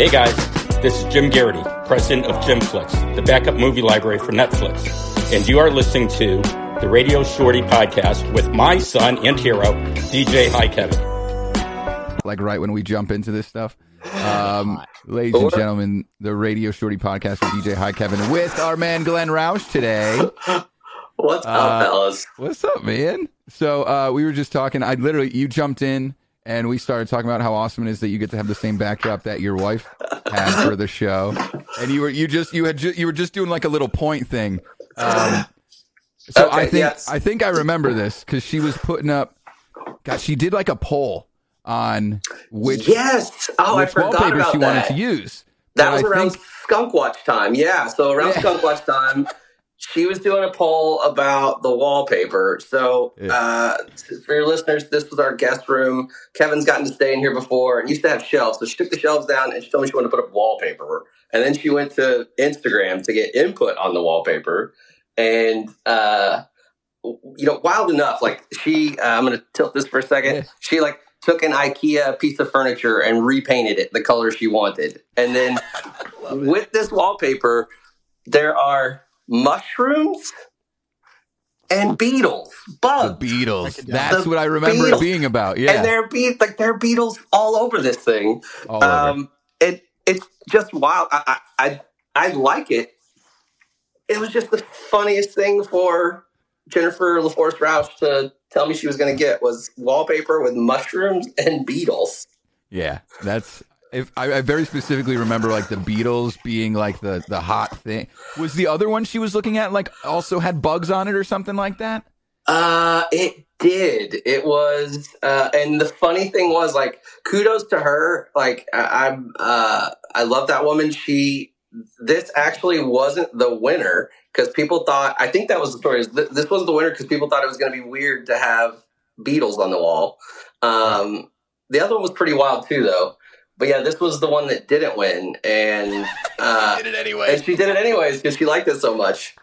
Hey guys, this is Jim Garrity, president of Jimflix, the backup movie library for Netflix. And you are listening to the Radio Shorty podcast with my son and hero, DJ Hi Kevin. Like right when we jump into this stuff. Um, ladies and gentlemen, the Radio Shorty podcast with DJ Hi Kevin with our man Glenn Roush today. What's up, Uh, fellas? What's up, man? So uh, we were just talking. I literally you jumped in and we started talking about how awesome it is that you get to have the same backdrop that your wife had for the show, and you were you just you had ju- you were just doing like a little point thing. Um, so I think yes. I think I remember this because she was putting up. God, she did like a poll on which yes. Oh, I which forgot wallpaper about she that. wanted to use. That And was I around think- Skunk Watch time. Yeah. So around Yeah. Skunk Watch time, she was doing a poll about the wallpaper. So Yeah. uh, for your listeners, this was our guest room. Kevin's gotten to stay in here before and used to have shelves. So she took the shelves down and she told me she wanted to put up wallpaper. And then she went to Instagram to get input on the wallpaper. And uh, you know, wild enough, like she, uh, I'm going to tilt this for a second. Yeah. She like took an IKEA piece of furniture and repainted it the color she wanted. And then with this wallpaper, there are mushrooms and beetles, the bugs. Beatles. Check That's out. what I remember Beatles. it being about. Yeah, And there are be like there are beetles all over this thing. all over. Um, it it's just wild. I, I I I like it. It was just the funniest thing for Jennifer LaForce Roush to tell me she was going to get was wallpaper with mushrooms and beetles. Yeah, that's. If I, I very specifically remember, like the Beatles being like the the hot thing. Was the other one she was looking at like also had bugs on it or something like that? Uh, it did. It was, uh, and the funny thing was, like, kudos to her. Like, I, I'm, uh, I love that woman. She, this actually wasn't the winner because people thought. I think that was the story. is th- This wasn't the winner because people thought it was going to be weird to have Beatles on the wall. Um, the other one was pretty wild too, though. But yeah, this was the one that didn't win, and uh, Did it and she did it anyways because she liked it so much.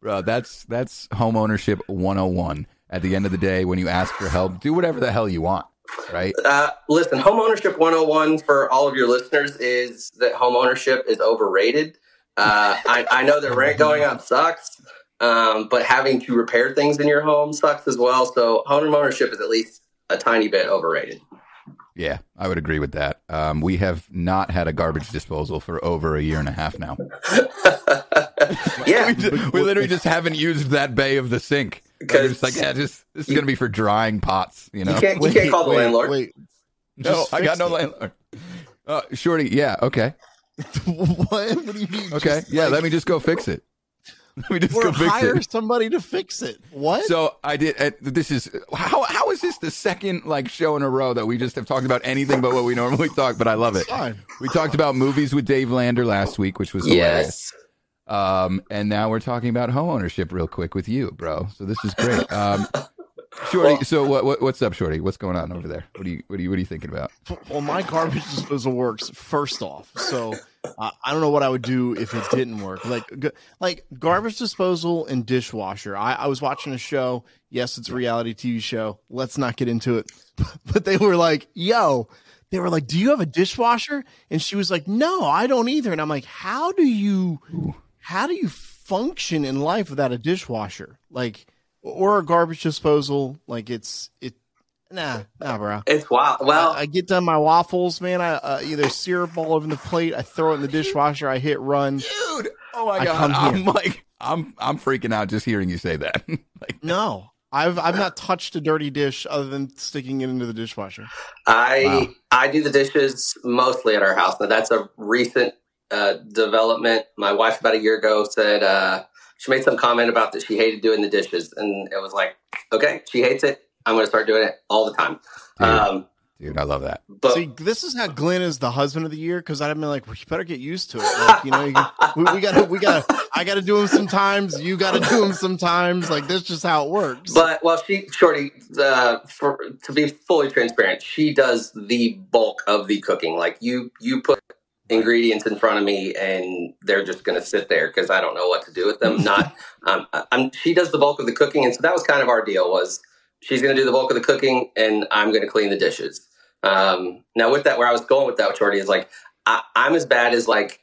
bro. That's that's home ownership 101. At the end of the day, when you ask for help, do whatever the hell you want, right? Uh, listen, home ownership 101 for all of your listeners is that home ownership is overrated. Uh, I, I know that rent going up sucks, um, but having to repair things in your home sucks as well. So home ownership is at least a tiny bit overrated. Yeah, I would agree with that. Um, we have not had a garbage disposal for over a year and a half now. yeah, we, ju- we literally just haven't used that bay of the sink. Because- we're like, yeah, just this is gonna be for drying pots, you know. you can't you can't call the wait, landlord. Wait, no, I got fix no it. landlord. Uh, Shorty, yeah, okay, what? What do you mean? okay, Just, yeah. like, let me just go fix it. Let me just or go fix hire it. somebody to fix it. What? So I did. Uh, this is how how is this the second like show in a row that we just have talked about anything but what we normally talk? But I love it. Fine. We talked about movies with Dave Lander last week, which was hilarious. yes. Um, and now we're talking about home ownership real quick with you, bro. So this is great. Um, Shorty, Well- so what, what what's up, Shorty? What's going on over there? What are you what are you what are you thinking about? Well, my garbage disposal works first off, so uh, I don't know what I would do if it didn't work. Like, g- like garbage disposal and dishwasher. I, I was watching a show. Yes, it's a reality TV show. Let's not get into it. But they were like, "Yo," they were like, "Do you have a dishwasher?" And she was like, "No, I don't either." And I'm like, "How do you, how do you function in life without a dishwasher? Like, or a garbage disposal? Like, it's it." Nah, nah, bro. It's wild. Well, I, I get done my waffles, man. I uh, either syrup all over the plate. I throw it in the dishwasher. I hit run. Dude, oh my I god, I'm like I'm I'm freaking out just hearing you say that. like No, I've I've not touched a dirty dish other than sticking it into the dishwasher. I Wow. I do the dishes mostly at our house. Now that's a recent uh, development. My wife about a year ago said uh, she made some comment about that she hated doing the dishes, and it was like, okay, she hates it. I'm going to start doing it all the time. Dude. Um, dude, I love that. but See, this is how Glenn is the husband of the year because I'd have been like, well, you better get used to it. Like, you know, you, we, we gotta, we gotta, I gotta do them sometimes. You gotta do them sometimes. Like that's just how it works. but well, she Shorty uh, for to be fully transparent, she does the bulk of the cooking. Like you, you put ingredients in front of me and they're just going to sit there because I don't know what to do with them. Not, um, I- I'm, she does the bulk of the cooking. And so that was kind of our deal was she's going to do the bulk of the cooking and I'm going to clean the dishes. Um, now with that, where I was going with that, Shorty is like, I, I'm as bad as like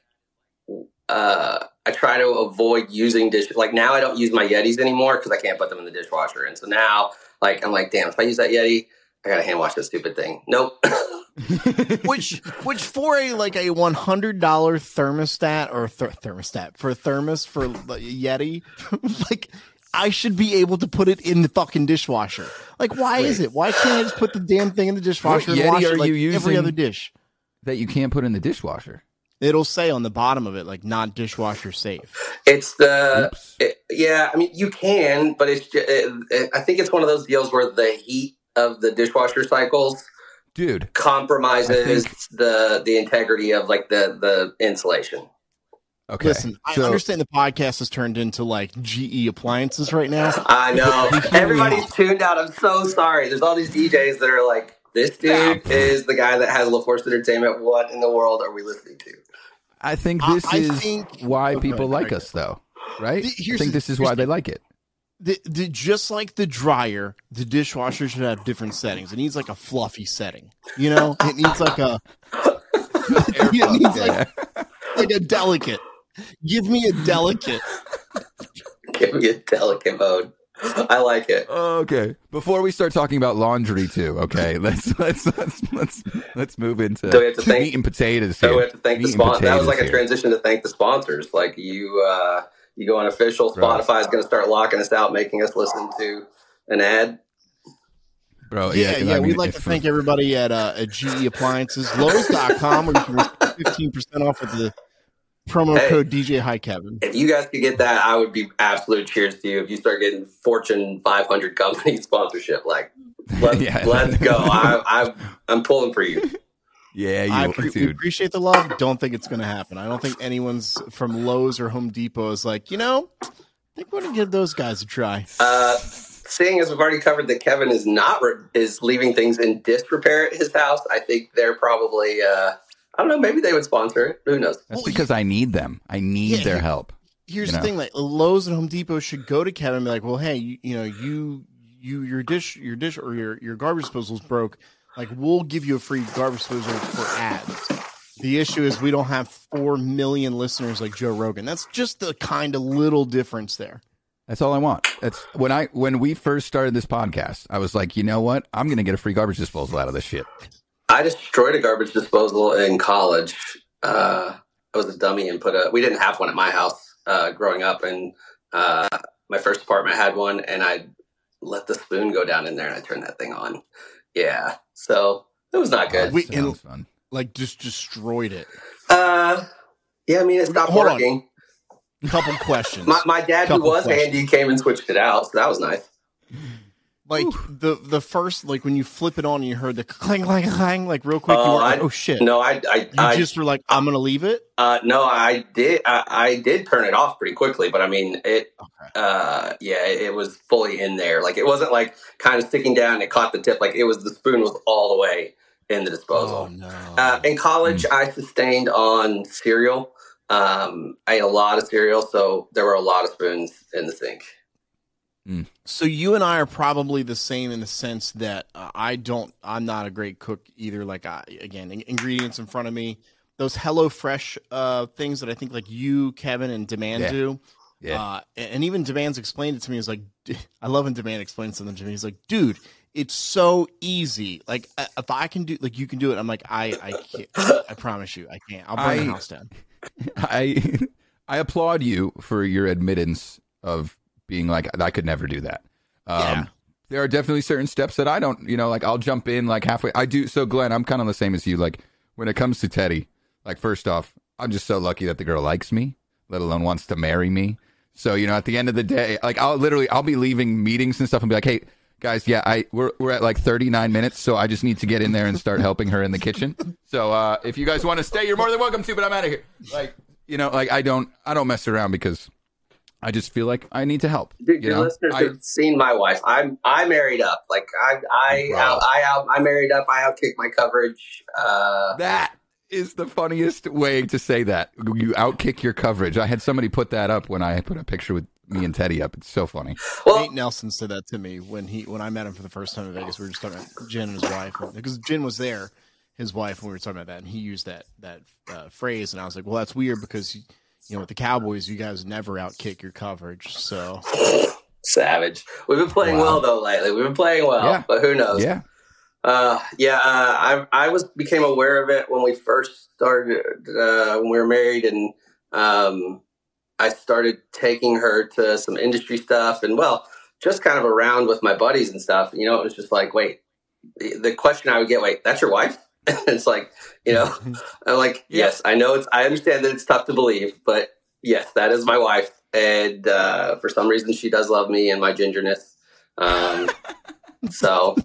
uh, I try to avoid using dish. Like now, I don't use my Yetis anymore because I can't put them in the dishwasher. And so now, like I'm like, damn, if I use that Yeti, I gotta hand wash this stupid thing. Nope. which which for a like a one hundred dollar thermostat or th- thermostat for thermos for Yeti, like I should be able to put it in the fucking dishwasher. Like, why Wait. is it? Why can't I just put the damn thing in the dishwasher what and wash it like every other dish? That you can't put in the dishwasher. It'll say on the bottom of it like not dishwasher safe. It's the it, yeah. I mean, you can, but it's. It, it, I think it's one of those deals where the heat of the dishwasher cycles, dude, compromises think... the the integrity of like the the insulation. Okay. Listen, so, I understand the podcast has turned into like GE appliances right now. I know. Everybody's tuned out. I'm so sorry. There's all these DJs that are like, this dude yeah. is the guy that has LaForce Entertainment. What in the world are we listening to? I think this I, I is think, why oh, okay, people like us, though, right? The, I think this is why they like it. The, the, just like the dryer, the dishwasher should have different settings. It needs like a fluffy setting, you know. It needs like a, it needs like, like a delicate. Give me a delicate. Give me a delicate mode. I like it. Okay. Before we start talking about laundry too, okay, let's let's let's let's let's move into so we have to thank, meat and potatoes. So we have to thank the sponsor. That was like a transition to thank the sponsors. Like you, uh, you go on official. Spotify right. is going to start locking us out, making us listen to an ad. Bro, yeah, yeah, yeah I mean, we'd like to thank everybody at uh, at GE Appliances, Lowe's.com, where you can get fifteen percent off with the promo hey, code DJ Hi Kevin. If you guys could get that, I would be absolute cheers to you. If you start getting Fortune 500 company sponsorship, like let's, yeah. let's go. I, I I'm pulling for you. Yeah, you, I pre- appreciate the love. Don't think it's going to happen. I don't think anyone's from Lowe's or Home Depot is like, you know, I think we're going to give those guys a try. Uh, seeing as we've already covered that Kevin is not re- is leaving things in disrepair at his house, I think they're probably uh, I don't know. Maybe they would sponsor it. Who knows? That's because I need them. I need yeah, their help. Here's the know? thing: like Lowe's and Home Depot should go to Kevin and be like, "Well, hey, you, you know, you you your dish your dish or your your garbage disposal's broke. Like, we'll give you a free garbage disposal for ads." The issue is we don't have four million listeners like Joe Rogan. That's just the kind of little difference there. That's all I want. That's when I when we first started this podcast, I was like, you know what? I'm going to get a free garbage disposal out of this shit. I destroyed a garbage disposal in college. Uh, I was a dummy and put a. We didn't have one at my house uh, growing up, and uh, my first apartment had one, and I let the spoon go down in there, and I turned that thing on. Yeah, so it was not good. We and, fun. like just destroyed it. Uh, yeah. I mean, it stopped Hold working. On. Couple questions. my, my dad, Couple who was questions. Andy, came and switched it out, so that was nice like Ooh. the the first like when you flip it on and you heard the clang clang clang like real quick. Uh, you were like, oh shit! No, I I, you I just were like, I'm gonna leave it. Uh, no, I did. I, I, did turn it off pretty quickly, but I mean it. Okay. Uh, yeah, it, it, was fully in there. Like it wasn't like kind of sticking down. It caught the tip. Like it was the spoon was all the way in the disposal. Oh, no. Uh, in college, mm. I sustained on cereal. Um, I ate a lot of cereal, so there were a lot of spoons in the sink. Mm. So you and I are probably the same in the sense that uh, I don't. I'm not a great cook either. Like I, again, in- ingredients in front of me. Those Hello Fresh uh, things that I think like you, Kevin, and Demand yeah. do. Yeah. Uh, and even Demand's explained it to me. Is like, I love when Demand explains something to me. He's like, dude, it's so easy. Like uh, if I can do, like you can do it. I'm like, I, I can't. I promise you, I can't. I'll burn I, the house down. I, I applaud you for your admittance of being like, I could never do that. Um, yeah. There are definitely certain steps that I don't, you know, like I'll jump in like halfway. I do. So, Glenn, I'm kind of the same as you. Like, when it comes to Teddy, like, first off, I'm just so lucky that the girl likes me, let alone wants to marry me. So, you know, at the end of the day, like, I'll literally, I'll be leaving meetings and stuff and be like, hey, guys, yeah, I we're we're at like 39 minutes, so I just need to get in there and start helping her in the kitchen. So, uh, if you guys want to stay, you're more than welcome to, but I'm out of here. Like, you know, like I don't I don't mess around because I just feel like I need to help. Dude, you your know? listeners I, have seen my wife. I'm I married up. Like I I out, I out I married up. I outkick my coverage. Uh, that is the funniest way to say that. You outkick your coverage. I had somebody put that up when I put a picture with me and Teddy up. It's so funny. Well, Nate Nelson said that to me when he when I met him for the first time in Vegas. We were just talking about Jen and his wife because Jen was there his wife when we were talking about that, and he used that that uh, phrase, and I was like, well, that's weird because you know with the Cowboys, you guys never outkick your coverage, so. Savage. We've been playing wow. well though lately. We've been playing well, yeah. but who knows? Yeah. Uh, yeah, uh, I I was became aware of it when we first started uh, when we were married, and um, I started taking her to some industry stuff, and well, just kind of around with my buddies and stuff. You know, it was just like, wait, the, the question I would get, wait, that's your wife? it's like, you know, I'm like, yes, I know it's, I understand that it's tough to believe, but yes, that is my wife, and uh, for some reason, she does love me and my gingerness. Um, so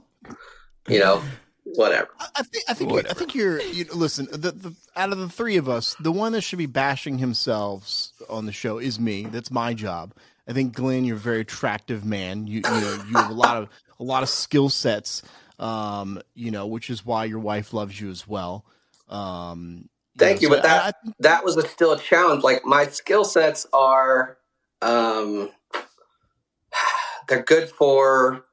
you know, whatever. I think I think whatever. I think you're. You know, listen, the, the out of the three of us, the one that should be bashing himself on the show is me. That's my job. I think Glenn, you're a very attractive man. You you know you have a lot of a lot of skill sets. Um, you know, which is why your wife loves you as well. Um, you Thank know, you, so but that I, I, that was a, still a challenge. Like my skill sets are, um, they're good for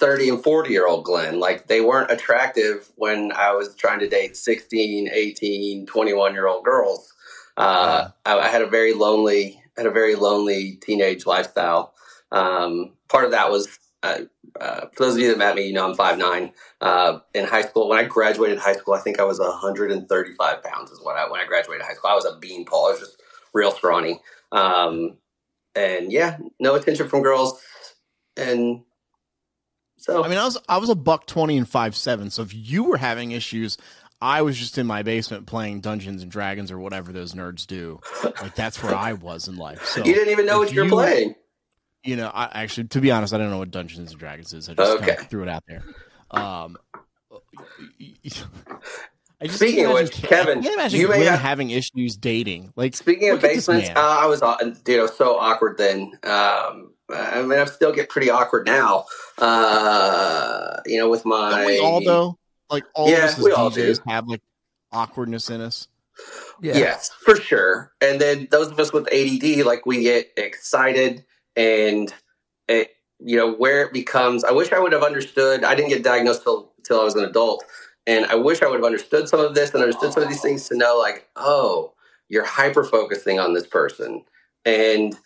30 and 40 year old Glenn. Like they weren't attractive when I was trying to date 16, 18, 21 year old girls. Uh, I, I, had a very lonely, had a very lonely teenage lifestyle. Um, part of that was, uh, uh, for those of you that met me, you know, I'm five nine. Uh, in high school, when I graduated high school, I think I was 135 pounds is what I, when I graduated high school, I was a beanpole. I was just real scrawny. Um, and yeah, no attention from girls and so I mean, I was I was a buck twenty and five seven. So if you were having issues, I was just in my basement playing Dungeons and Dragons or whatever those nerds do. Like that's where I was in life. So you didn't even know what you're playing. You know, I actually, to be honest, I don't know what Dungeons and Dragons is. I just okay. kind of threw it out there. Um, I just speaking of which, Kevin, you may have having issues dating. Like speaking of basements, uh, I was, uh, dude, I was so awkward then. Um, I mean, I still get pretty awkward now. Uh, you know, with my Don't we all though, like all yeah, of us as we DJs have like awkwardness in us. Yeah. Yes, for sure. And then those of us with ADD, like we get excited and it, you know, where it becomes. I wish I would have understood. I didn't get diagnosed till till I was an adult, and I wish I would have understood some of this and understood some of these things to know, like, oh, you're hyper focusing on this person, and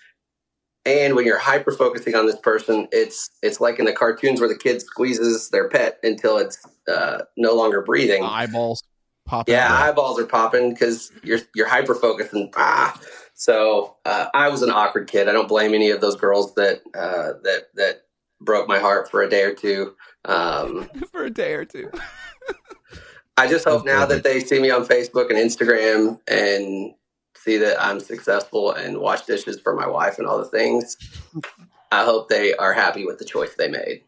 and when you're hyper focusing on this person, it's it's like in the cartoons where the kid squeezes their pet until it's uh, no longer breathing. Eyeballs popping. Yeah, eyeballs are popping because you're you're hyper focused and ah. So uh, I was an awkward kid. I don't blame any of those girls that uh, that that broke my heart for a day or two. Um, for a day or two. I just hope now that they see me on Facebook and Instagram and see that I'm successful and wash dishes for my wife and all the things. I hope they are happy with the choice they made.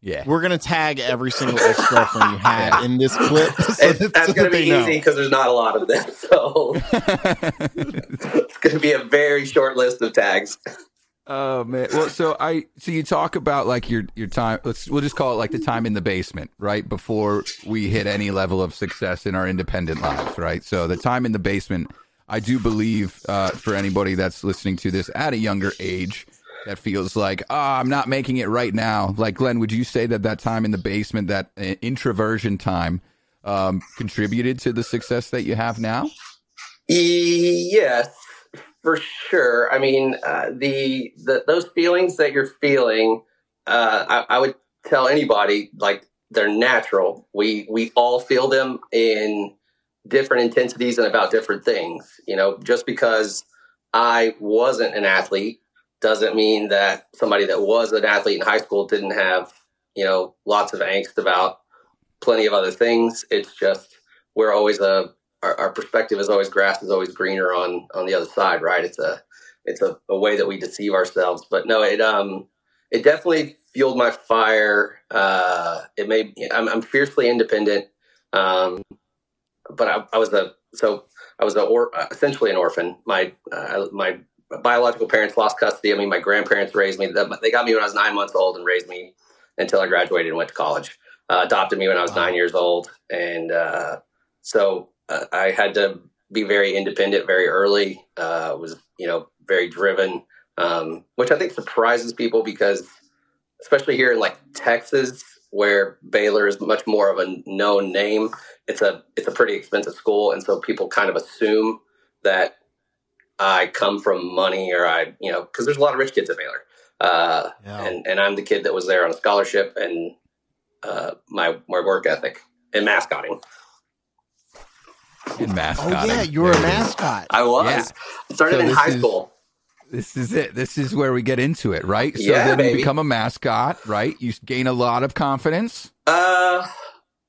Yeah, we're gonna tag every single ex girlfriend you had in this clip. So that, that's so gonna be easy because there's not a lot of them, so it's gonna be a very short list of tags. Oh man. Well, so I so you talk about like your your time. Let's we'll just call it like the time in the basement, right before we hit any level of success in our independent lives, right? So the time in the basement I do believe uh, for anybody that's listening to this at a younger age that feels like, oh, I'm not making it right now. Like, Glenn, would you say that that time in the basement, that uh, introversion time, um, contributed to the success that you have now? Yes, for sure. I mean, uh, the, the those feelings that you're feeling, uh, I, I would tell anybody like they're natural. We we all feel them in different intensities and about different things. You know, just because I wasn't an athlete doesn't mean that somebody that was an athlete in high school didn't have, you know, lots of angst about plenty of other things. It's just we're always a our, our perspective is always grass is always greener on on the other side, right? It's a it's a, a way that we deceive ourselves. But no, it um it definitely fueled my fire. Uh, it made I'm, I'm fiercely independent. Um, but I, I was a so I was a or, essentially an orphan. My uh, my biological parents lost custody of me. My grandparents raised me. They got me when I was nine months old and raised me until I graduated and went to college. Uh, adopted me when I was wow. nine years old, and uh, so uh, I had to be very independent very early. Uh, was you know very driven, um, which I think surprises people because, especially here in like Texas, where Baylor is much more of a known name. It's a it's a pretty expensive school, and so people kind of assume that I come from money or I you know because there's a lot of rich kids at Baylor, uh, Yeah. and and I'm the kid that was there on a scholarship and uh, my my work ethic and mascotting. In Oh yeah, you were a mascot. I was Yeah. I started So in high is- school. This is it. This is where we get into it, right? So Yeah, then you become a mascot, right? You gain a lot of confidence. Uh,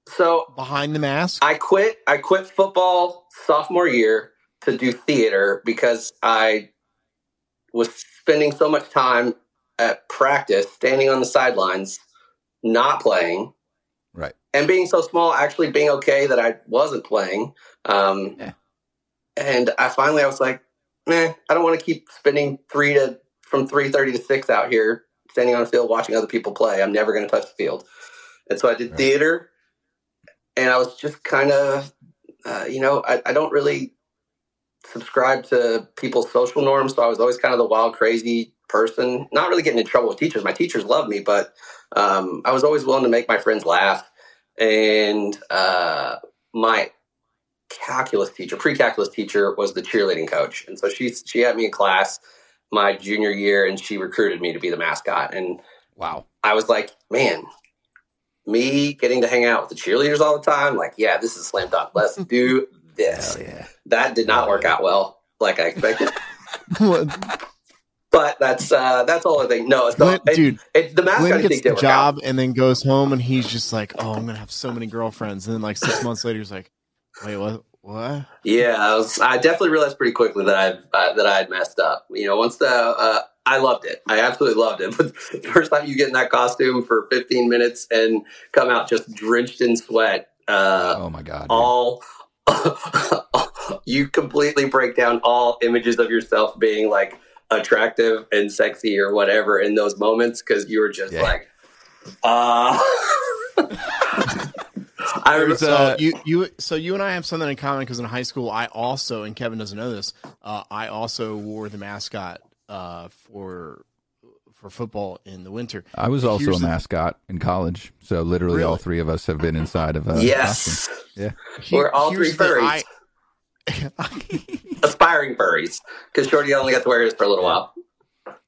so Behind the mask. I quit. I quit football sophomore year to do theater because I was spending so much time at practice, standing on the sidelines, not playing, Right. and being so small, actually being okay that I wasn't playing. Um, Yeah. And I finally, I was like, "Nah, I don't want to keep spending three to from three thirty to six out here standing on a field watching other people play. I'm never going to touch the field." And so I did Right. theater, and I was just kind of, uh, you know, I, I don't really subscribe to people's social norms, so I was always kind of the wild, crazy person. Not really getting in trouble with teachers. My teachers loved me, but um, I was always willing to make my friends laugh. And uh, my calculus teacher, pre-calculus teacher, was the cheerleading coach, and so she she had me in class my junior year, and she recruited me to be the mascot. And Wow. I was like, man, me getting to hang out with the cheerleaders all the time, like, yeah, this is slam dunk. Let's do Hell yeah. That did not work out well, like I expected. But that's uh, that's all I think. No, it's not. It, dude, it, the mascot Glenn gets the work out. job and then goes home and he's just like, "Oh, I'm gonna have so many girlfriends." And then like six months later, he's like, "Wait, what? What?" Yeah, I, was, I definitely realized pretty quickly that I uh, that I had messed up. You know, once the uh, I loved it, I absolutely loved it. But the first time you get in that costume for 15 minutes and come out just drenched in sweat, uh, oh my god. all you completely break down all images of yourself being like attractive and sexy or whatever in those moments because you were just Yeah. like, uh. I remember, So uh, you you so you and I have something in common because in high school I also and Kevin doesn't know this. Uh, I also wore the mascot uh, for for football in the winter. I was also Here's a the- mascot in college, so literally all three of us have been inside of a yes, costume. Yeah. we're all three Here's the- furries. aspiring furries because Shorty only got to wear his for a little while.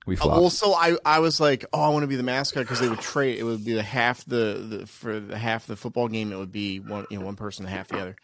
We Uh, flopped. well, so I, I was like, oh, I want to be the mascot because they would trade. It would be the half the, the for the half the football game. It would be one you know one person, half the other.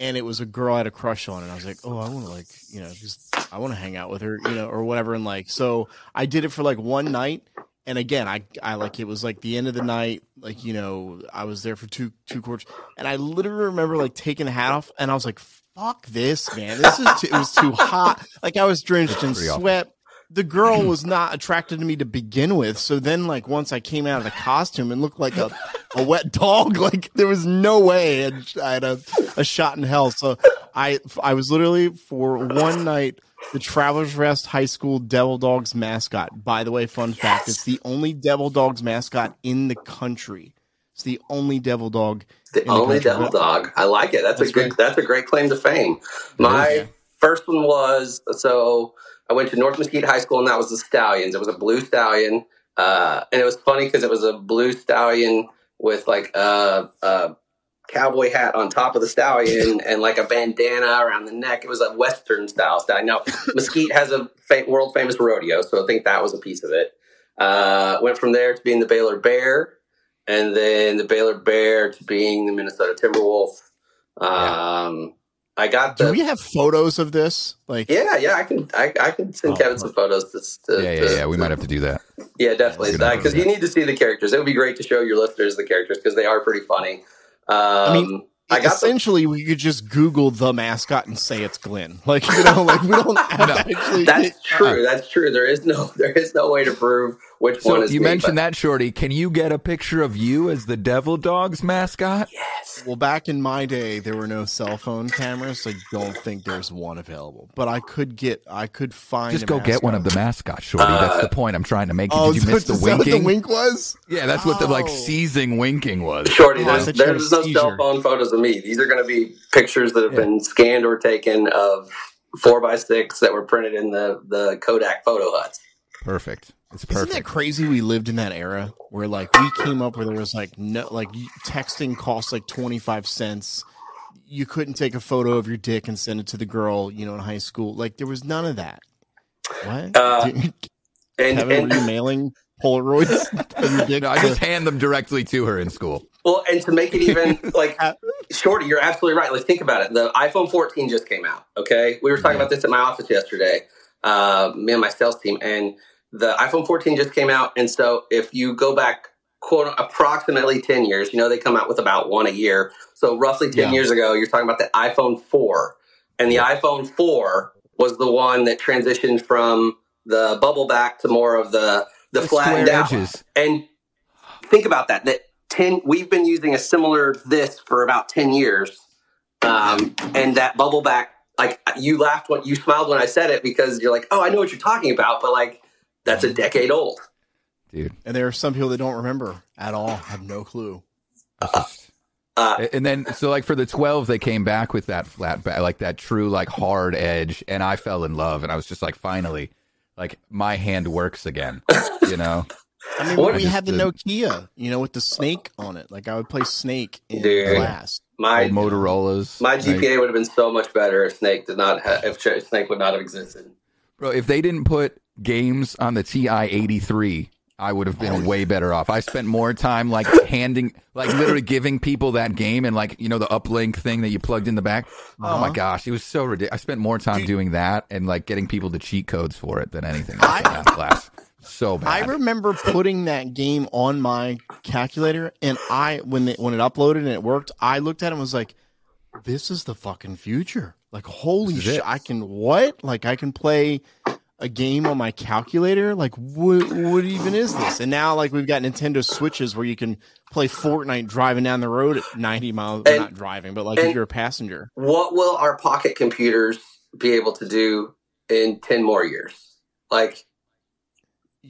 And it was a girl I had a crush on, and I was like, oh, I want to like you know just I want to hang out with her, you know, or whatever. And like, so I did it for like one night. And again, I I like it was like the end of the night, like you know, I was there for two two quarters, and I literally remember like taking the hat off, and I was like, "Fuck this, man! This is too, it was too hot. Like I was drenched in sweat the girl was not attracted to me to begin with. So then, like, once I came out of the costume and looked like a, a wet dog, like, there was no way I had, I had a, a shot in hell. So I, I was literally for one night the Travelers Rest High School Devil Dogs mascot. By the way, fun fact: it's the only Devil Dogs mascot in the country. It's the only Devil Dog. The the only country. devil dog. I like it. That's, That's a good. great. That's a great claim to fame. My Yeah. first one was so I went to North Mesquite High School, and that was the Stallions. It was a blue stallion, uh, and it was funny because it was a blue stallion with like a, a cowboy hat on top of the stallion and like a bandana around the neck. It was a Western style stallion. Now Mesquite has a fa- world famous rodeo, so I think that was a piece of it. Uh, went from there to being the Baylor Bear, and then the Baylor Bear to being the Minnesota Timberwolf. Um, I got The, Do we have photos of this? Like, yeah, yeah. I can I, I can send Oh, Kevin some photos. To, to, yeah, yeah, to- yeah. We might have to do that. yeah, definitely. We're gonna have to Because you need to see the characters. It would be great to show your listeners the characters because they are pretty funny. Um, mean, I got the, essentially we could just Google the mascot and say it's Glenn. Like you know, like we don't have No. actually. that's true. That's true. There is no there is no way to prove which one So is you me, mentioned but- that, Shorty. Can you get a picture of you as the Devil Dogs mascot? Yes. well, back in my day, there were no cell phone cameras. So I don't think there's one available. But I could get. I could find. Just a go get one of the mascots, Shorty. That's Uh, the point I'm trying to make. Oh, Did you miss the is that what winking? the wink was? Yeah, that's what the like Oh. seizing winking was. Shorty, Oh, I there's, thought you there's no seizure. cell phone photos of me. These are going to be pictures that have Yeah. been scanned or taken of four by six that were printed in the, the Kodak photo huts. Perfect. It's perfect. Isn't that crazy? We lived in that era where like we came up where there was like no like texting costs like twenty five cents. You couldn't take a photo of your dick and send it to the girl, you know, in high school. Like there was none of that. What? Uh, Did- And, Kevin, and were you mailing Polaroids of? No, I just hand them directly to her in school. well, and to make it even like shorty, you're absolutely right. Like think about it. The iPhone 14 just came out. Okay, we were talking Yeah. about this at my office yesterday. Uh, me and my sales team, and the iPhone 14 just came out. And so if you go back, quote approximately 10 years, you know they come out with about one a year. So roughly 10 Yeah. years ago, you're talking about the iPhone 4, and the iPhone 4 was the one that transitioned from the bubble back to more of the the, The flattened out. edges. And think about that. That ten, we've been using a similar this for about ten years, um, and that bubble back. Like you laughed when you smiled when I said it because you're like, oh, I know what you're talking about, but like that's a decade old. Dude. and there are some people that don't remember at all, have no clue. It's just- Uh, and then so like for the 12 they came back with that flat back like that true like hard edge and i fell in love and i was just like finally like my hand works again you know I mean, What- we I had the just Nokia, you know, with the snake on it. Like I would play Snake in Dude. class. My old motorola's my? GPA would have been so much better if Snake did not have if Snake would not have existed. bro if they didn't put games on the ti-83 i would have been way better off i spent more time like handing like literally giving people that game and like you know the uplink thing that you plugged in the back oh my Uh-huh. gosh it was so ridiculous i spent more time Dude. doing that and like getting people the cheat codes for it than anything else in I- class so bad I remember putting that game on my calculator, and I when it, when it uploaded and it worked, I looked at it and was like, "This is the fucking future!" Like, holy shit! it. I can what? Like, I can play a game on my calculator. Like, what? What even is this? And now, like, we've got Nintendo Switches where you can play Fortnite driving down the road at ninety miles. And- not driving, but like if you're a passenger. What will our pocket computers be able to do in ten more years? Like,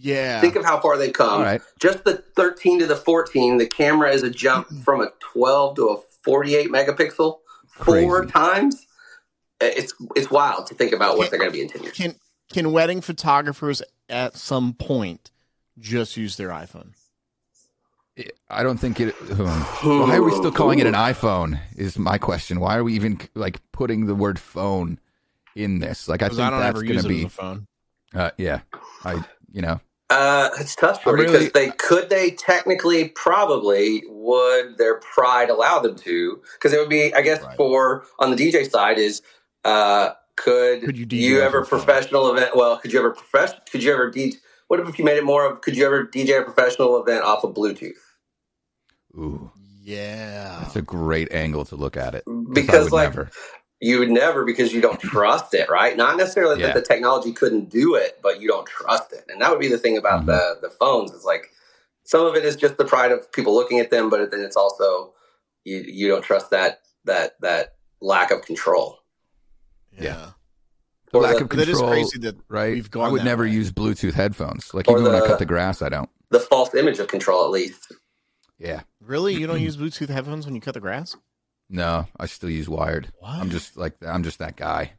Yeah. think of how far they've come. all right just the 13 to the 14 the camera is a jump from a 12 to a 48 megapixel four Crazy. times it's it's wild to think about what they're going to be in 10 years can can wedding photographers at some point just use their iPhone? I don't think it. Why are we still calling it an iPhone? Is my question. Why are we even like putting the word phone in this? Like, I think I, don't that's going to be. a phone. Uh, yeah, I. You know, uh it's tough for I'm because really- they could they technically probably would their pride allow them to because it would be i guess Right. for on the dj side is uh could, Could you you ever off your professional event well could you ever profess could you ever DJ what if you made it more of could you ever dj a professional event off of bluetooth ooh, Yeah. that's a great angle to look at it. 'Cause I because would like never. You would never because you don't trust it, right? Not necessarily Yeah. that the technology couldn't do it, but you don't trust it. And that would be the thing about Mhm. the the phones is like some of it is just the pride of people looking at them, but then it's also you you don't trust that that that lack of control. Yeah. the lack the- of control. That is crazy that right? we've gone I would that never way. use Bluetooth headphones. Like Or even when I cut the grass, I don't. The false image of control, at least. Yeah, really you don't use Bluetooth headphones when you cut the grass. No, I still use wired. What? I'm just like I'm just that guy.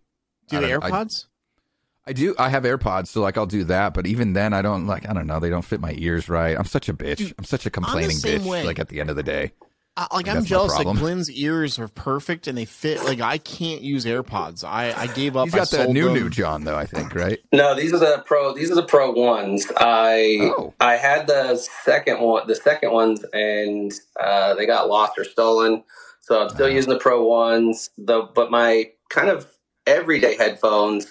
Do you I have don't- I- AirPods? I do. I have AirPods, so like I'll do that. But even then, I don't like. I don't know. They don't fit my ears right. I'm such a bitch. Dude, I'm such a complaining bitch. way. Like at the end of the day, I, like That's I'm jealous. Like. Glenn's ears are perfect and they fit. Like I can't use AirPods. I I gave up. he's I got that new them. new John though. I think right. No, these are the pro. These are the pro ones. I Oh. I had the second one, the second ones, and uh, they got lost or stolen. So I'm still Ah. using the pro ones. The but my kind of everyday headphones.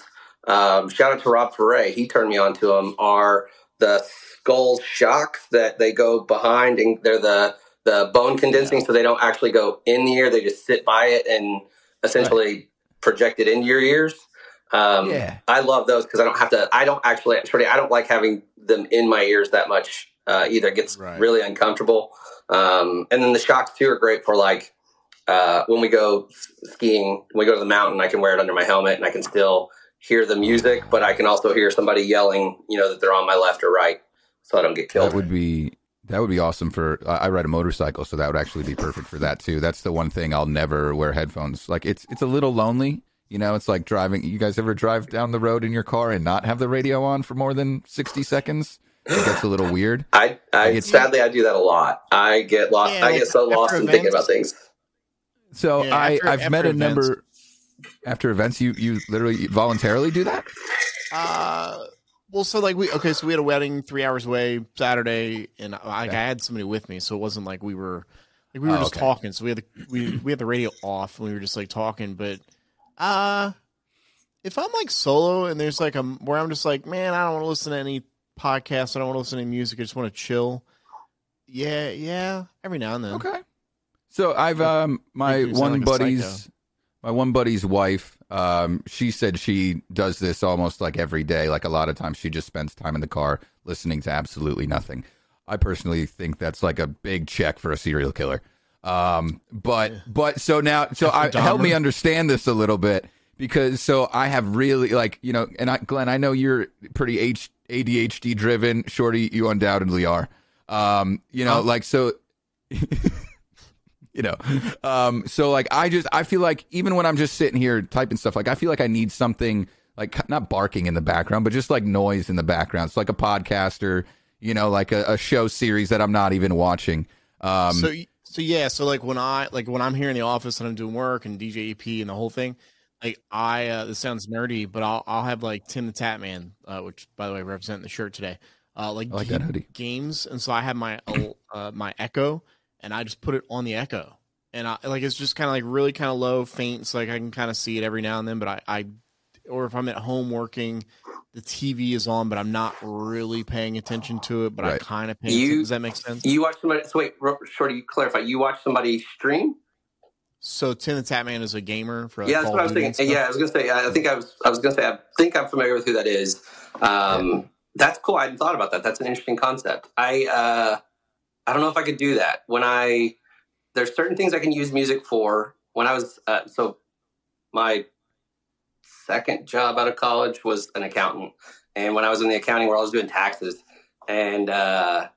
Um, shout out to Rob Ferre. He turned me on to them. Are the skull Shokz that they go behind, and they're the the bone condensing, so they don't actually go in the ear. They just sit by it and essentially project it into your ears. Um, Yeah. I love those because I don't have to. I don't actually. Shorty, I don't like having them in my ears that much. Uh, either it gets Right. really uncomfortable, um, and then the Shokz too are great for like uh, when we go skiing. When we go to the mountain, I can wear it under my helmet, and I can still hear the music, but I can also hear somebody yelling. You know that they're on my left or right, so I don't get killed. That would be that would be awesome for. I I ride a motorcycle, so that would actually be perfect for that too. That's the one thing I'll never wear headphones. Like it's it's a little lonely You know, it's like driving. You guys ever drive down the road in your car and not have the radio on for more than sixty seconds? It gets a little weird. I, I Like, it's- sadly I do that a lot. I get lost. Yeah, I get so lost after in thinking events- about things. So Yeah, I after- I've met after a number after events. You you literally voluntarily do that. Uh, well, so like we okay, so we had a wedding three hours away Saturday, and like Okay. I had somebody with me, so it wasn't like we were like we were Oh, just okay. talking. So we had the we we had the radio off, and we were just like talking. But uh, if I'm like solo and there's like a where I'm just like, man, I don't want to listen to any podcasts, I don't want to listen to any music, I just want to chill. Yeah, yeah, every now and then. Okay. So I've um my Make you sound one like buddy's my one buddy's wife. Um, she said she does this almost like every day. Like a lot of times, she just spends time in the car listening to absolutely nothing. I personally think that's like a big check for a serial killer. Um, but but so now so I help me understand this a little bit because so I have really like you know and I, Glenn I know you're pretty H, ADHD driven. Shorty, you undoubtedly are. Um, you know Huh? like so. you know. Um so like i just i feel like even when i'm just sitting here typing stuff like i feel like i need something like not barking in the background but just like noise in the background. It's like a podcast or you know like a, a show series that i'm not even watching. Um so so yeah so like when i like when i'm here in the office and i'm doing work and dj ep and the whole thing like i uh this sounds nerdy but i'll i'll have like Tim the Tatman uh which by the way representing the shirt today. Uh like, I like ga- that hoodie. games and so i have my uh my echo and i just put it on the echo and i like it's just kind of like really kind of low faint so like i can kind of see it every now and then but i i or if i'm at home working the tv is on but i'm not really paying attention to it but i kind of pay You- attention does that make sense You watch somebody. So wait, Shorty, you clarify. You watch somebody stream? So Tim the Tatman is a gamer for like, yeah, that's what I was thinking. Yeah, I was gonna say. I think I was. I was gonna say. I think I'm familiar with who that is. Um, That's cool. I hadn't thought about that. That's an interesting concept. I. Uh, I don't know if I could do that. When I there's certain things I can use music for. When I was uh, so my second job out of college was an accountant, and when I was in the accounting world, I was doing taxes, and uh,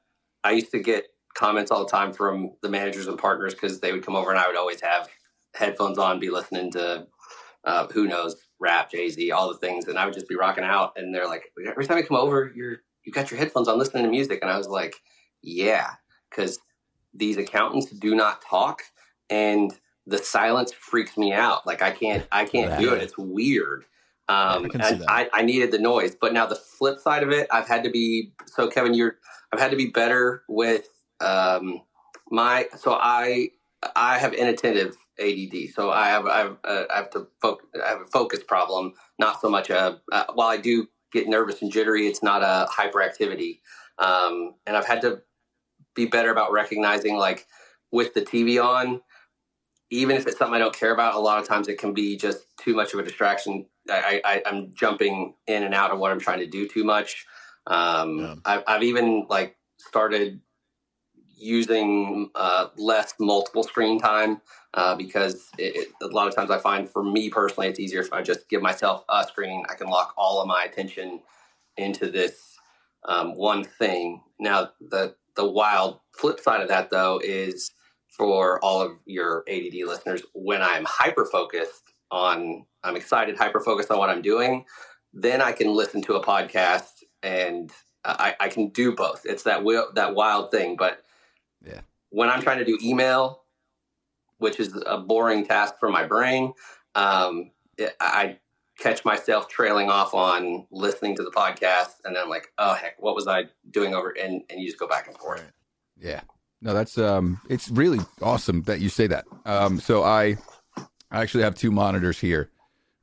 I used to get comments all the time from the managers and partners because they would come over and I would always have headphones on, be listening to uh, who knows rap, Jay Z, all the things, and I would just be rocking out. And they're like, every time I come over, you're you got your headphones on, listening to music, and I was like, yeah, because these accountants do not talk, and the silence freaks me out. Like I can't, I can't do it. It's weird. Um, I and. I, I needed the noise, but now the flip side of it, I've had to be so Kevin, you're, I've had to be better with um, my. So I, I have inattentive ADD, so I have, I have, uh, I have to focus. I have a focus problem, not so much a. Uh, while I do get nervous and jittery, it's not a hyperactivity, um, and I've had to be better about recognizing like with the TV on, even if it's something I don't care about, a lot of times it can be just too much of a distraction. I, I, I'm jumping in and out of what I'm trying to do too much. Um, Yeah. I've, I've even like started using uh, less multiple screen time uh, because it, it, a lot of times I find for me personally, it's easier if I just give myself a screen. I can lock all of my attention into this um, one thing. Now, the the wild flip side of that though is for all of your ADD listeners, when I'm hyper focused on, I'm excited, hyper focused on what I'm doing, then I can listen to a podcast and I, I can do both. It's that wi- that wild thing. But Yeah. when I'm trying to do email, which is a boring task for my brain, um, it, I catch myself trailing off on listening to the podcast, and then I'm like, oh heck, what was I doing over? And and you just go back and forth. Yeah. No, that's um it's really awesome that you say that. Um so I I actually have two monitors here.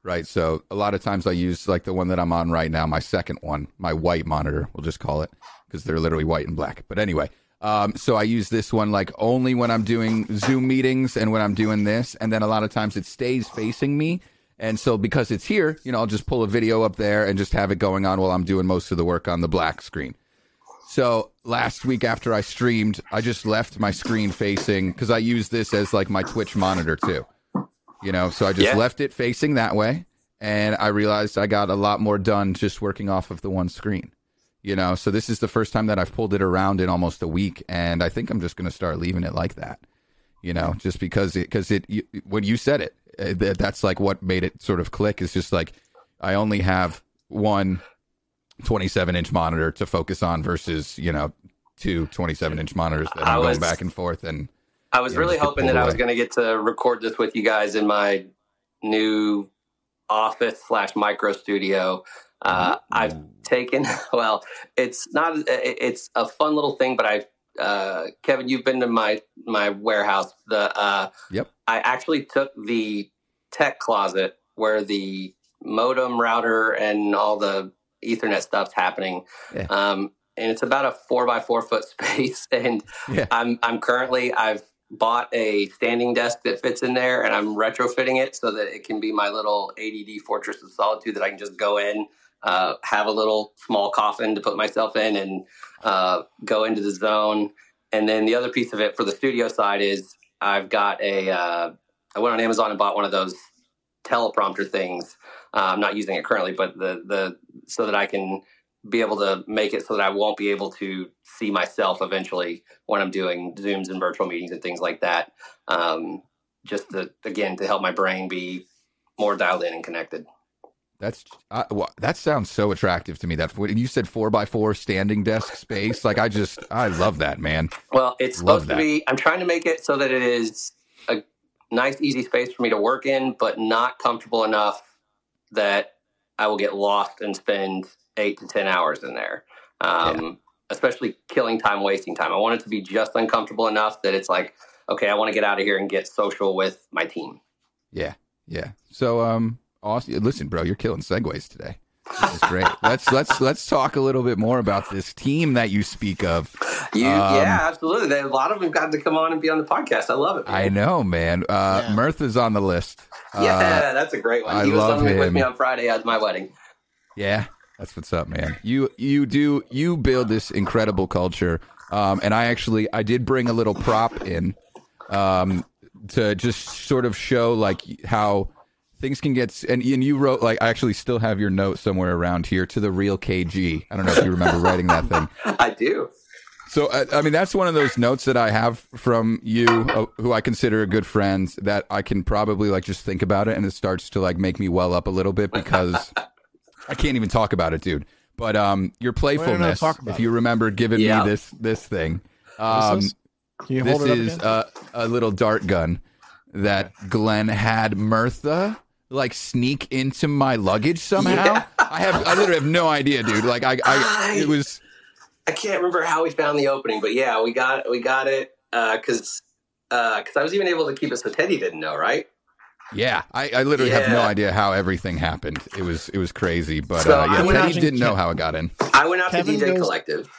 Right. So a lot of times I use like the one that I'm on right now, my second one, my white monitor, we'll just call it, because they're literally white and black. But anyway, um, so I use this one like only when I'm doing Zoom meetings and when I'm doing this, and then a lot of times it stays facing me. And so because it's here, you know, I'll just pull a video up there and just have it going on while I'm doing most of the work on the black screen. So last week after I streamed, I just left my screen facing because I use this as like my Twitch monitor too. You know, so I just Yeah. left it facing that way, and I realized I got a lot more done just working off of the one screen. You know, so this is the first time that I've pulled it around in almost a week, and I think I'm just going to start leaving it like that. You know, just because it because it you, when you said it, that's like what made it sort of click. Is just like I only have one 27 inch monitor to focus on versus you know two 27 inch monitors that I I'm was- going back and forth and I was really get hoping that I was going to get to record this with you guys in my new office slash micro studio. Uh, I've taken well, it's not. It's a fun little thing, but I, uh, Kevin, you've been to my my warehouse. The uh, Yep. I actually took the tech closet where the modem, router, and all the Ethernet stuff's happening. Yeah. Um, and it's about a four by four foot space, and Yeah. I'm I'm currently I've bought a standing desk that fits in there, and I'm retrofitting it so that it can be my little ADD fortress of solitude that I can just go in, uh, have a little small coffin to put myself in, and uh, go into the zone. And then the other piece of it for the studio side is I've got a uh, I went on Amazon and bought one of those teleprompter things. Uh, I'm not using it currently, but the the so that I can be able to make it so that I won't be able to see myself eventually when I'm doing Zooms and virtual meetings and things like that. Um, just to again to help my brain be more dialed in and connected. That's uh, well, that sounds so attractive to me. That you said four by four standing desk space, like I just I love that man. Well, it's Love supposed that. to be. I'm trying to make it so that it is a nice, easy space for me to work in, but not comfortable enough that I will get lost and spend eight to ten hours in there. Um, Especially killing time, wasting time. I want it to be just uncomfortable enough that it's like, okay, I want to get out of here and get social with my team. Yeah, yeah. So um, awesome. Listen, bro, you're killing segues today. This is great. let's let's let's talk a little bit more about this team that you speak of. You, Um, yeah, absolutely. They- A lot of them got to come on and be on the podcast. I love it. man. I know, man. Uh, Yeah. Murtha's on the list. yeah, Uh, that's a great one. I he was love on with me on Friday at my wedding. Yeah, that's what's up, man. You you do you build this incredible culture. Um, and I actually I did bring a little prop in um, to just sort of show like how things can get and, and you wrote like I actually still have your note somewhere around here to the real KG. I don't know if you remember writing that thing. I do. So I, I mean, that's one of those notes that I have from you, uh, who I consider a good friend. That I can probably like just think about it, and it starts to like make me well up a little bit because I can't even talk about it, dude. But um, your playfulness, talk about if you remember giving Yeah. me this this thing, um, this? Can you this hold it up is again? uh, a little dart gun that Glenn had Murtha like sneak into my luggage somehow. Yeah. I have I literally have no idea, dude. Like I, I it was. I can't remember how we found the opening, but yeah, we got we got it because uh, because I was even able to keep it so Teddy didn't know, right? Yeah, I, I literally have no idea how everything happened. It was it was crazy, but So uh, yeah, Teddy didn't know how it got in. I went out Kevin to DJ goes- Collective,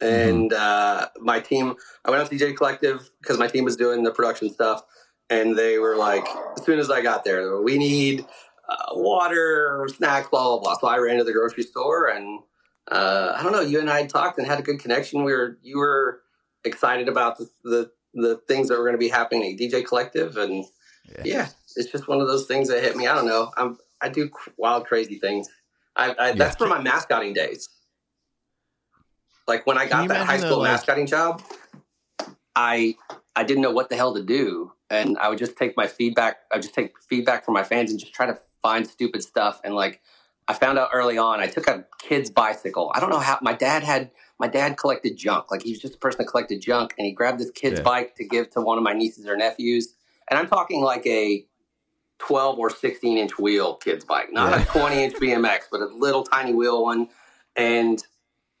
and uh, my team. I went out to DJ Collective because my team was doing the production stuff, and they were like, as soon as I got there, we need uh, water, snacks, blah blah blah. So I ran to the grocery store, and uh, I don't know. You and I had talked and had a good connection. We were you were excited about the the, the things that were going to be happening at DJ Collective, and Yeah. yeah. it's just one of those things that hit me. I don't know. I'm I do wild, crazy things. I, I that's for my mascotting days. Like when I got that high school the, like- mascotting job, I I didn't know what the hell to do, and I would just take my feedback. I would just take feedback from my fans and just try to find stupid stuff. And like I found out early on, I took a kid's bicycle. I don't know how my dad had. My dad collected junk. Like he was just a person that collected junk, and he grabbed this kid's Yeah. bike to give to one of my nieces or nephews. And I'm talking like a 12 or 16 inch wheel kid's bike, not Yeah. a 20 inch BMX, but a little tiny wheel one. And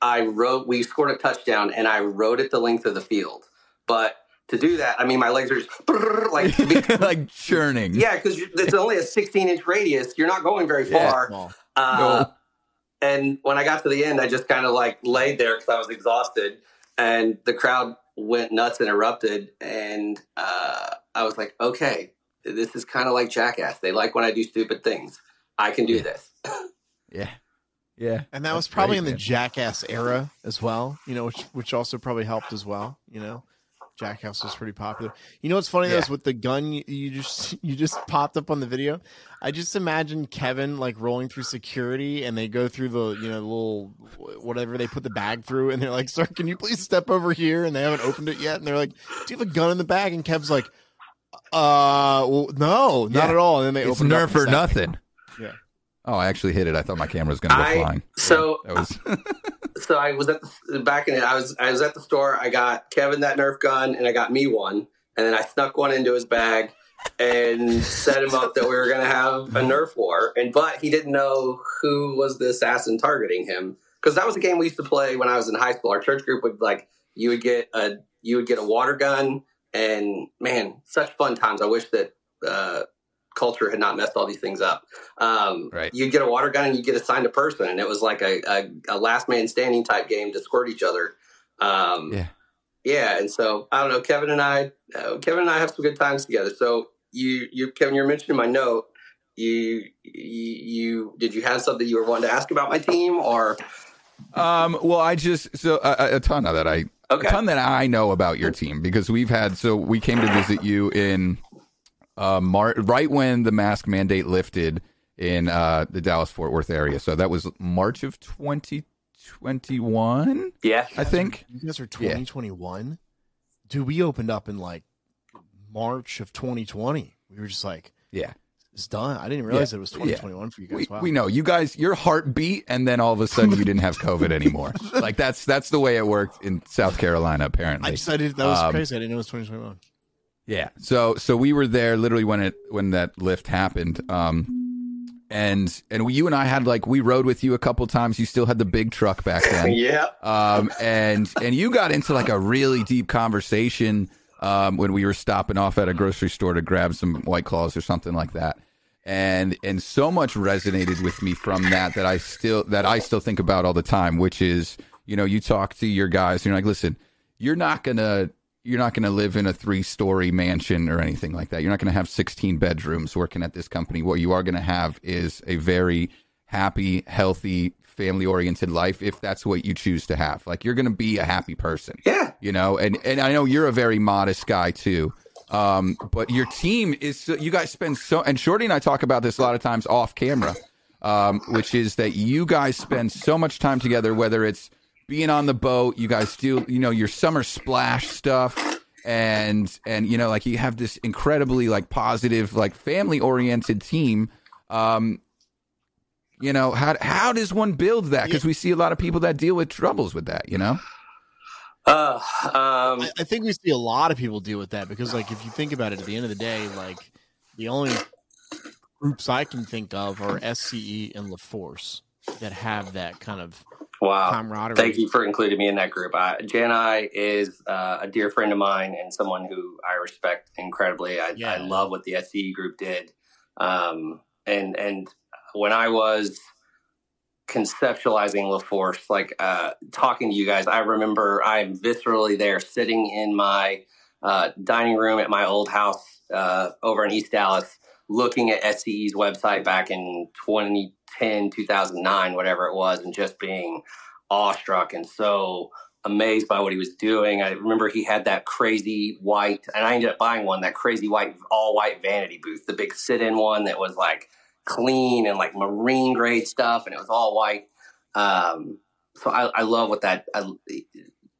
I rode, we scored a touchdown and I rode it the length of the field. But to do that, I mean, my legs are just like, to be- like churning. yeah, because it's only a 16 inch radius. You're not going very Yeah. far. Well, Uh, No. And when I got to the end, I just kind of like laid there because I was exhausted, and the crowd went nuts and erupted. And uh, I was like, okay, this is kind of like Jackass. They like when I do stupid things. I can do Yeah. this. yeah, yeah. and that was probably great, in the man. Jackass era as well. You know, which which also probably helped as well. You know, Jackass was pretty popular. You know what's funny though is with the gun you, you just you just popped up on the video. I just imagine Kevin like rolling through security and they go through the you know little whatever they put the bag through and they're like, "Sir, can you please step over here?" And they haven't opened it yet and they're like, "Do you have a gun in the bag?" And Kev's like. Uh, well, no, not Yeah. at all. And then they It's up Nerf or nothing. Oh, I actually hit it. I thought my camera was going to go I- flying. so That was so I was at the, back in it. I was I was at the store. I got Kevin that Nerf gun, and I got me one, and then I snuck one into his bag and set him up that we were going to have a Nerf war. And but he didn't know who was the assassin targeting him because that was a game we used to play when I was in high school. Our church group would like you would get a you would get a water gun, and man, such fun times. I wish that. Uh, culture had not messed all these things up um, Right. you'd get a water gun and you'd get assigned a person and it was like a, a, a last man standing type game to squirt each other um, Yeah. yeah and so i don't know kevin and i uh, kevin and i have some good times together so you you kevin you're mentioning my note you, you you did you have something you were wanting to ask about my team or um. Well, I just so a, a ton of that. I okay a ton that I know about your team because we've had so we came to visit you in uh Mar- right when the mask mandate lifted in uh the Dallas Fort Worth area. So that was March of 2021, yeah I think. You guys are Yeah. 2021? Dude, we opened up in like March of 2020. We were just like, Yeah. it's done. I didn't realize Yeah. it was 2021 for you guys. We, wow. we know you guys your heart beat and then all of a sudden you didn't have COVID anymore. like that's that's the way it worked in South Carolina apparently. I just, I did, that was Um, crazy. I didn't know it was 2021. Yeah. So so we were there literally when it when that lift happened. Um and and we, you and I had like we rode with you a couple times. You still had the big truck back then. yeah Um and and you got into like a really deep conversation um when we were stopping off at a grocery store to grab some white claws or something like that. And and so much resonated with me from that that I still that I still think about all the time, which is, you know, you talk to your guys and you're like, listen, you're not gonna you're not gonna live in a three story mansion or anything like that. You're not gonna have 16 bedrooms working at this company. What you are gonna have is a very happy, healthy, family oriented life if that's what you choose to have. Like you're gonna be a happy person yeah you know and and i know you're a very modest guy too um but your team is you guys spend so and shorty and i talk about this a lot of times off camera um which is that you guys spend so much time together whether it's being on the boat you guys do you know your summer splash stuff. And and you know like you have this incredibly like positive like family oriented team. Um you know how how does one build that? Because we see a lot of people that deal with troubles with that you know? Uh, um, I, I think we see a lot of people deal with that because, like, if you think about it, at the end of the day, like, the only groups I can think of are SCE and LaForce that have that kind of wow camaraderie. Thank you for including me in that group. Uh, Janai is uh, a dear friend of mine and someone who I respect incredibly. I, Yeah. I love what the SCE group did. Um, and and when I was conceptualizing LaForce, like uh, talking to you guys, I remember I'm viscerally there, sitting in my uh, dining room at my old house uh, over in East Dallas, looking at SCE's website back in 2010, 2009, whatever it was, and just being awestruck and so amazed by what he was doing. I remember he had that crazy white, and I ended up buying one, that crazy white, all white vanity booth, the big sit in one that was like clean and like marine grade stuff, and it was all white. Um, so I, I love what that I,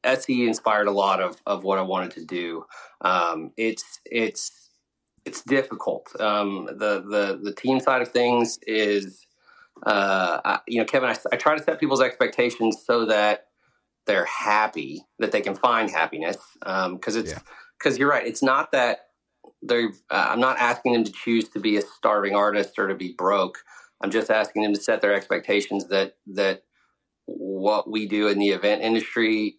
SE inspired a lot of, of what I wanted to do. Um, it's it's it's difficult. Um, the the the team side of things is, uh, I, you know, Kevin. I, I try to set people's expectations so that they're happy, that they can find happiness. Because it's Yeah. because you're right. It's not that they're. Uh, I'm not asking them to choose to be a starving artist or to be broke. I'm just asking them to set their expectations that that what we do in the event industry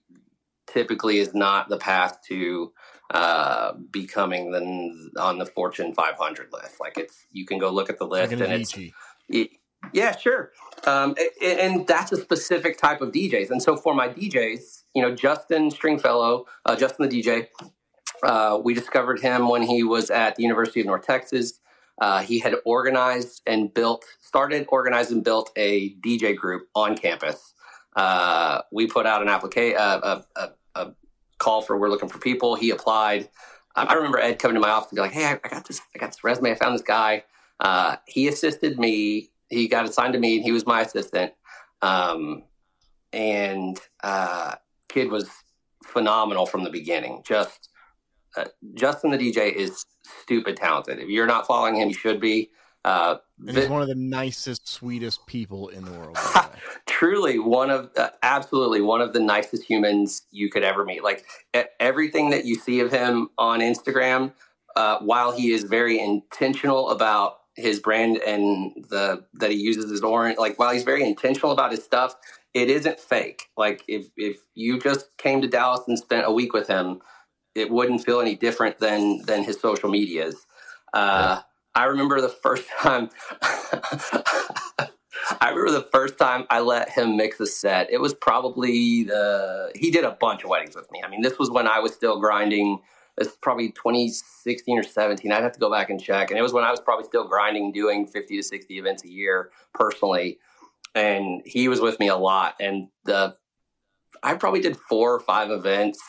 typically is not the path to uh, becoming the on the Fortune 500 list. Like it's you can go look at the Like list an and it's it- yeah, sure. Um, a- a- and that's a specific type of DJs. And so for my DJs, you know, Justin Stringfellow, uh, Justin the DJ, uh, we discovered him when he was at the University of North Texas. Uh, he had organized and built, started, organized, and built a DJ group on campus. Uh, we put out an application, uh, call for we're looking for people. He applied. I remember Ed coming to my office and be like, "Hey, I, I got this, I got this resume. I found this guy." Uh, he assisted me. He got assigned to me, and he was my assistant. Um, and uh, kid was phenomenal from the beginning. Just uh, Justin the DJ is stupid talented. If you're not following him, you should be. Uh, and he's one of the nicest, sweetest people in the world. Truly, one of uh, absolutely one of the nicest humans you could ever meet. Like everything that you see of him on Instagram, uh, while he is very intentional about his brand and the that he uses his orange, like while he's very intentional about his stuff, it isn't fake. Like if if you just came to Dallas and spent a week with him, it wouldn't feel any different than than his social medias. Uh, I remember the first time. I remember the first time I let him mix a set. It was probably the he did a bunch of weddings with me. I mean, this was when I was still grinding. It's probably 2016 or 17. I'd have to go back and check. And it was when I was probably still grinding, doing 50 to 60 events a year personally. And he was with me a lot. And the I probably did four or five events,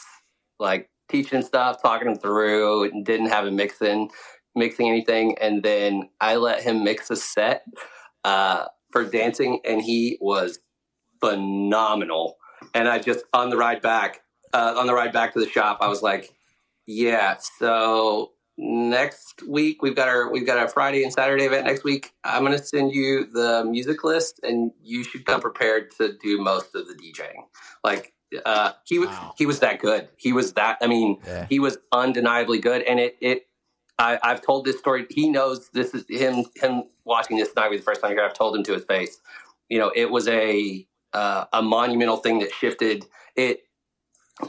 like teaching stuff, talking him through, and didn't have him mixing mixing anything. And then I let him mix a set uh, for dancing, and he was phenomenal. And I just on the ride back, uh, on the ride back to the shop, I was like, "Yeah, so next week we've got our we've got our Friday and Saturday event next week. I'm going to send you the music list, and you should come prepared to do most of the DJing. Like uh, he was wow. he was that good. He was that. I mean, yeah. he was undeniably good, and it it I, have told this story. He knows this is him. Him watching this not be the first time here. I've told him to his face. You know, it was a uh, a monumental thing that shifted it.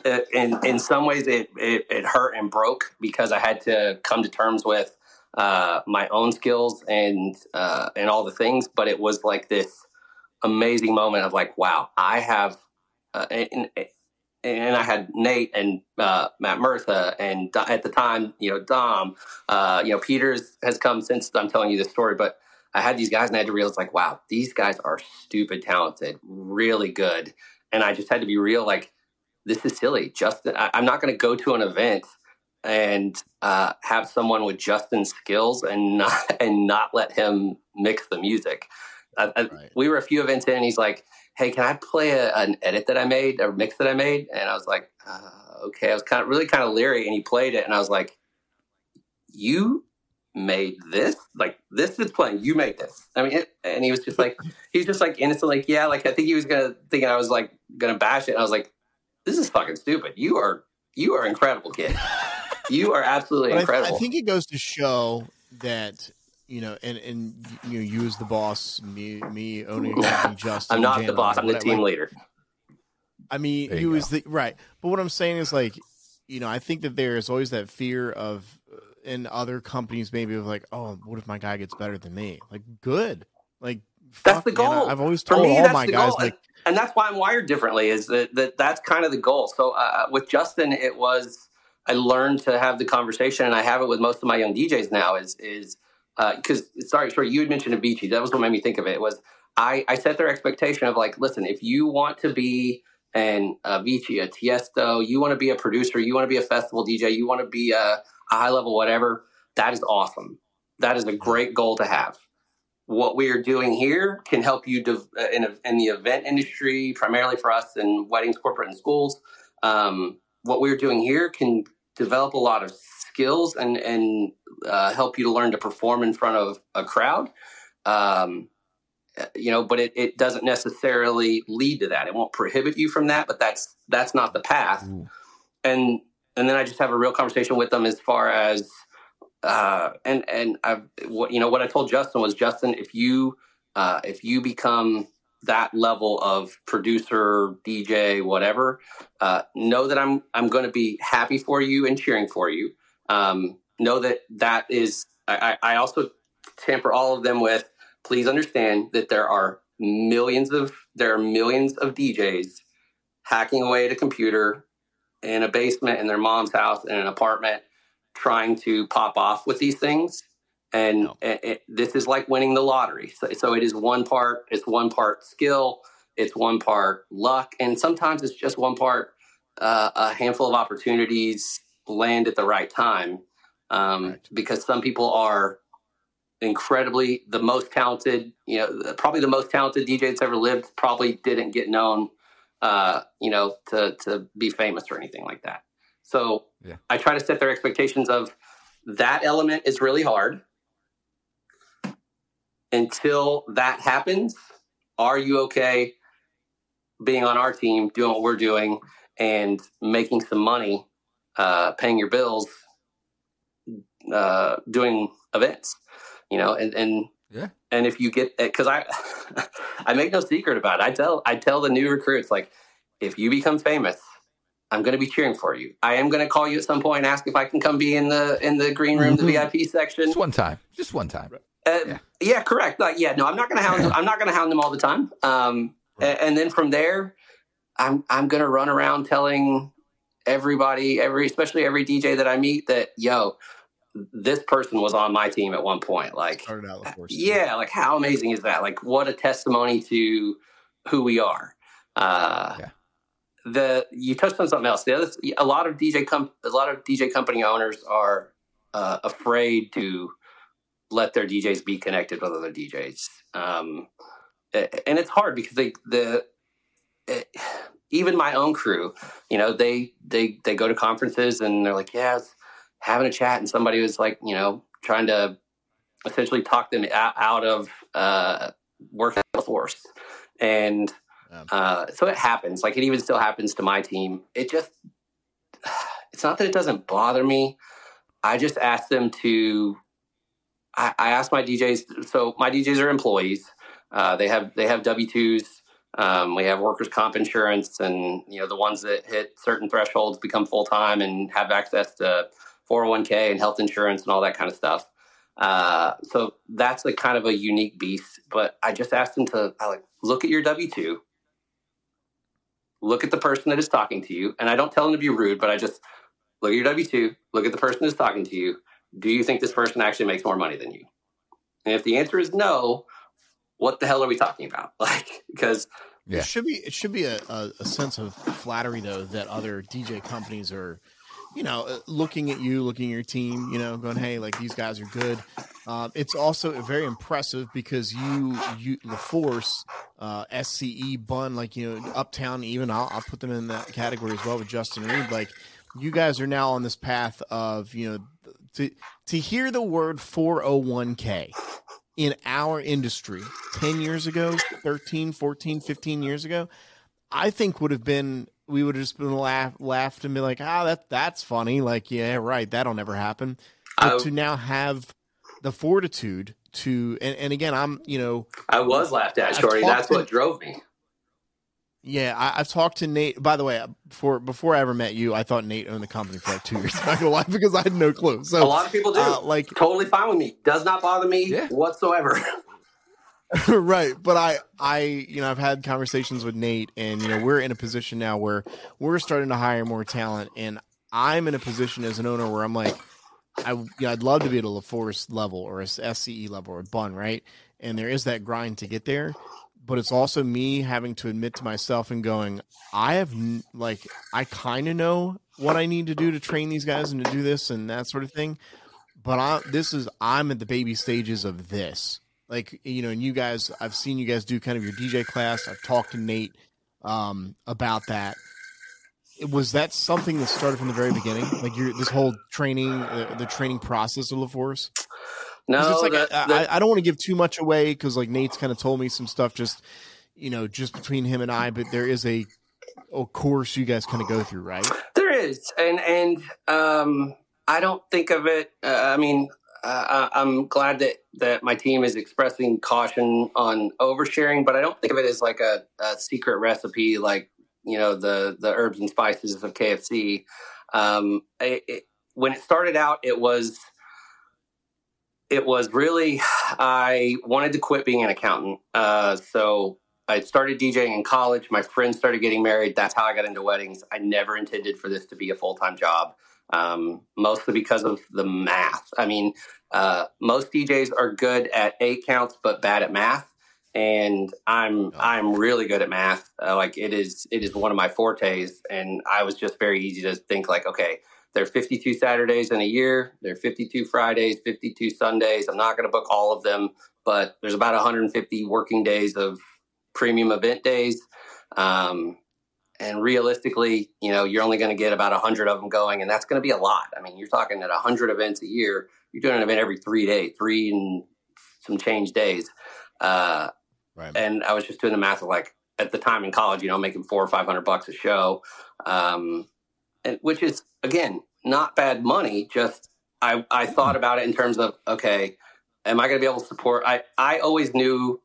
it in in some ways, it, it, it hurt and broke because I had to come to terms with uh, my own skills and uh, and all the things. But it was like this amazing moment of like, wow, I have. Uh, and, and I had Nate and uh, Matt Murtha, and at the time, you know, Dom, uh, you know, Peters has come since I'm telling you this story, but I had these guys and I had to realize, like, wow, these guys are stupid talented, really good. And I just had to be real, like, this is silly. Justin, I, am not going to go to an event and uh, have someone with Justin's skills and not, and not let him mix the music. I, I, right. We were a few events in, and he's like, hey, can I play a, an edit that I made, a mix that I made? And I was like, uh, okay. I was kind of really kind of leery, and he played it, and I was like, you made this? Like this is playing. You made this. I mean it, and he was just like he's just like innocent like yeah like i think he was gonna thinking i was like gonna bash it and i was like this is fucking stupid. You are you are incredible kid. You are absolutely incredible I, I think it goes to show that you know, and and you know, you as the boss, me me owning Justin. I'm not the boss. I'm the team leader. I mean, you, you as the right. But what I'm saying is like, you know, I think that there is always that fear of uh, in other companies maybe of like, oh, what if my guy gets better than me? Like, good. Like that's the goal. Man, I've always told me, all my guys goal. like, and that's why I'm wired differently. Is that, that that's kind of the goal. So uh, with Justin, it was I learned to have the conversation, and I have it with most of my young DJs now. Is is because uh, sorry, sorry, you had mentioned Avicii. That was what made me think of it. Was I, I set their expectation of like, listen, if you want to be an Avicii, a Tiesto, you want to be a producer, you want to be a festival DJ, you want to be a, a high level whatever. That is awesome. That is a great goal to have. What we are doing here can help you uh, in, a, in the event industry, primarily for us in weddings, corporate, and schools. Um, what we're doing here can develop a lot of skills and and uh, help you to learn to perform in front of a crowd. Um, you know, but it, it doesn't necessarily lead to that. It won't prohibit you from that, but that's that's not the path. Ooh. And and then I just have a real conversation with them as far as uh, and and I've what you know what I told Justin was Justin, if you uh, if you become that level of producer, DJ, whatever, uh, know that I'm I'm going to be happy for you and cheering for you um, know that that is I, I also tamper all of them with please understand that there are millions of there are millions of DJs hacking away at a computer in a basement in their mom's house in an apartment trying to pop off with these things and no. it, it, this is like winning the lottery so, so it is one part it's one part skill it's one part luck and sometimes it's just one part uh, a handful of opportunities land at the right time um, right. because some people are incredibly the most talented you know probably the most talented dj that's ever lived probably didn't get known uh, you know to to be famous or anything like that so yeah. i try to set their expectations of that element is really hard. Until that happens, are you okay being on our team, doing what we're doing, and making some money, uh, paying your bills, uh, doing events? You know, and and Yeah. and if you get because I I make no secret about it. I tell I tell the new recruits like if you become famous, I'm going to be cheering for you. I am going to call you at some point and ask if I can come be in the in the green room, the VIP section. Just one time. Just one time. Uh, Yeah. yeah. correct. Like, yeah, no, I'm not going to hound. I'm not going to hound them all the time. Um, a- and, then from there, I'm I'm going to run around telling everybody, every especially every DJ that I meet that yo, this person was on my team at one point. Like, Started out, course. yeah, like how amazing is that? Like, what a testimony to who we are. Uh, Yeah. The you touched on something else. The other, a lot of DJ com- a lot of DJ company owners are uh, afraid to let their DJs be connected with other DJs, um, and it's hard because they the eh, even my own crew, you know, they they they go to conferences and they're like, yeah, having a chat, and somebody was like, you know, trying to essentially talk them out, of uh, working the force, and uh, so it happens. Like it even still happens to my team. It just it's not that it doesn't bother me. I just ask them to. I, I ask my DJs. So my DJs are employees. Uh, they have they have W twos. Um, we have workers' comp insurance, and you know the ones that hit certain thresholds become full time and have access to 401k and health insurance and all that kind of stuff. Uh, so that's a kind of a unique beast. But I just asked them to I like look at your W two, look at the person that is talking to you, and I don't tell them to be rude, but I just look at your W two, look at the person that's talking to you. Do you think this person actually makes more money than you? And if the answer is no, what the hell are we talking about? Like because Yeah. It should be it should be a, a, a sense of flattery though that other DJ companies are, you know, uh, looking at you, looking at your team, you know, going, hey, like these guys are good. Um, it's also very impressive because you you LaForce, uh, SCE, Bun, like you know, Uptown, even I'll, I'll put them in that category as well with Justin Reed. Like you guys are now on this path of you know to to hear the word 401k in our industry 10 years ago 13 14 15 years ago i think would have been we would have just been laugh, laughed and be like ah that that's funny like yeah right that'll never happen but I, to now have the fortitude to and, and again i'm you know I was laughed at, Shorty. That's what drove me. Yeah I, i've talked to nate by the way before before i ever met you i thought nate owned the company for like two years not gonna lie because i had no clue So A lot of people do. uh, like totally fine with me. Does not bother me Yeah. whatsoever. right but i i you know i've had conversations with nate and you know we're in a position now where we're starting to hire more talent and i'm in a position as an owner where i'm like i you know, i'd love to be at a laforce level or a sce level or a bun right and there is that grind to get there but it's also me having to admit to myself and going i have like i kind of know what i need to do to train these guys and to do this and that sort of thing but I, this is i'm at the baby stages of this. Like you know and you guys i've seen you guys do kind of your dj class. I've talked to nate um, about that. Was that something that started from the very beginning? Like your this whole training uh, the training process of laforce No, like the- I, the- I, I don't want to give too much away because like nate's kind of told me some stuff just you know just between him and i but there is a a course you guys kind of go through right There is, and and um, I don't think of it. Uh, I mean, uh, I- I'm glad that that my team is expressing caution on oversharing, but I don't think of it as like a, a secret recipe, like you know the the herbs and spices of KFC. Um, it, it, when it started out, it was it was really I wanted to quit being an accountant, uh, so I started DJing in college. My friends started getting married. That's how I got into weddings. I never intended for this to be a full time job, um, mostly because of the math. I mean, uh, most DJs are good at eight counts, but bad at math. And I'm I'm really good at math. Uh, like it is it is one of my fortes. And I was just very easy to think like, okay, there are 52 Saturdays in a year. There are 52 Fridays, 52 Sundays. I'm not going to book all of them, but there's about 150 working days of premium event days. Um, and realistically, you know, you're only going to get about hundred of them going, and that's going to be a lot. I mean, you're talking at hundred events a year. You're doing an event every three days, three and some change days. Uh, Right. and I was just doing the math of like at the time in college, you know, making four or five hundred bucks a show, um, which is again not bad money. Just I I thought about it in terms of okay, am I going to be able to support? I I always knew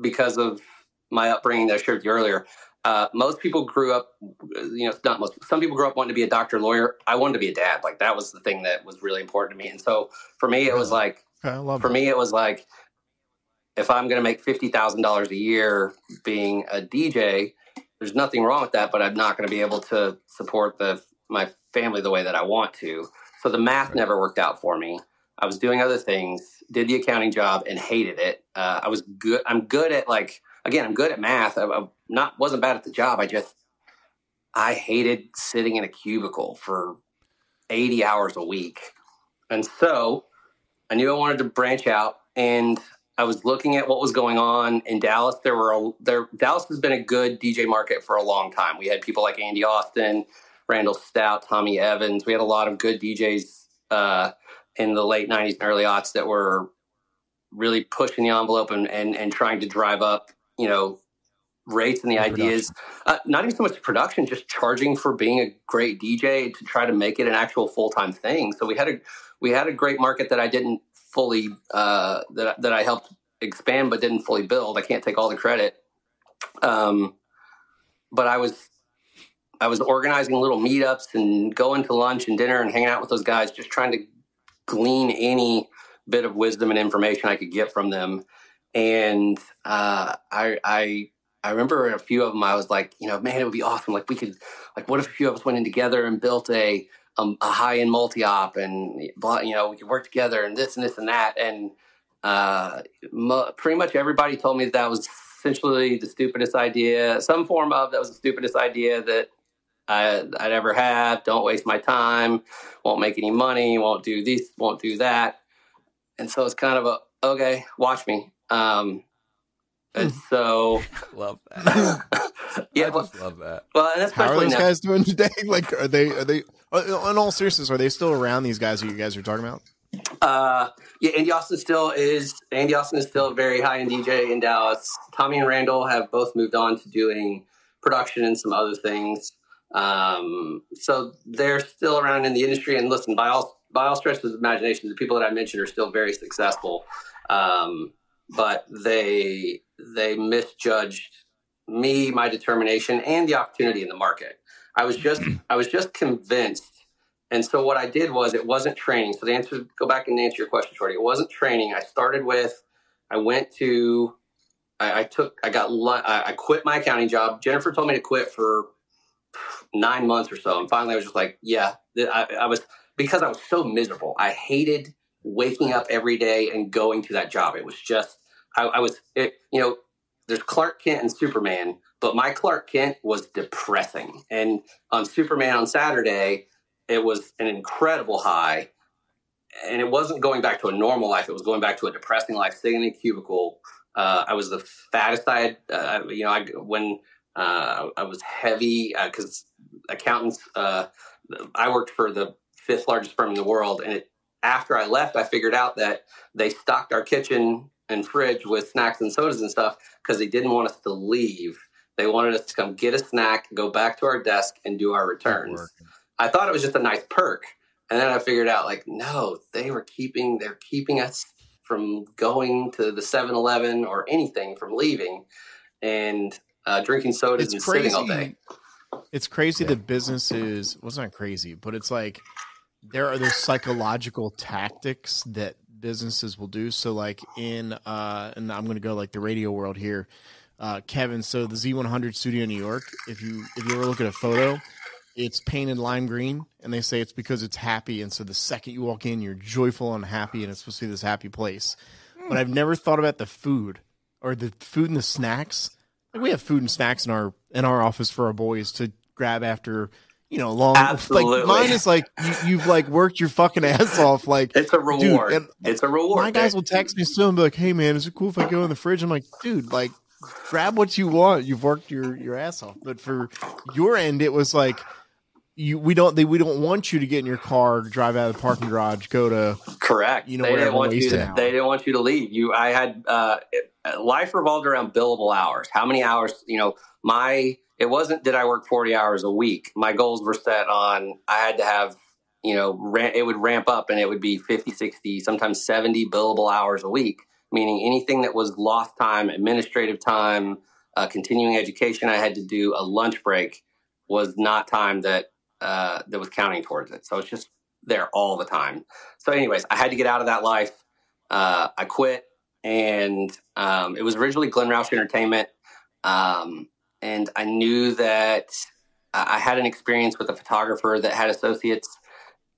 because of my upbringing that I shared with you earlier. Uh, most people grew up, you know, not most. Some people grew up wanting to be a doctor, lawyer. I wanted to be a dad. Like that was the thing that was really important to me. And so for me, it was like for that. me, it was like if I'm going to make fifty thousand dollars a year being a DJ, there's nothing wrong with that. But I'm not going to be able to support the my family the way that I want to. So the math Right. never worked out for me. I was doing other things, did the accounting job, and hated it. Uh, I was good. I'm good at like again. I'm good at math. I, I not wasn't bad at the job. I just I hated sitting in a cubicle for 80 hours a week. And so I knew I wanted to branch out and I was looking at what was going on in Dallas. There were a, there Dallas has been a good DJ market for a long time. We had people like Andy Austin, Randall Stout, Tommy Evans. We had a lot of good DJs uh, in the late '90s and early aughts that were really pushing the envelope and and, and trying to drive up, you know, rates and the The ideas. Uh, not even so much production, just charging for being a great DJ to try to make it an actual full time thing. So we had a we had a great market that I didn't fully uh, that that I helped expand, but didn't fully build. I can't take all the credit. Um, but I was I was organizing little meetups and going to lunch and dinner and hanging out with those guys, just trying to glean any bit of wisdom and information I could get from them. And uh, I, I, I remember a few of them. I was like, you know, man, it would be awesome. Like we could, like, what if a few of us went in together and built a um, a high end multi op, and blah, you know, we could work together and this and this and that. And uh, mo- pretty much everybody told me that, that was essentially the stupidest idea, some form of that was the stupidest idea that I, I'd ever have. Don't waste my time. Won't make any money. Won't do this. Won't do that. And so it's kind of a okay. Watch me. Um, and so love that. yeah. I Well, love that. well, and How are especially those now. guys doing today? Like, are they are they? uh, In all seriousness, are they still around? These guys that you guys are talking about? Uh, yeah, Andy Austin still is. Andy Austin is still very high in DJ in Dallas. Tommy and Randall have both moved on to doing production and some other things. Um, so they're still around in the industry. And listen, by all by all stretches of the imagination, the people that I mentioned are still very successful. Um, but they they misjudged me, my determination, and the opportunity in the market. I was just I was just convinced and so what I did was it wasn't training. So the answer, go back and answer your question, Shorty. It wasn't training. I started with, I went to, I, I took, I got, I I quit my accounting job. Jennifer told me to quit for nine months or so. And finally I was just like, yeah, I, I was, because I was so miserable. I hated waking up every day and going to that job. It was just, I, I was, it, you know, there's Clark Kent and Superman, but my Clark Kent was depressing. And on Superman on Saturday, it was an incredible high and it wasn't going back to a normal life it was going back to a depressing life sitting in a cubicle uh, i was the fattest i had uh, you know I, when uh, i was heavy because accountants uh, i worked for the fifth largest firm in the world and it, after i left i figured out that they stocked our kitchen and fridge with snacks and sodas and stuff because they didn't want us to leave. They wanted us to come get a snack go back to our desk and do our returns. I thought it was just a nice perk. And then I figured out like, no, they were keeping, they're keeping us from going to the 7 Eleven or anything from leaving. And uh, drinking sodas and It's sitting all day. crazy. It's crazy that businesses. Well, it's not crazy, but it's like there are those psychological tactics that businesses will do. So, like in, uh, and I'm going to go like the radio world here, uh, Kevin. So the Z100 studio in New York. If you if you ever look at a photo, it's painted lime green, and they say it's because it's happy. And so the second you walk in, you're joyful and happy, and it's supposed to be this happy place. But I've never thought about the food or the food and the snacks. Like we have food and snacks in our in our office for our boys to grab after you know long. Absolutely. Like mine is like you, you've like worked your fucking ass off. Like It's a reward. and it's a reward. my guys will text me soon and be like, "Hey man, is it cool if I go in the fridge?" I'm like, "Dude, like grab what you want. You've worked your your ass off. But for your end, it was like you we don't they, we don't want you to get in your car, drive out of the parking garage, go to correct. You know, they didn't want you. To, they didn't want you to leave. You, I had uh, life revolved around billable hours. How many hours? You know, my it wasn't did I work forty hours a week. My goals were set on I had to have you know ran, it would ramp up and it would be 50, 60, sometimes seventy billable hours a week. Meaning anything that was lost time, administrative time, uh, continuing education I had to do, a lunch break was not time that uh, that was counting towards it. So it's just there all the time. So, anyways, I had to get out of that life. Uh, I quit, and um, it was originally Glenn Roush Entertainment. Um, and I knew that I had an experience with a photographer that had associates,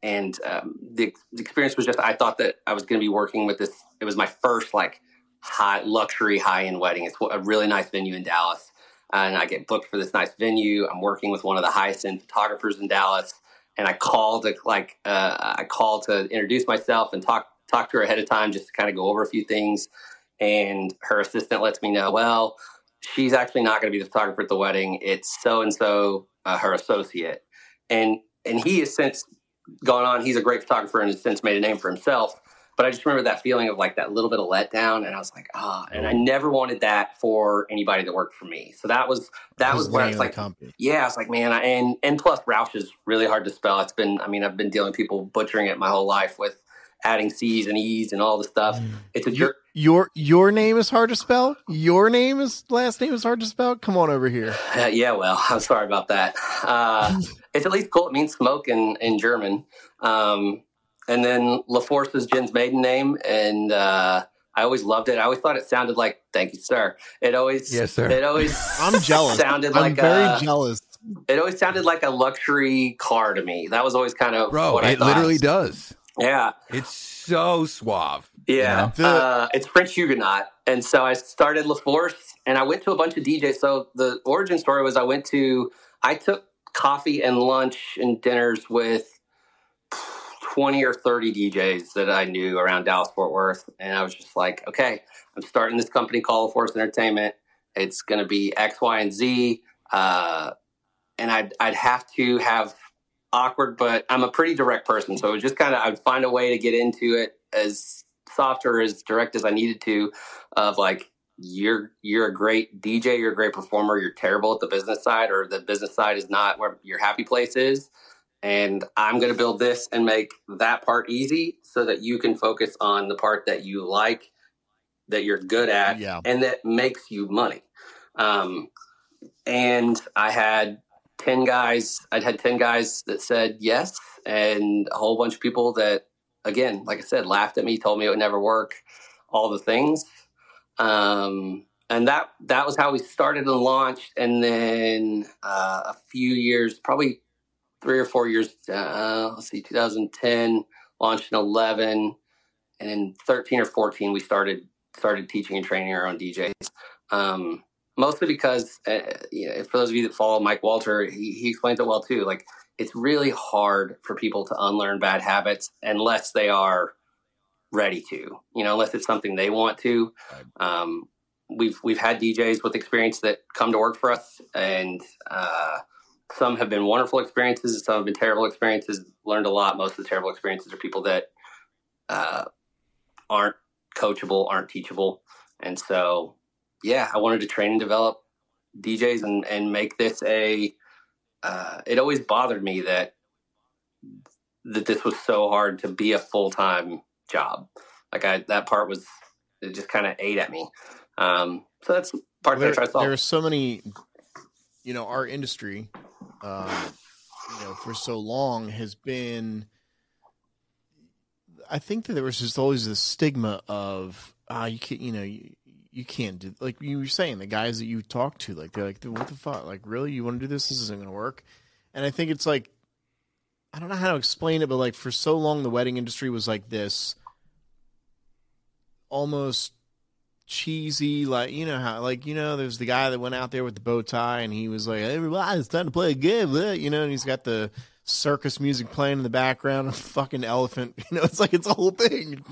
and um, the, the experience was just I thought that I was going to be working with this. It was my first like high luxury high end wedding. It's a really nice venue in Dallas, and I get booked for this nice venue. I'm working with one of the highest end photographers in Dallas, and I called to like uh, I called to introduce myself and talk talk to her ahead of time just to kind of go over a few things. And her assistant lets me know, well, she's actually not going to be the photographer at the wedding. It's so and so, her associate, and and he has since gone on. He's a great photographer and has since made a name for himself. But I just remember that feeling of like that little bit of letdown, and I was like, ah, and I never wanted that for anybody that worked for me. So that was that was where I was like, company. yeah, I was like, man, I, and and plus Roush is really hard to spell. It's been, I mean, I've been dealing with people butchering it my whole life with adding C's and E's and all the stuff. It's a Your, your your name is hard to spell. Your name is last name is hard to spell. Come on over here. Uh, yeah, well, I'm sorry about that. Uh, it's at least cool. It means smoke in in German. Um, and then LaForce is Jen's maiden name, and uh, I always loved it. I always thought it sounded like "Thank you, sir." It always, Yes, sir. It always I'm jealous. sounded I'm like very a, jealous. it always sounded like a luxury car to me. That was always kind of Bro, what I it thought. literally does. Yeah, It's so suave. Yeah, You know? uh, it's French Huguenot, and so I started LaForce, and I went to a bunch of DJs. So the origin story was I went to, I took coffee and lunch and dinners with twenty or thirty DJs that I knew around Dallas Fort Worth, and I was just like, okay, I'm starting this company called Force Entertainment. It's going to be X, Y, and Z, uh, and I'd I'd have to have awkward, but I'm a pretty direct person, so it was just kind of I'd find a way to get into it as soft or as direct as I needed to. Of like, you're you're a great DJ, you're a great performer, you're terrible at the business side, or the business side is not where your happy place is. And I'm going to build this and make that part easy so that you can focus on the part that you like, that you're good at, Yeah. and that makes you money. Um, and I had 10 guys, I'd had 10 guys that said yes, and a whole bunch of people that, again, like I said, laughed at me, told me it would never work, all the things. Um, and that that was how we started and launched. And then uh, a few years, probably three or four years, uh, let's see, 2010, launched in 11, and in 13 or 14, we started started teaching and training our own DJs. Um, mostly because, uh, you know, for those of you that follow Mike Walter, he, he explains it well too. Like, it's really hard for people to unlearn bad habits unless they are ready to, you know, unless it's something they want to. Um, we've we've had DJs with experience that come to work for us, and uh, some have been wonderful experiences, some have been terrible experiences. Learned a lot. Most of the terrible experiences are people that uh, aren't coachable, aren't teachable, and so yeah, I wanted to train and develop DJs and and make this a. Uh, it always bothered me that that this was so hard to be a full time job. Like I, that part was it just kind of ate at me. Um, so that's part that I there, try to solve. there are so many you know our industry um you know for so long has been i think that there was just always this stigma of ah you can't you know you, you can't do like you were saying the guys that you talk to like they're like what the fuck? Like really? You want to do this? This isn't going to work. And i think it's like i don't know how to explain it but like for so long the wedding industry was like this almost cheesy, like you know how, like you know, there's the guy that went out there with the bow tie, and he was like, "Everybody, it's time to play a game," uh," you know, and he's got the circus music playing in the background, a fucking elephant, you know, it's like it's a whole thing.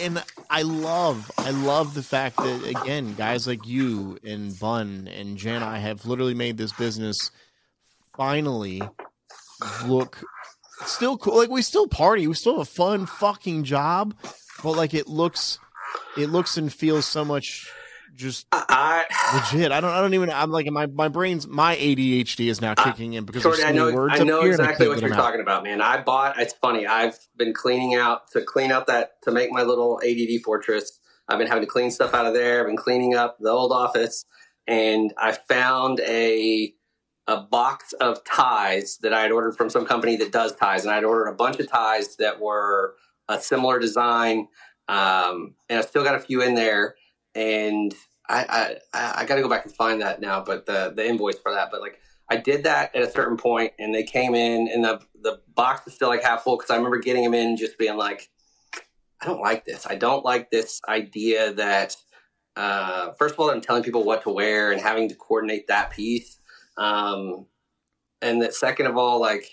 and I love, I love the fact that again, guys like you and Bun and Jen, I have literally made this business finally look still cool. Like we still party, we still have a fun fucking job, but like it looks, it looks and feels so much just I, legit. I don't. I don't even. I'm like my my brain's my ADHD is now uh, kicking in because there's I know, words I know here and I exactly what you're out. talking about, man. I bought. It's funny. I've been cleaning out to clean out that to make my little ADD fortress. I've been having to clean stuff out of there. I've been cleaning up the old office, and I found a a box of ties that I had ordered from some company that does ties, and I'd ordered a bunch of ties that were a similar design, um, and I still got a few in there, and I I, I got to go back and find that now, but the the invoice for that, but like I did that at a certain point, and they came in, and the the box was still like half full because I remember getting them in, and just being like, I don't like this. I don't like this idea that. Uh, first of all, I'm telling people what to wear and having to coordinate that piece. Um, and that second of all, like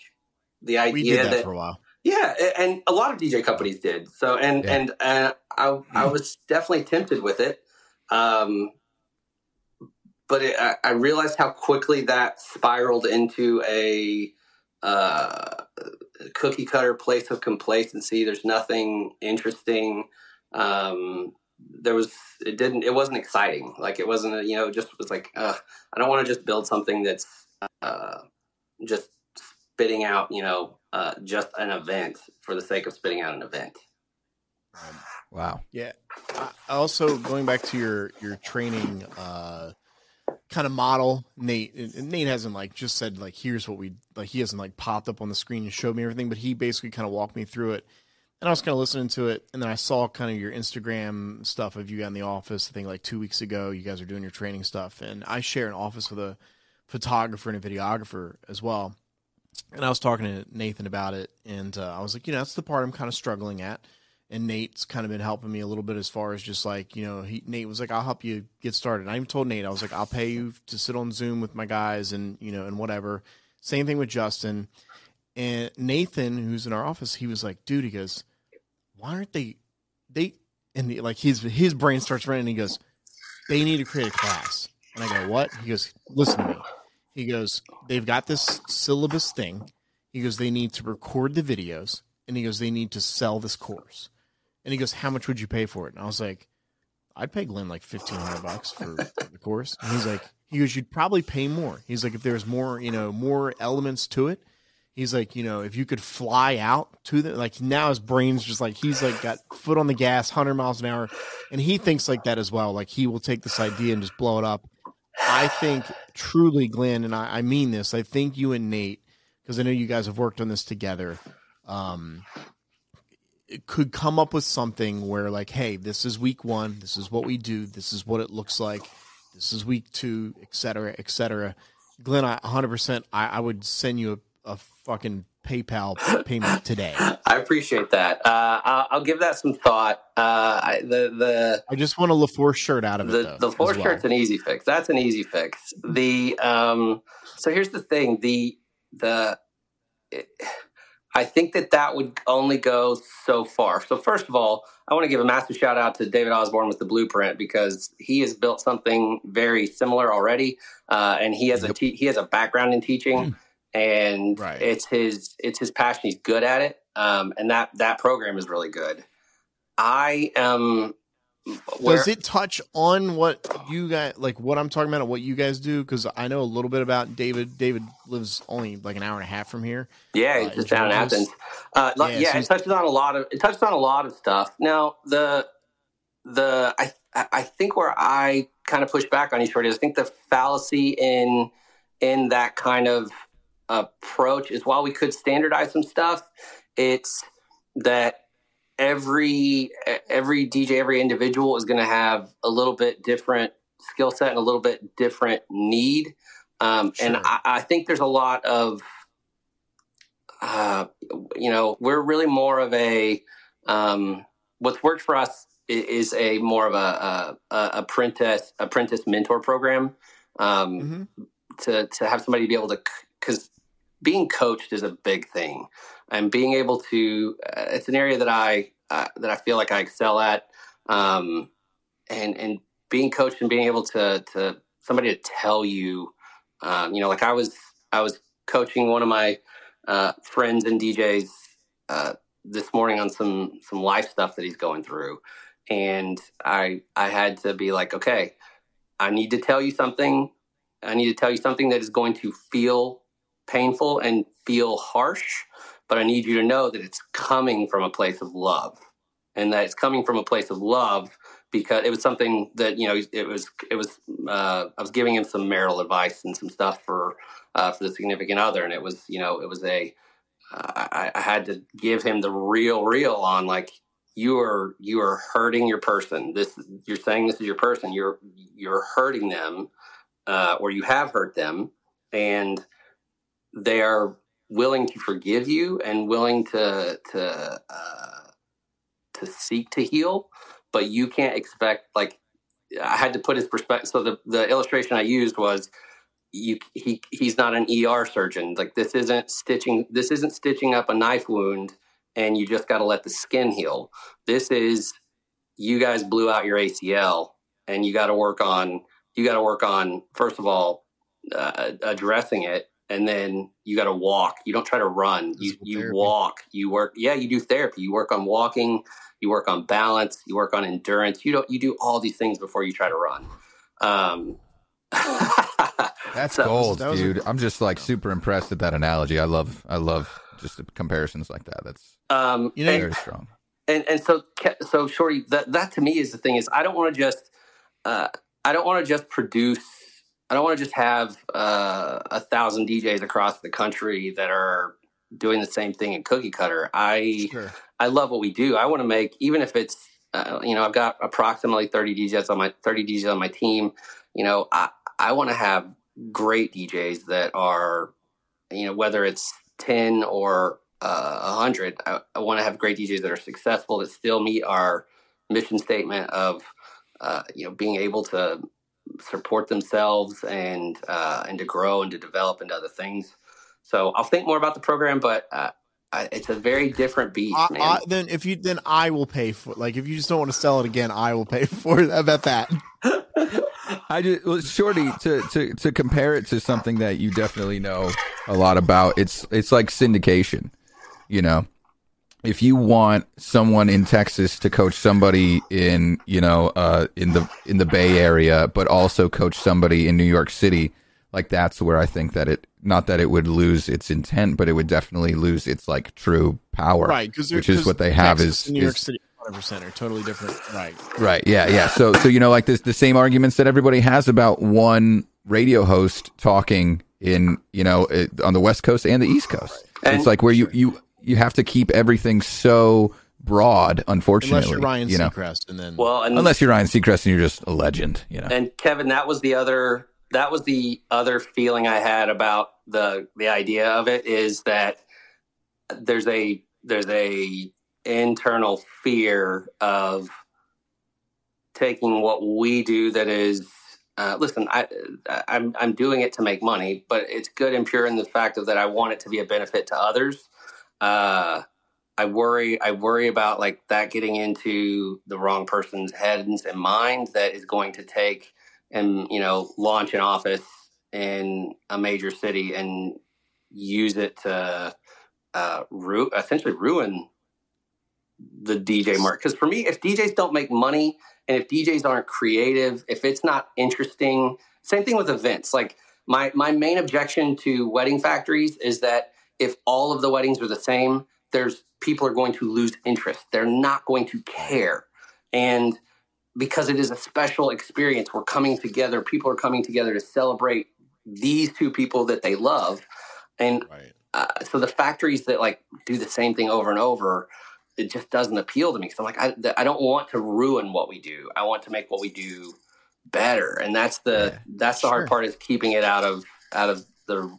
the idea that, that for a while. Yeah, and a lot of DJ companies did. So, and Yeah. and uh, I I was definitely tempted with it, um, but it, I, I realized how quickly that spiraled into a uh, cookie cutter place of complacency. There's nothing interesting. Um, there was it didn't it wasn't exciting. Like it wasn't a, you know it just was like uh, I don't want to just build something that's uh, just spitting out you know uh, just an event for the sake of spitting out an event. Wow. Yeah. I- Also, going back to your your training uh, kind of model, Nate. and Nate hasn't like just said like here's what we like. He hasn't like popped up on the screen and showed me everything, but he basically kind of walked me through it. And I was kind of listening to it, and then I saw kind of your Instagram stuff of you in the office. I think like two weeks ago, you guys are doing your training stuff, and I share an office with a photographer and a videographer as well. And I was talking to Nathan about it, and uh, I was like, you know, that's the part I'm kind of struggling at and Nate's kind of been helping me a little bit as far as just like you know he Nate was like I'll help you get started. And I even told Nate I was like I'll pay you to sit on Zoom with my guys and you know and whatever. Same thing with Justin and Nathan who's in our office. He was like, dude, he goes, why aren't they they and the, like his his brain starts running. He goes, they need to create a class. And I go, what? He goes, listen to me. He goes, they've got this syllabus thing. He goes, they need to record the videos, and he goes, they need to sell this course. And he goes, how much would you pay for it? And I was like, I'd pay Glenn like fifteen hundred bucks for the course. And he's like, he goes, you'd probably pay more. He's like, if there's more, you know, more elements to it. He's like, you know, if you could fly out to the like now his brain's just like he's like got foot on the gas, hundred miles an hour, and he thinks like that as well. Like he will take this idea and just blow it up. I think truly, Glenn, and I, I mean this. I think you and Nate, because I know you guys have worked on this together. Um, could come up with something where like, hey, this is week one. This is what we do. This is what it looks like. This is week two, et cetera, et cetera. Glenn, I 100%, I, I would send you a, a fucking PayPal payment today. I appreciate that. Uh, I'll, I'll give that some thought. Uh, I, the the I just want a LaForce shirt out of it. the though, the four well. shirt's an easy fix. That's an easy fix. The um. So here's the thing. The the. It, I think that that would only go so far. So first of all, I want to give a massive shout out to David Osborne with the Blueprint because he has built something very similar already, uh, and he has a te- he has a background in teaching, and Right. it's his it's his passion. He's good at it, um, and that that program is really good. I am. where- Does it touch on what you guys like? What I'm talking about, and what you guys do? Because I know a little bit about David. David lives only like an hour and a half from here. Yeah, uh, just down in Athens. Uh, Yeah, yeah, so it touches on a lot of it touches on a lot of stuff. Now the the I I think where I kind of push back on you, Shorty, is I think the fallacy in in that kind of approach is while we could standardize some stuff, it's that every every DJ, every individual is going to have a little bit different skill set and a little bit different need. Um, And I, I think there's a lot of uh, you know, we're really more of a um, what's worked for us is a more of a, a, a apprentice apprentice mentor program um, Mm-hmm. to to have somebody be able to because being coached is a big thing and being able to uh, it's an area that I uh, that I feel like I excel at, um, and and being coached and being able to to somebody to tell you, um, you know, like I was I was coaching one of my uh, friends and DJs uh, this morning on some some life stuff that he's going through, and I I had to be like, okay, I need to tell you something. I need to tell you something that is going to feel painful and feel harsh, but I need you to know that it's coming from a place of love, and that it's coming from a place of love because it was something that you know it was it was uh, I was giving him some marital advice and some stuff for uh, for the significant other, and it was you know it was a uh, I, I had to give him the real real on like you are you are hurting your person. This you're saying this is your person. You're you're hurting them, uh, or you have hurt them, and they are willing to forgive you and willing to to uh, to seek to heal. But you can't expect like I had to put his perspective. So the the illustration I used was you he he's not an ER surgeon. Like this isn't stitching this isn't stitching up a knife wound and you just got to let the skin heal. This is you guys blew out your ACL and you got to work on you got to work on first of all uh, addressing it and then you got to walk. You don't try to run. You you therapy. walk. You work. Yeah, you do therapy. You work on walking. You work on balance. You work on endurance. You don't. You do all these things before you try to run. Um, That's so, gold, dude. i am just like super impressed at that analogy. I love, I love just comparisons like that. That's um, you know, very and, strong. And and so so shorty, that that to me is the thing is I don't want to just uh, I don't want to just produce. I don't want to just have uh, a thousand DJs across the country that are doing the same thing in cookie cutter. I sure. I love what we do. I want to make even if it's uh, you know I've got approximately thirty DJs on my thirty DJs on my team. You know I I want to have great DJs that are, you know, whether it's 10 or uh, 100, I, I want to have great DJs that are successful that still meet our mission statement of, uh, you know, being able to support themselves and uh, and to grow and to develop into other things. So I'll think more about the program, but uh, I, it's a very different beast, I, man. I, then if you then I will pay for like if you just don't want to sell it again, I will pay for it. I bet that. I just well, shorty to, to to compare it to something that you definitely know a lot about. It's it's like syndication, you know. If you want someone in Texas to coach somebody in you know uh, in the in the Bay Area, but also coach somebody in New York City, like that's where I think that it not that it would lose its intent, but it would definitely lose its like true power, right? Because Which is what they have Texas, is New York is, City percent are totally different. Right. Right. Yeah. Yeah. So, so, you know, like this, the same arguments that everybody has about one radio host talking in, you know, on the West Coast and the East Coast. And it's like where you, you, you have to keep everything so broad, unfortunately. Unless you're Ryan you know? Seacrest and then. Well, and, unless you're Ryan Seacrest and you're just a legend, you know. And Kevin, that was the other, that was the other feeling I had about the, the idea of it is that there's a, there's a internal fear of taking what we do that is uh, listen I, I'm, I'm doing it to make money but it's good and pure in the fact of that i want it to be a benefit to others uh, i worry i worry about like that getting into the wrong person's heads and minds that is going to take and you know launch an office in a major city and use it to uh, ru- essentially ruin the DJ market. Because for me, if DJs don't make money and if DJs aren't creative, if it's not interesting, same thing with events. Like my my main objection to wedding factories is that if all of the weddings are the same, there's people are going to lose interest. They're not going to care. And because it is a special experience, we're coming together, people are coming together to celebrate these two people that they love. And right. uh, so the factories that like do the same thing over and over, it just doesn't appeal to me. So I'm like, I, I don't want to ruin what we do. I want to make what we do better. And that's the, yeah, that's the sure. hard part is keeping it out of, out of the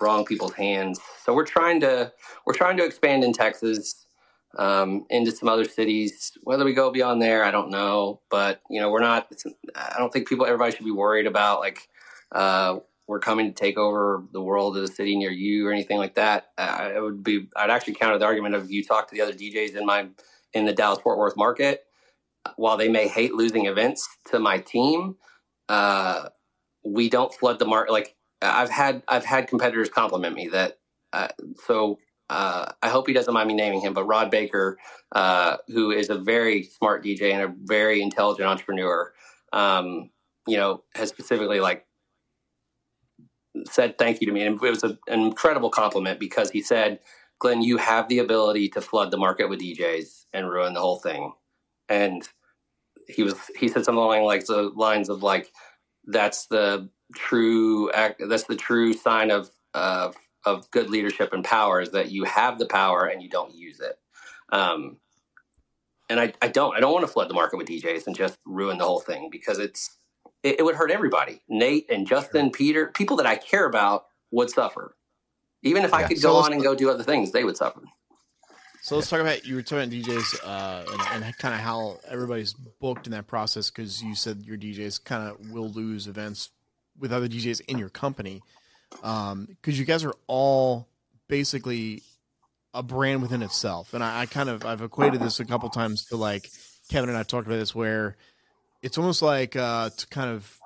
wrong people's hands. So we're trying to, we're trying to expand in Texas, um, into some other cities. Whether we go beyond there, I don't know. But you know, we're not. I don't think people, everybody should be worried about like uh, we're coming to take over the world of the city near you or anything like that, I would be I'd actually counter the argument of you talk to the other DJs in my in the Dallas Fort Worth market, while they may hate losing events to my team, uh, we don't flood the market. Like I've had I've had competitors compliment me that. Uh, so uh, I hope he doesn't mind me naming him, but Rod Baker, uh, who is a very smart DJ and a very intelligent entrepreneur, um, you know, has specifically like said thank you to me, and it was a, an incredible compliment because he said, "Glenn, you have the ability to flood the market with DJs and ruin the whole thing," and he was he said something along like the lines of like, "That's the true act. That's the true sign of of of good leadership and power is that you have the power and you don't use it." Um, and I, I don't I don't want to flood the market with DJs and just ruin the whole thing because it's it, it would hurt everybody. Nate and Justin, sure. Peter, people that I care about would suffer. Even if yeah. I could so go on and go do other things, they would suffer. So let's talk about you were talking about DJs uh, and, and kind of how everybody's booked in that process because you said your DJs kind of will lose events with other DJs in your company because um, you guys are all basically a brand within itself. And I, I, kind of I've equated this a couple times to like Kevin and I talked about this where it's almost like uh, to kind of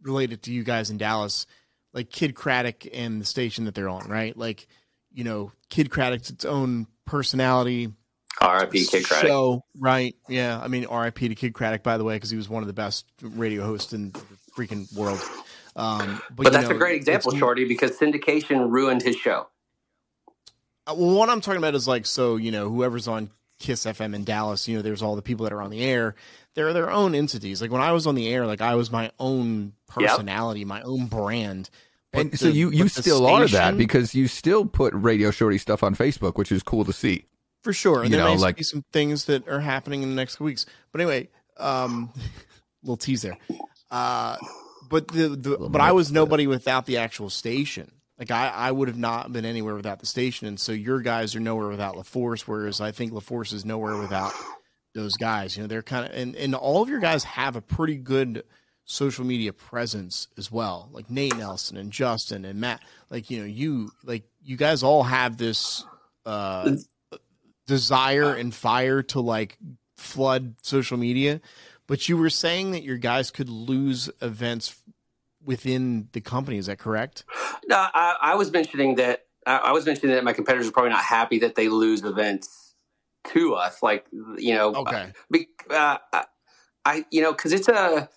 relate it to you guys in Dallas, like Kidd Kraddick and the station that they're on, right? Like, you know, Kidd Kraddick's its own personality. R.I.P. Kidd Kraddick. Show, right? Yeah, I mean, R.I.P. to Kidd Kraddick, by the way, because he was one of the best radio hosts in the freaking world. Um, but, but that's know, a great example, Shorty, because syndication ruined his show. Uh, well, what I'm talking about is like, so you know, whoever's on Kiss FM in Dallas, you know, there's all the people that are on the air, they're their own entities. Like when I was on the air, like I was my own personality, yep. my own brand. And the, so you you still station, are that because you still put Radio Shorty stuff on Facebook, which is cool to see. For sure. And you there know, may like, be some things that are happening in the next weeks. But anyway, um little teaser. Uh but the, the but I was nobody without the actual station. Like I, I would have not been anywhere without the station, and so your guys are nowhere without LaForce, whereas I think LaForce is nowhere without those guys. You know, they're kind of and, and all of your guys have a pretty good social media presence as well. Like Nate Nelson and Justin and Matt. Like, you know, you like you guys all have this uh desire and fire to like flood social media. But you were saying that your guys could lose events within the company. Is that correct? No, I, I was mentioning that I was mentioning that my competitors are probably not happy that they lose events to us. Like you know, okay, uh, I you know because it's a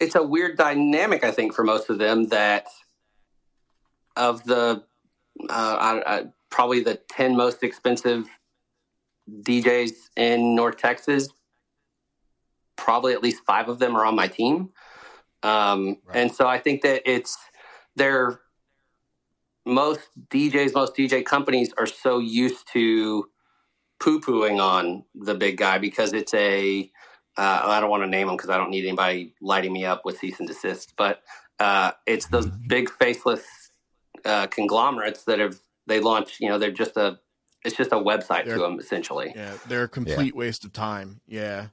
it's a weird dynamic. I think for most of them that of the uh, I, I, probably the ten most expensive DJs in North Texas. Probably at least five of them are on my team, um, right. and so I think that it's they're most DJs, most DJ companies are so used to poo pooing on the big guy because it's a uh, I don't want to name them because I don't need anybody lighting me up with cease and desist, but uh, it's those mm-hmm. big faceless uh, conglomerates that have they launched. You know, they're just a it's just a website they're, to them essentially. Yeah, they're a complete yeah. waste of time. Yeah.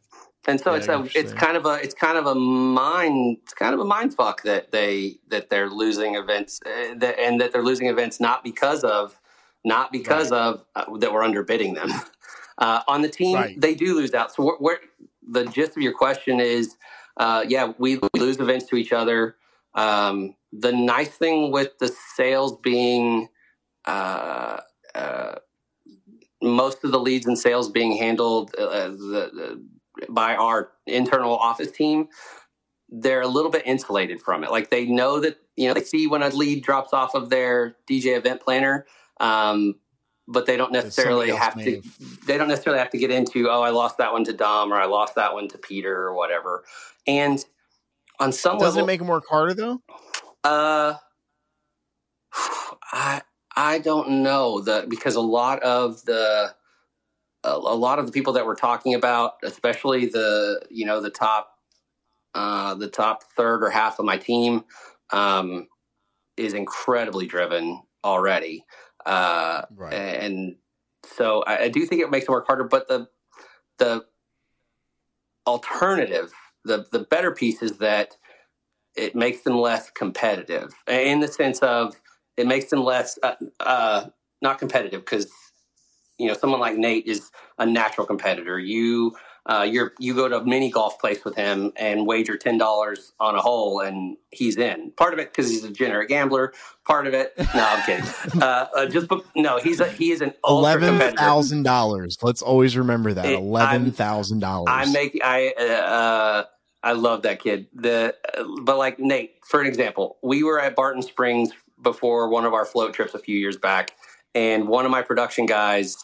And so yeah, it's a it's kind of a it's kind of a mind it's kind of a mind fuck that they that they're losing events uh, that, and that they're losing events not because of not because right. of uh, that we're underbidding them. Uh, on the team, right. they do lose out. So, we're where, the gist of your question is, uh, yeah, we, we, lose events to each other. Um, the nice thing with the sales being uh, uh, most of the leads and sales being handled uh, the, by our internal office team, they're a little bit insulated from it. Like they know that you know they see when a lead drops off of their DJ event planner, um, but they don't necessarily have to. They don't necessarily have to get into. Oh, I lost that one to Dom, or I lost that one to Peter, or whatever. And on some does level, it make them work harder though? Uh, I I don't know that because a lot of the a, a lot of the people that we're talking about, especially the you know the top uh, the top third or half of my team, um, is incredibly driven already. Uh, right. And so I, I, do think it makes it work harder, but the the alternative, the the better piece is that it makes them less competitive in the sense of it makes them less uh, uh, not competitive because you know, someone like Nate is a natural competitor. You uh, you're you go to a mini golf place with him and wager ten dollars on a hole and he's in. Part of it because he's a degenerate gambler. Part of it, no, I'm kidding. Uh, uh, just no, he's a he is an eleven thousand dollars. Let's always remember that eleven thousand dollars. I make I uh, uh, I love that kid. The but like Nate, for an example, we were at Barton Springs before one of our float trips a few years back, and one of my production guys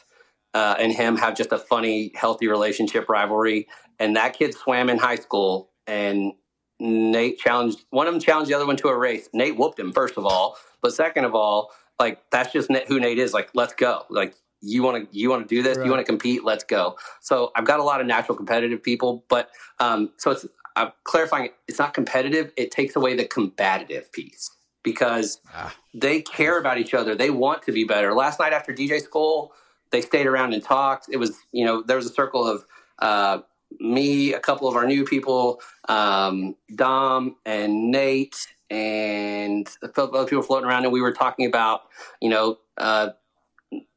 uh, and him have just a funny, healthy relationship rivalry. And that kid swam in high school, and Nate challenged one of them challenged the other one to a race. Nate whooped him first of all, but second of all, like that's just who Nate is. Like, let's go. Like you want to you want to do this, right. you want to compete, let's go. So I've got a lot of natural competitive people, but um, so it's I'm clarifying. It's not competitive. It takes away the combative piece because ah. they care about each other. They want to be better. Last night after DJ Skull they stayed around and talked. It was, you know, there was a circle of uh, me, a couple of our new people, um, Dom and Nate, and a couple other people floating around, and we were talking about, you know, uh,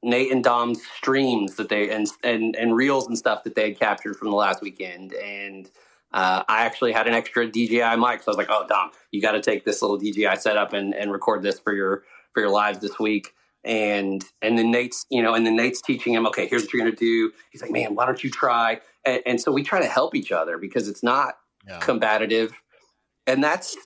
Nate and Dom's streams that they and and and reels and stuff that they had captured from the last weekend, and uh, I actually had an extra DJI mic, so I was like, "Oh, Dom, you got to take this little DJI setup and and record this for your for your lives this week." And and then Nate's you know and then Nate's teaching him okay here's what you're gonna do. He's like man why don't you try? And, and so we try to help each other because it's not yeah. combative. And that's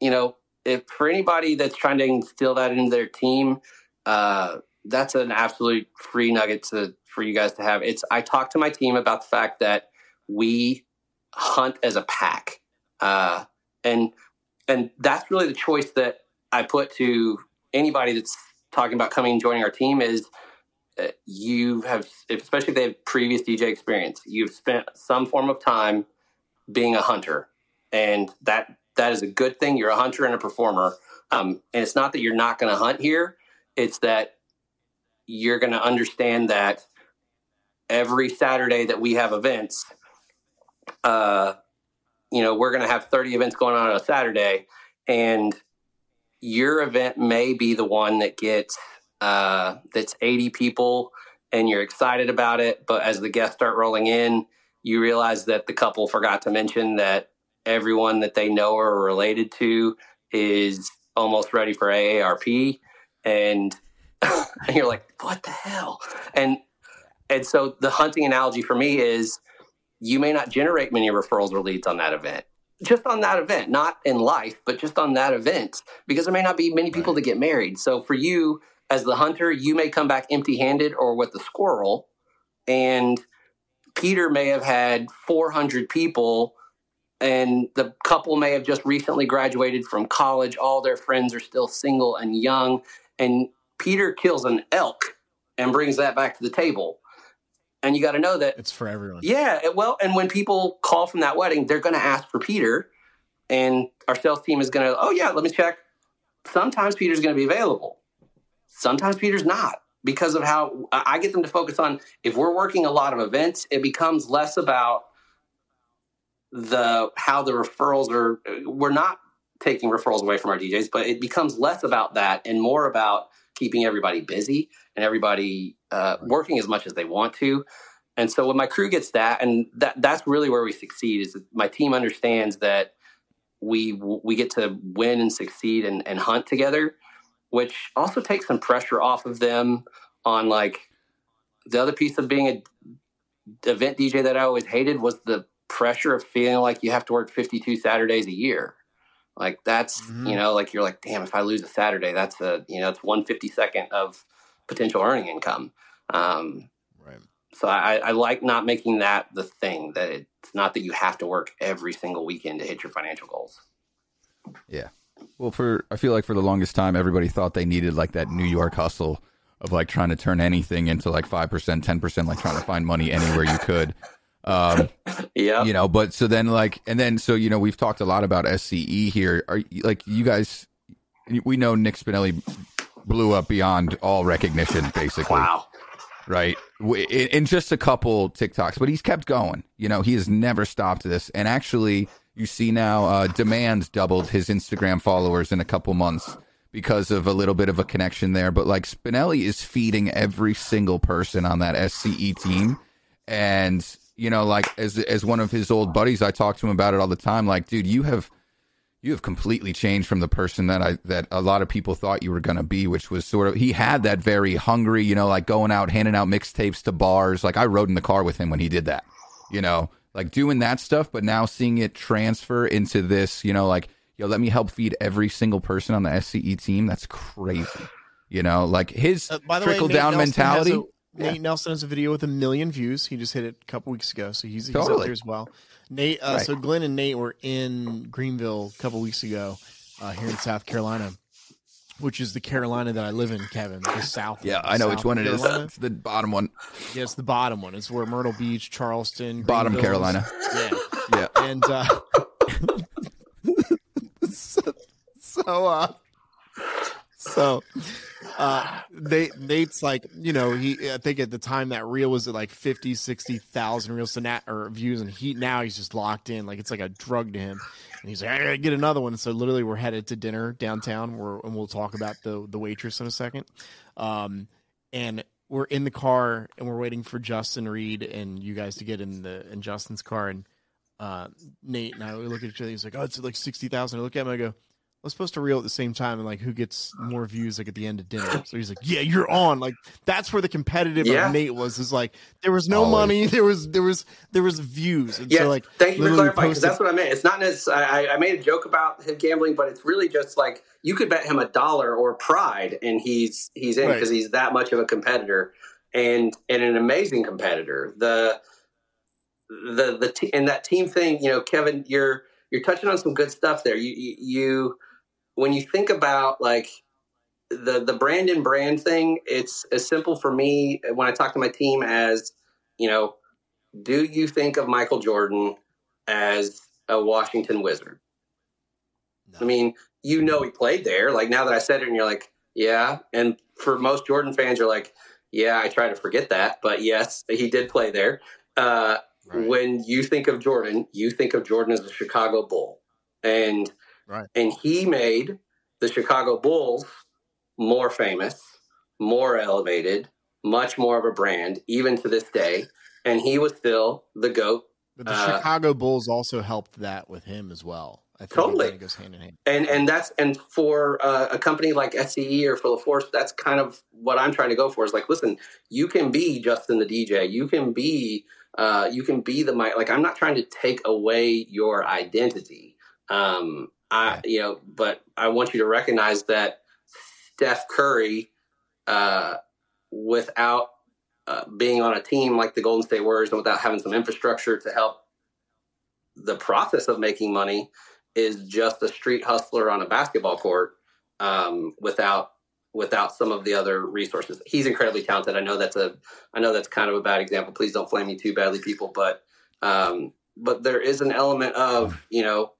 you know if for anybody that's trying to instill that into their team uh, that's an absolute free nugget to for you guys to have. It's I talk to my team about the fact that we hunt as a pack uh, and and that's really the choice that I put to anybody that's talking about coming and joining our team is uh, you have, especially if they have previous DJ experience, you've spent some form of time being a hunter, and that that is a good thing. You're a hunter and a performer, um, and it's not that you're not going to hunt here; it's that you're going to understand that every Saturday that we have events, uh, you know, we're going to have 30 events going on on a Saturday, and your event may be the one that gets uh, that's 80 people and you're excited about it but as the guests start rolling in you realize that the couple forgot to mention that everyone that they know or are related to is almost ready for AARP and, and you're like what the hell? And and so the hunting analogy for me is you may not generate many referrals or leads on that event just on that event, not in life, but just on that event, because there may not be many people right. to get married. So for you as the hunter, you may come back empty handed or with the squirrel. And Peter may have had 400 people, and the couple may have just recently graduated from college. All their friends are still single and young. And Peter kills an elk and brings that back to the table and you got to know that it's for everyone. Yeah, well, and when people call from that wedding, they're going to ask for Peter, and our sales team is going to, oh yeah, let me check. Sometimes Peter's going to be available. Sometimes Peter's not because of how I get them to focus on. If we're working a lot of events, it becomes less about the how the referrals are. We're not taking referrals away from our DJs, but it becomes less about that and more about keeping everybody busy and everybody uh, working as much as they want to. And so when my crew gets that, and that that's really where we succeed is my team understands that we we get to win and succeed and, and hunt together, which also takes some pressure off of them on like the other piece of being a event DJ that I always hated was the pressure of feeling like you have to work 52 Saturdays a year. Like that's, mm-hmm. you know, like you're like, damn, if I lose a Saturday, that's a, you know, it's one fifty second of potential earning income. Um, right. So I, I like not making that the thing that it's not that you have to work every single weekend to hit your financial goals. Yeah. Well, for I feel like for the longest time, everybody thought they needed like that New York hustle of like trying to turn anything into like five percent, ten percent, like trying to find money anywhere you could. Um, yeah, you know, but so then like, and then so you know, we've talked a lot about SCE here. Are like you guys? We know Nick Spinelli blew up beyond all recognition, basically. Wow. Right. In just a couple TikToks, but he's kept going. You know, he has never stopped this. And actually, you see now, uh, Demand doubled his Instagram followers in a couple months because of a little bit of a connection there. But like Spinelli is feeding every single person on that SCE team, and you know, like as as one of his old buddies, I talk to him about it all the time. Like, dude, you have you have completely changed from the person that I that a lot of people thought you were going to be, which was sort of he had that very hungry, you know, like going out handing out mixtapes to bars. Like I rode in the car with him when he did that, you know, like doing that stuff. But now seeing it transfer into this, you know, like yo, let me help feed every single person on the SCE team. That's crazy, you know, like his Uh, trickle way, down Nelson mentality. A, Nate Nelson has a video with a million views. He just hit it a couple weeks ago, so he's, he's up there as well. Nate, uh, Right. so Glenn and Nate were in Greenville a couple weeks ago uh, here in South Carolina, which is the Carolina that I live in, Kevin, the South. yeah, I know which one it is. Carolina. It's the bottom one, Yeah, it's the bottom one. It's where Myrtle Beach, Charleston, bottom. Carolina. Yeah, Yeah, and uh, so, so uh so uh they Nate's like you know he I think at the time that reel was at like 50 60,000 reels to nat or views and he now he's just locked in like it's like a drug to him and he's like I gotta get another one so literally we're headed to dinner downtown where and we'll talk about the the waitress in a second um and we're in the car and we're waiting for Justin Reed and you guys to get in the in Justin's car and uh, Nate and I we look at each other. He's like, "Oh, it's like sixty thousand. I look at him. I go, "We're supposed to reel at the same time, and like, who gets uh. more views like at the end of dinner?" So he's like, "Yeah, you're on." Like that's where the competitive Yeah. of Nate was. Is like there was no Always. money. There was there was there was views. And Yeah, so like, thank you for clarifying because that's what I meant. It's not necessarily. I, I made a joke about him gambling, but it's really just like you could bet him a dollar or pride, and he's he's in Right. because he's that much of a competitor and and an amazing competitor. The the the t- and that team thing, you know, Kevin, you're you're touching on some good stuff there. You you, you when you think about like the the brand and brand thing, it's as simple for me when I talk to my team as you know do you think of Michael Jordan as a Washington Wizard? I mean, you know he played there. Like now that I said it, and you're like, yeah. And for most Jordan fans, you're like, yeah, I try to forget that, but yes, he did play there. Uh, Right. When you think of Jordan, you think of Jordan as a Chicago Bull, and Right. and he made the Chicago Bulls more famous, more elevated, much more of a brand, even to this day. And he was still the goat but the uh, Chicago Bulls also helped that with him as well. I think it Totally. kinda goes hand in hand. and and that's and for uh, a company like SCE or for LaForce, that's kind of what I'm trying to go for. Is like, listen, you can be Justin the DJ, you can be uh, you can be the mic. Like, I'm not trying to take away your identity. Um, I you know, but I want you to recognize that Steph Curry, uh, without uh, being on a team like the Golden State Warriors and without having some infrastructure to help the process of making money is just a street hustler on a basketball court um, without without some of the other resources. He's incredibly talented. I know that's a I know that's kind of a bad example. Please don't flame me too badly, people. But um, but there is an element of you know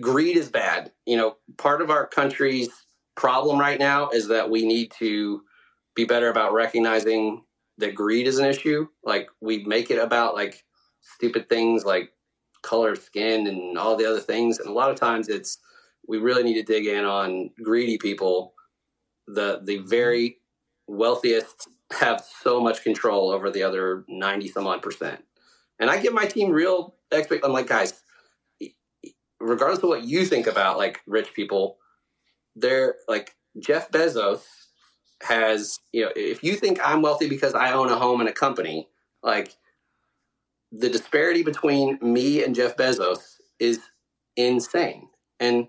greed is bad. You know, part of our country's problem right now is that we need to be better about recognizing that greed is an issue. Like we make it about like stupid things like color of skin and all the other things. And a lot of times it's we really need to dig in on greedy people. The the very wealthiest have so much control over the other ninety some odd percent. And I give my team real expect. I'm like, guys, regardless of what you think about like rich people, they're like Jeff Bezos has you know if you think I'm wealthy because I own a home and a company, like the disparity between me and Jeff Bezos is insane. And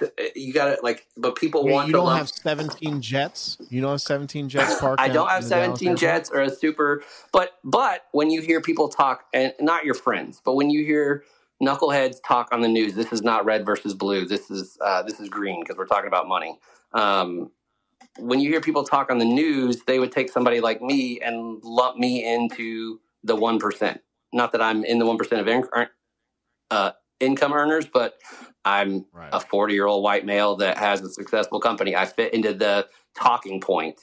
eh, you got to like, but people Wait, want you to don't love. have 17 jets. You don't have 17 jets parked. I don't have 17 jets or a super, but but when you hear people talk, and not your friends, but when you hear knuckleheads talk on the news, this is not red versus blue. This is uh, this is green because we're talking about money. Um, when you hear people talk on the news, they would take somebody like me and lump me into the one percent. Not that I'm in the one percent of in, uh, income earners, but I'm Right. a 40 year old white male that has a successful company. I fit into the talking point.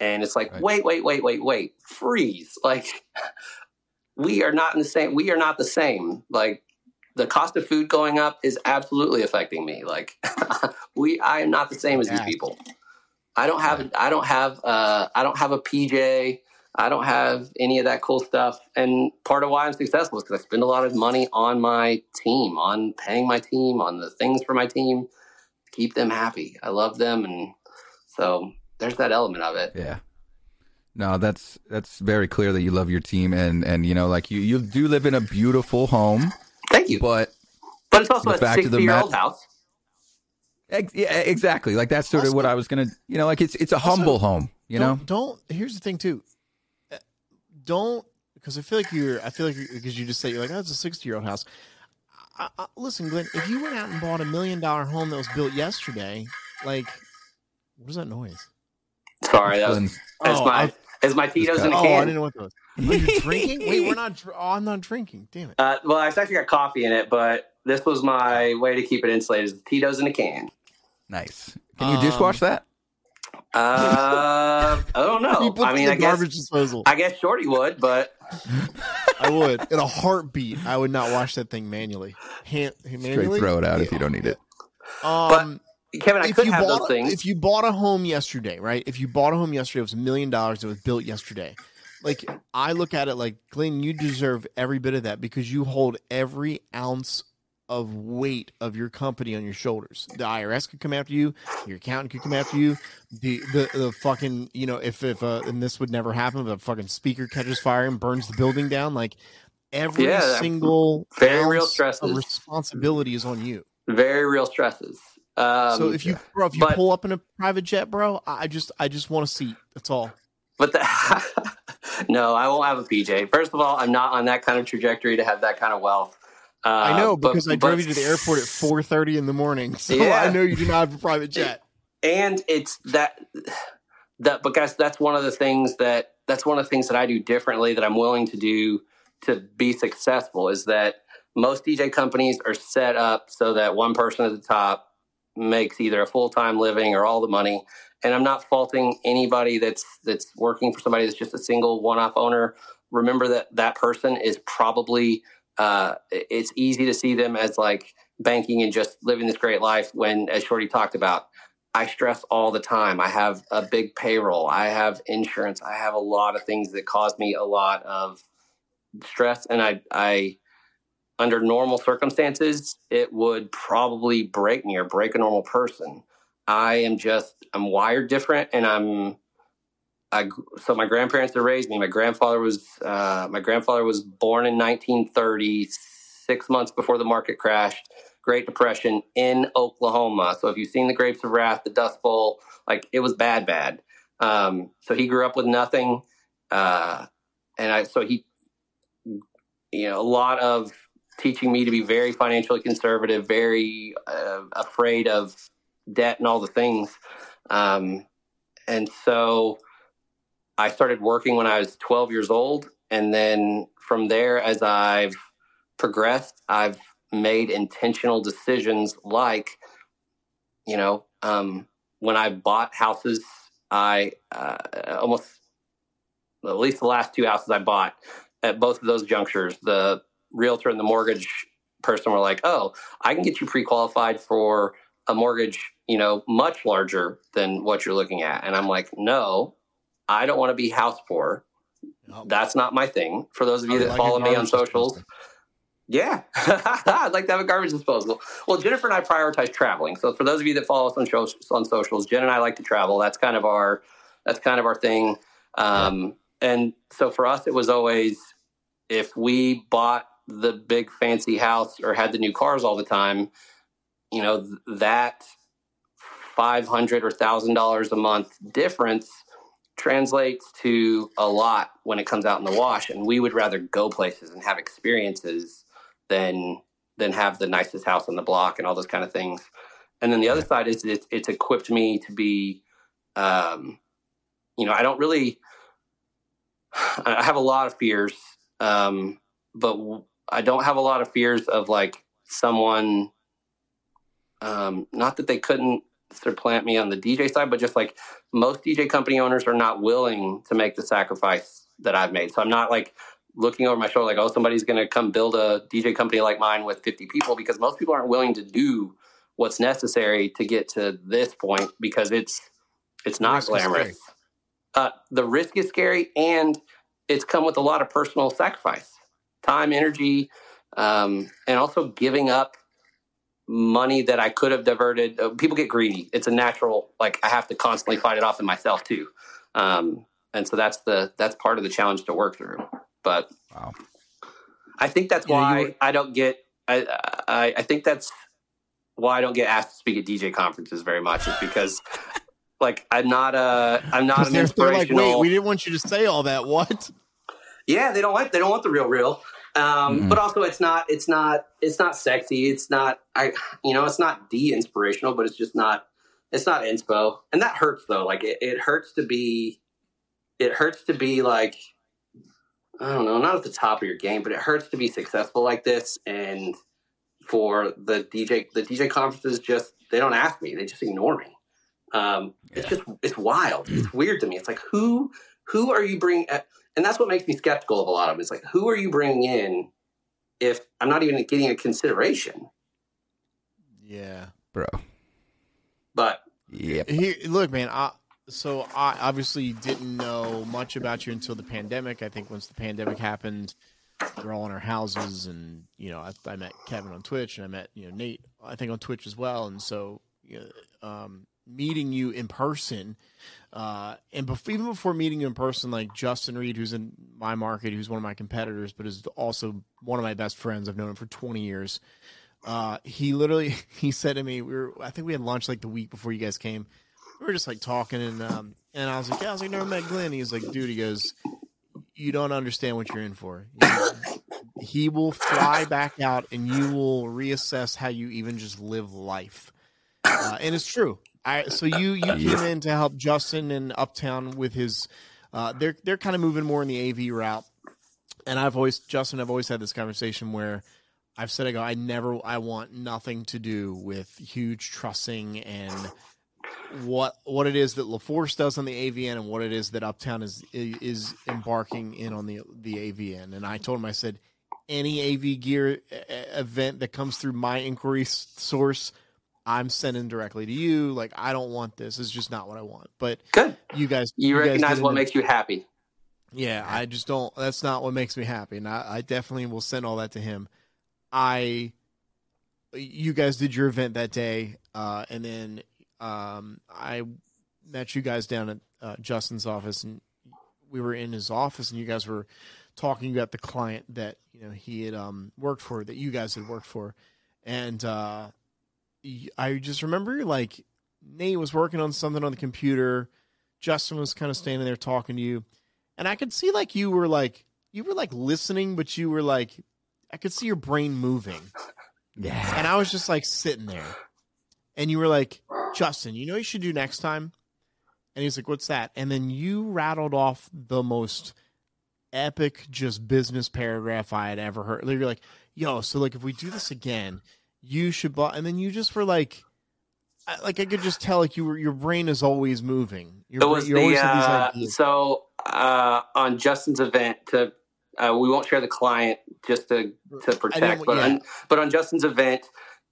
And it's like, Right. wait, wait, wait, wait, wait, freeze. Like, we are not in the same, we are not the same. Like, the cost of food going up is absolutely affecting me. Like we, I am not the same as these people. I don't have, I don't have, uh, I don't have a PJ. I don't have any of that cool stuff. And part of why I'm successful is because I spend a lot of money on my team, on paying my team, on the things for my team, keep them happy. I love them, and so there's that element of it. Yeah. No, that's that's very clear that you love your team and and you know like you you do live in a beautiful home, Thank you. but But it's also the a fact of the 60 year old mat- house. ex- yeah, exactly. Like that's sort of what I was gonna you know like it's it's a humble home. You know. don't, don't here's the thing too Uh, don't because i feel like you're i feel like because you just say you're like oh it's a 60 year old house I, I, listen glenn if you went out and bought a million dollar home that was built yesterday like what is that noise Sorry, that was, Glenn's- it's Oh, my I- it's my Tito's in a can? oh i didn't know what that was are you drinking wait we're not dr- oh i'm not drinking damn it Uh, well, it's actually got coffee in it, but this was my way to keep it insulated. Is Tito's in a can. Nice. Can you Um, dishwash that? Uh, I don't know. puts I it mean, in I the guess garbage disposal I guess Shorty would, but i would in a heartbeat i would not wash that thing manually Hand, Straight throw it out if you don't need it. um Kevin, I if could you have bought those a- things. if you bought a home yesterday, right? If you bought a home yesterday, it was a million dollars. It was built yesterday. Like I look at it like Glenn, you deserve every bit of that because you hold every ounce of weight of your company on your shoulders. The IRS could come after you. Your accountant could come after you. The the, the fucking you know if if uh, and this would never happen, if a fucking speaker catches fire and burns the building down, like every Yeah, single very real stresses. responsibility is on you. Very real stresses. Um, So if you bro, if you but- pull up in a private jet, bro, I just I just want a seat. That's all. But the, no, I won't have a PJ. First of all, I'm not on that kind of trajectory to have that kind of wealth. Uh, I know but- because I but- drove you to the airport at four thirty in the morning. So Yeah. I know you do not have a private jet. and it's that that because that's one of the things that that's one of the things that I do differently that I'm willing to do to be successful is that most DJ companies are set up so that one person at the top makes either a full-time living or all the money and I'm not faulting anybody that's that's working for somebody that's just a single one-off owner remember that that person is probably uh, it's easy to see them as like banking and just living this great life when as shorty talked about I stress all the time. I have a big payroll. I have insurance. I have a lot of things that cause me a lot of stress. And I, I, under normal circumstances, it would probably break me or break a normal person. I am just, I'm wired different and I'm, I, so my grandparents that raised me, my grandfather was, uh, my grandfather was born in 1930, six months before the market crashed. Great Depression in Oklahoma. So if you've seen the Grapes of Wrath, the Dust Bowl, like it was bad, bad. Um, so he grew up with nothing, uh, and I so he, you know, a lot of teaching me to be very financially conservative, very uh, afraid of debt and all the things. Um, and so I started working when I was 12 years old, and then from there, as I've progressed, I've made intentional decisions like you know um, when i bought houses i uh, almost at least the last two houses i bought at both of those junctures the realtor and the mortgage person were like oh i can get you pre-qualified for a mortgage you know much larger than what you're looking at and i'm like no i don't want to be house poor that's not my thing for those of you that like follow me on socials yeah, I'd like to have a garbage disposal. Well, Jennifer and I prioritize traveling. So for those of you that follow us on, shows, on socials, Jen and I like to travel. That's kind of our that's kind of our thing. Um, and so for us, it was always if we bought the big fancy house or had the new cars all the time, you know that five hundred or thousand dollars a month difference translates to a lot when it comes out in the wash. And we would rather go places and have experiences than than have the nicest house on the block and all those kind of things. And then the other side is it's, it's equipped me to be um you know i don't really i have a lot of fears um but i don't have a lot of fears of like someone um not that they couldn't supplant me on the dj side but just like most DJ company owners are not willing to make the sacrifice that I've made. So I'm not like looking over my shoulder like, oh, somebody's going to come build a DJ company like mine with 50 people because most people aren't willing to do what's necessary to get to this point because it's it's not glamorous. Uh, the risk is scary, and it's come with a lot of personal sacrifice, time, energy, um, and also giving up money that I could have diverted. Uh, people get greedy. It's a natural. Like I have to constantly fight it off in myself too, um, and so that's the that's part of the challenge to work through. But Wow. I think that's Yeah, why were- I don't get. I, I I think that's why I don't get asked to speak at DJ conferences very much. Is because like I'm not a I'm not an they're, they're like, inspirational. wait, we didn't want you to say all that. What? Yeah, they don't want they don't want the real real. Um, Mhm. But also, it's not it's not it's not sexy. It's not I you know it's not de inspirational, but it's just not it's not inspo, and that hurts though. Like it, it hurts to be it hurts to be like I don't know, not at the top of your game, but it hurts to be successful like this and for the DJ the DJ conferences just they don't ask me, they just ignore me. Um, It's just it's wild. It's weird to me. It's like who who are you bringing? And that's what makes me skeptical of a lot of them. It's like who are you bringing in if I'm not even getting a consideration? Yeah. Bro. But yeah, look, man. I, so I obviously didn't know much about you until the pandemic. I think once the pandemic happened, we're all in our houses, and you know, I, I met Kevin on Twitch, and I met you know Nate, I think on Twitch as well. And so, you know, um, meeting you in person, uh, and bef- even before meeting you in person, like Justin Reed, who's in my market, who's one of my competitors, but is also one of my best friends. I've known him for twenty years uh, he literally he said to me, we were I think we had lunch like the week before you guys came. We were just like talking and um and I was like, yeah, I was like, never met Glenn. He's like, dude, he goes, you don't understand what you're in for. He will fly back out and you will reassess how you even just live life. Uh, and it's true. I so you you came in to help Justin and Uptown with his. Uh, they're they're kind of moving more in the AV route, and I've always Justin. I've always had this conversation where I've said I go. I never. I want nothing to do with huge trussing and what what it is that LaForce does on the AVN and what it is that Uptown is is embarking in on the the AVN. And I told him I said any AV gear event that comes through my inquiry source, I'm sending directly to you. Like I don't want this. It's just not what I want. But good. you guys, You, guys recognize did what makes you happy. yeah, I just don't. That's not what makes me happy, and I, I definitely will send all that to him. I, you guys did your event that day, uh, and then um, I met you guys down at uh, Justin's office, and we were in his office, and you guys were talking about the client that you know he had um, worked for, that you guys had worked for, and uh, I just remember like Nate was working on something on the computer. Justin was kind of standing there talking to you and I could see like you were like you were like listening, but you were like I could see your brain moving, Yeah. and I was just like sitting there, and you were like, Justin, you know what you should do next time, and he's like, what's that? And then you rattled off the most epic just business paragraph I had ever heard. You're like, yo, so like if we do this again, you should buy, and then you just were like. I- Like I could just tell, like you were, your brain is always moving. Your It was the uh, so uh, on Justin's event to uh, we won't share the client just to to protect, but yeah. on, but on Justin's event,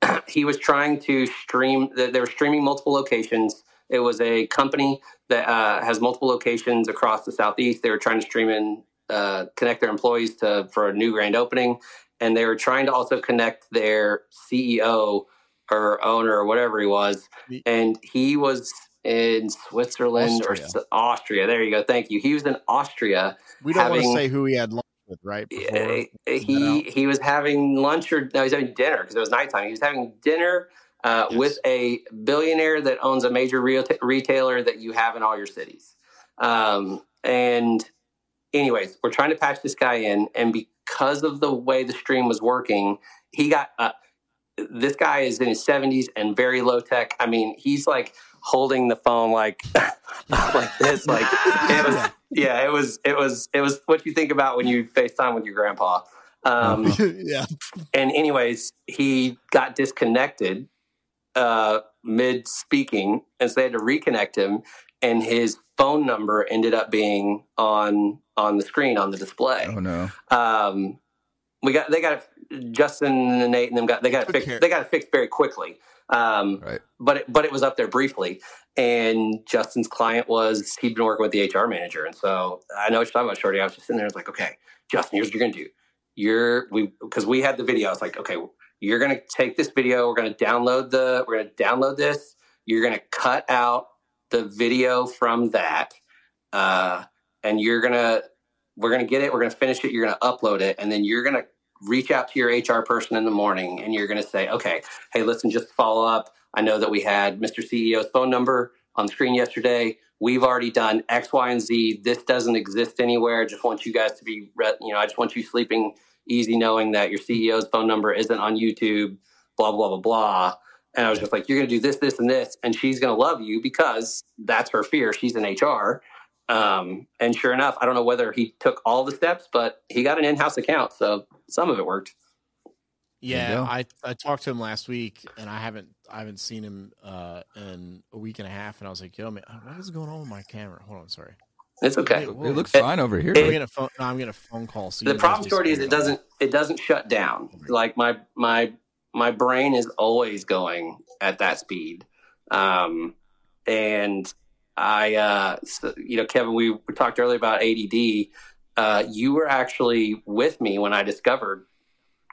he was trying to stream. They they were streaming multiple locations. It was a company that uh, has multiple locations across the southeast. They were trying to stream in, uh, connect their employees to for a new grand opening, and they were trying to also connect their CEO or owner or whatever he was, and he was in Switzerland Austria. or Austria. There you go. Thank you. He was in Austria. We don't want to say who he had lunch with, right? Before. Yeah, he he was having lunch or no, he was having dinner because it was nighttime. He was having dinner uh, Yes. with a billionaire that owns a major real retailer that you have in all your cities. Um, and anyways, we're trying to patch this guy in, and because of the way the stream was working, he got. Uh, this guy is in his 70s and very low tech. I mean, he's like holding the phone like like this, like it was. Yeah, it was. It was. It was what you think about when you FaceTime with your grandpa. Um, yeah. and anyways, he got disconnected uh, mid speaking, and so they had to reconnect him. And his phone number ended up being on on the screen on the display. Oh no. Um, we got they got it, Justin and Nate and them got they got it fixed. care- They got it fixed very quickly. Um, Right. but it, but it was up there briefly. And Justin's client was he'd been working with the HR manager, and so I know what you're talking about, Shorty. I was just sitting there, I was like, okay, Justin, here's what you're gonna do. You're we because we had the video. I was like, okay, you're gonna take this video. We're gonna download the. We're gonna download this. You're gonna cut out the video from that, uh, and you're gonna. We're gonna get it. We're gonna finish it. You're gonna upload it, and then you're gonna reach out to your HR person in the morning, and you're gonna say, okay, hey, listen, just follow up. I know that we had Mr. CEO's phone number on the screen yesterday. We've already done X, Y, and Z. This doesn't exist anywhere. I Just want you guys to be, you know, I just want you sleeping easy knowing that your CEO's phone number isn't on YouTube, blah, blah, blah, blah. And I was just like, you're going to do this, this, and this. And she's going to love you because that's her fear. She's in HR. Um, and sure enough, I don't know whether he took all the steps, but he got an in house account. So some of it worked. Yeah. I, I talked to him last week, and I haven't I haven't seen him uh, in a week and a half, and I was like, "Yo, man, what is going on with my camera?" Hold on, sorry. It's okay. Wait, It looks It- fine over here. it- I'm bud. getting a phone. No, I'm getting a phone call. So the problem just shorty is it doesn't it doesn't shut down like my my my brain is always going at that speed. Um and i uh so, you know kevin we talked earlier about add uh you were actually with me when i discovered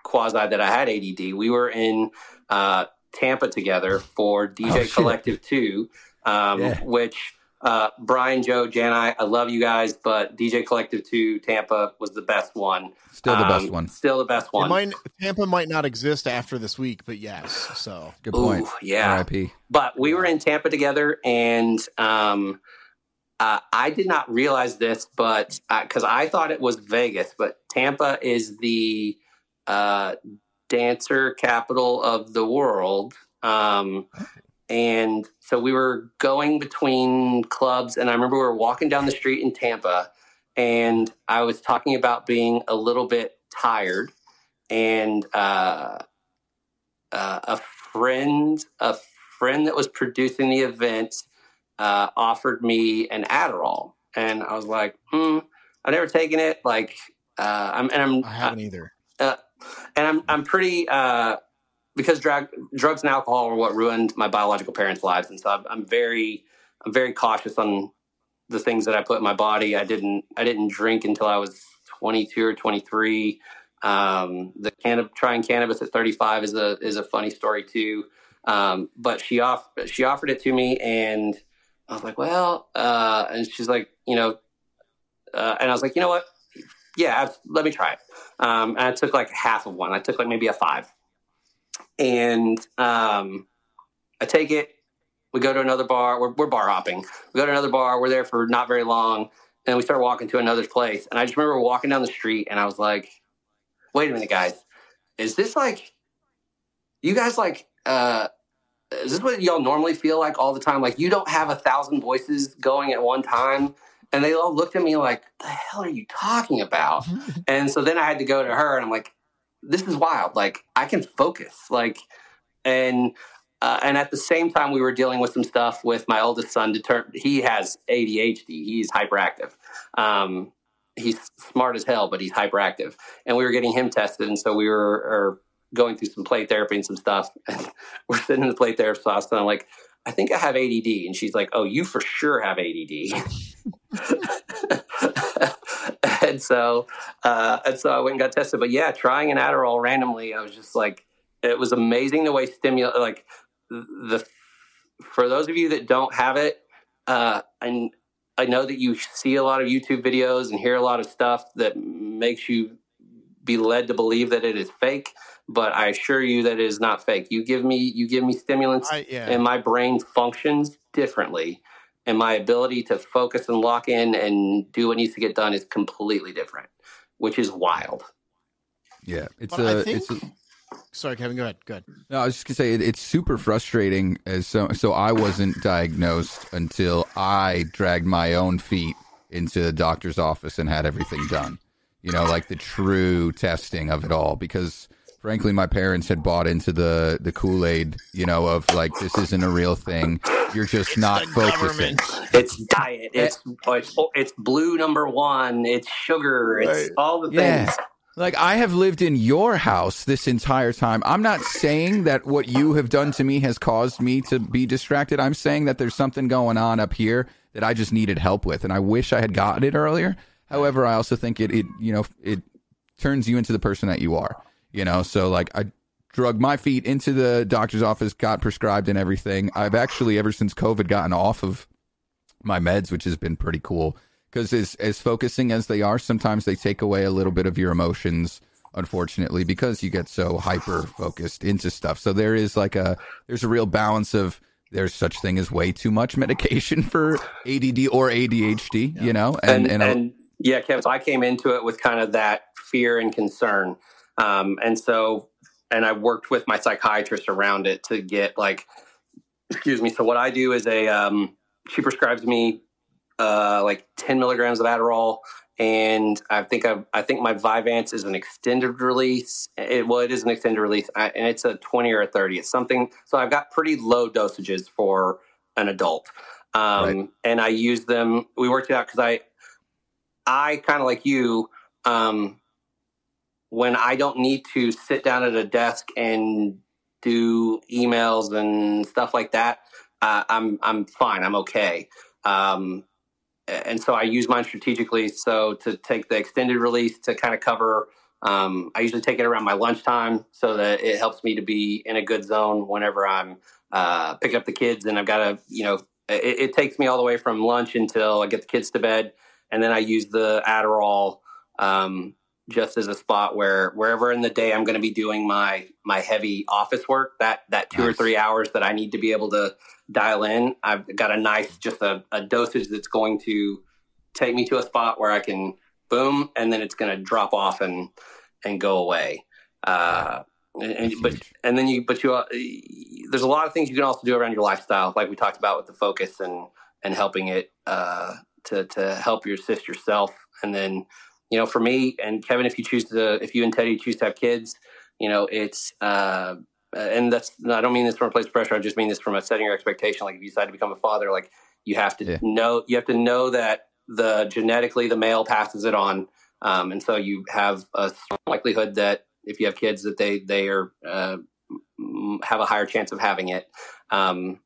quasi that i had add we were in uh tampa together for dj Oh, collective 2 um Yeah. which uh, Brian, Joe, Jan, I, I love you guys, but DJ Collective 2 Tampa was the best one. Still the best Um, one. Still the best It one. might, Tampa might not exist after this week, but yes. So Good point. Ooh, yeah. R.I.P. But we were in Tampa together, and um, uh, I did not realize this, but because I thought it was Vegas, but Tampa is the uh, dancer capital of the world. Um, and so we were going between clubs, and I remember we were walking down the street in Tampa, and I was talking about being a little bit tired, and uh, uh, a friend, a friend that was producing the event, uh, offered me an Adderall, and I was like, hmm, I've never taken it. Like, uh, I'm and I'm I haven't either. and I'm I'm pretty uh, because drug drugs and alcohol are what ruined my biological parents' lives, and so I'm, I'm very I'm very cautious on the things that I put in my body. I didn't I didn't drink until I was 22 or 23. Um, the trying cannabis at 35 is a is a funny story too. Um, but she off she offered it to me, and I was like, well, uh, and she's like, you know, uh, and I was like, you know what? Yeah, I've- let me try it. Um, and I took like half of one. I took like maybe a five. And um, I take it. We go to another bar. We're, we're bar hopping. We go to another bar. We're there for not very long. And we start walking to another place. And I just remember walking down the street and I was like, wait a minute, guys. Is this like, you guys like, uh, is this what y'all normally feel like all the time? Like you don't have a thousand voices going at one time. And they all looked at me like, the hell are you talking about? And so then I had to go to her and I'm like, this is wild. Like I can focus. Like, and, uh, and at the same time, we were dealing with some stuff with my oldest son. He has ADHD. He's hyperactive. Um, he's smart as hell, but he's hyperactive. And we were getting him tested. And so we were going through some play therapy and some stuff. And we're sitting in the play therapy class and I'm like, I think I have ADD. And she's like, Oh, you for sure have ADD. and so, uh, and so I went and got tested. But yeah, trying an Adderall randomly, I was just like, it was amazing the way stimulate, like the, for those of you that don't have it, uh, and I know that you see a lot of YouTube videos and hear a lot of stuff that makes you be led to believe that it is fake. But I assure you that it is not fake. You give me, you give me stimulants, I, yeah. and my brain functions differently and my ability to focus and lock in and do what needs to get done is completely different which is wild Yeah, it's But I a, think- it's a, Sorry, Kevin. Go ahead. Go ahead. No, I was just gonna say it, it's super frustrating. As so, so I wasn't diagnosed until I dragged my own feet into the doctor's office and had everything done. You know, like the true testing of it all. Because frankly, my parents had bought into the the Kool Aid, you know, of like this isn't a real thing. You're just not focusing. government. It's diet. Eh. It's it's, it's blue number one. It's sugar. It's Right. all the Yeah. things. Like I have lived in your house this entire time. I'm not saying that what you have done to me has caused me to be distracted. I'm saying that there's something going on up here that I just needed help with, and I wish I had gotten it earlier. However, I also think it, it you know, it turns you into the person that you are. You know, so like I drug my feet into the doctor's office, got prescribed and everything. I've actually ever since COVID gotten off of my meds, which has been pretty cool. Because as as focusing as they are, sometimes they take away a little bit of your emotions. Unfortunately, because you get so hyper focused into stuff, so there is like a there's a real balance of there's such thing as way too much medication for ADD or ADHD, you know, And and and, and, yeah, Kevin. So I came into it with kind of that fear and concern, um, and so and I worked with my psychiatrist around it to get like, excuse me. So what I do is a um, she prescribes me uh, like ten milligrams of Adderall, and I think I, I think my Vyvanse is an extended release. It well, it is an extended release, I, and it's a twenty or a thirty. It's something. So I've got pretty low dosages for an adult, um, Right. and I use them. We worked it out because I I kind of like you. Um, when I don't need to sit down at a desk and do emails and stuff like that, uh, I'm I'm fine. I'm okay. Um, and so I use mine strategically. So to take the extended release to kind of cover. Um, I usually take it around my lunchtime so that it helps me to be in a good zone whenever I'm uh, picking up the kids and I've got to, you know, it, it takes me all the way from lunch until I get the kids to bed and then I use the Adderall um, just as a spot where wherever in the day I'm going to be doing my my heavy office work, that that two or three hours that I need to be able to dial in, I've got a nice just a, a dosage that's going to take me to a spot where I can boom, and then it's going to drop off and and go away. Uh, and, and- but and then you but you uh, there's a lot of things you can also do around your lifestyle, like we talked about with the focus and and helping it uh, to to help you assist yourself, and then you know for me and Kevin, if you choose to if you and Teddy choose to have kids, you know it's. Uh, and that's I don't mean this from a place of pressure. I just mean this from a setting your expectation. Like if you decide to become a father, like you have to Yeah. know you have to know that the genetically the male passes it on, um, and so you have a likelihood that if you have kids that they they are uh, have a higher chance of having it. Um,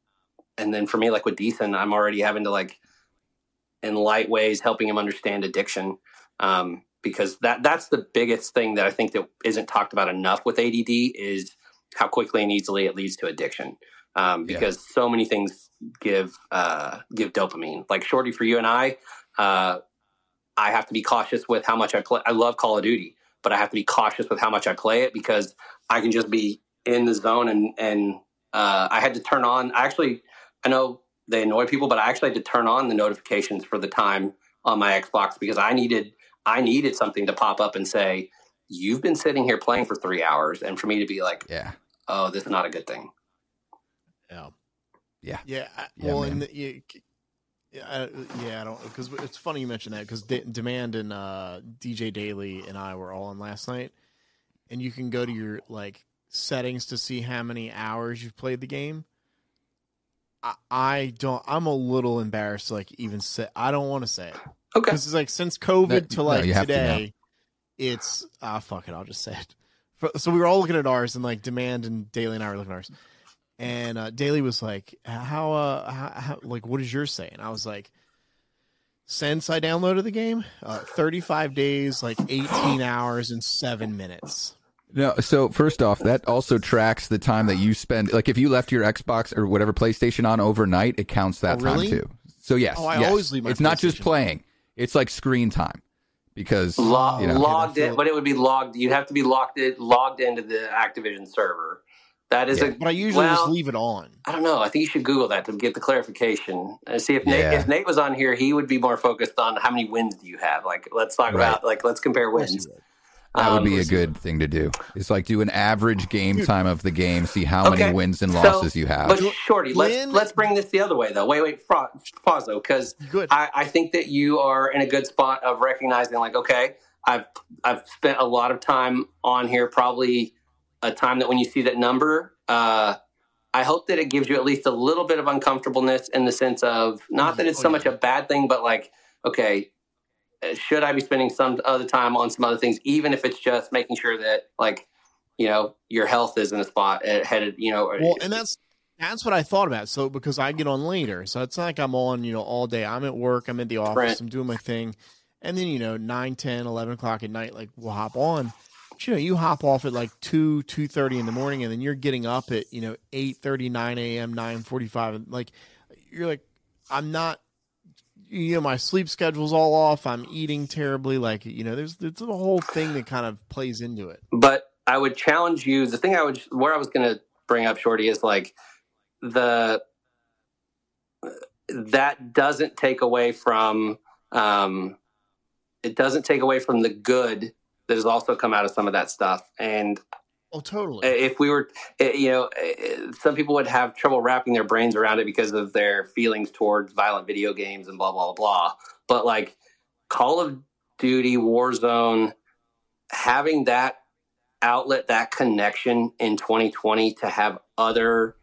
and then for me, like with Deason, I'm already having to like in light ways helping him understand addiction um, because that that's the biggest thing that I think that isn't talked about enough with ADD is how quickly and easily it leads to addiction. Um, Yeah. because so many things give uh, give dopamine. Like Shorty for you and I, uh, I have to be cautious with how much I play. I love Call of Duty, but I have to be cautious with how much I play it because I can just be in the zone and and uh, I had to turn on. I actually I know they annoy people, but I actually had to turn on the notifications for the time on my Xbox because I needed I needed something to pop up and say you've been sitting here playing for three hours, and for me to be like, yeah, oh, this is not a good thing. Yeah. Yeah. Yeah. I- Yeah, well, man. and the, you, yeah, I, yeah, I don't because it's funny you mentioned that because D- Demand and uh, DJ Daily and I were all on last night, and you can go to your like settings to see how many hours you've played the game. I, I don't. I'm a little embarrassed to like even say. I don't want to say it Okay, This is like since COVID That- to like you have to today, it's ah fuck it. I'll just say it. So we were all looking at ours, and like Demand and Daly and I were looking at ours, and uh, Daly was like, "How uh, how, how like what is yours saying?" And I was like, "Since I downloaded the game, uh, 35 days, like 18 hours and seven minutes." No, so first off, that also tracks the time that you spend. Like if you left your Xbox or whatever PlayStation on overnight, it counts that Oh, really? time too. So yes, Oh, I yes. always leave my It's not just PlayStation. playing; it's like screen time because Lo- you know. logged in, but it would be logged. You'd have to be logged in, logged into the Activision server. That is Yeah. a But I usually well, just leave it on. I don't know. I think you should Google that to get the clarification and see if Yeah. Nate if Nate was on here, he would be more focused on how many wins do you have. Like, let's talk Right. about like let's compare Of course wins. You would. that would Um, be a good thing to do. It's like do an average game time of the game, see how Okay. many wins and So- losses you have. But Shorty, let's Lynn- let's bring this the other way though. Wait, wait, fro- pause though, because I, I think that you are in a good spot of recognizing like, okay, I've I've spent a lot of time on here, probably a time that when you see that number, uh, I hope that it gives you at least a little bit of uncomfortableness in the sense of not that it's so Oh, much a bad thing, but like, okay, should I be spending some other time on some other things, even if it's just making sure that like, you know, your health is in a spot uh, headed, you know, Well, and that's that's what I thought about. So because I get on later, so it's not like I'm on, you know, all day. I'm at work. I'm at the office. Right. I'm doing my thing, and then you know, 9, 10, 11 o'clock at night, like we'll hop on. But, you know, you hop off at like two, two thirty in the morning, and then you're getting up at you know eight thirty, nine a.m., nine forty-five. Like you're like, I'm not. You know, my sleep schedule's all off. I'm eating terribly. Like you know, there's there's a whole thing that kind of plays into it. but I would challenge you. The thing I would, where I was going to bring up, Shorty, is like the that doesn't take away from um, it doesn't take away from the good that has also come out of some of that stuff. And Oh, totally. if we were, eh, you know, eh, some people would have trouble wrapping their brains around it because of their feelings towards violent video games and blah blah blah. But like Call of Duty, Warzone, having that outlet, that connection in 2020 to have other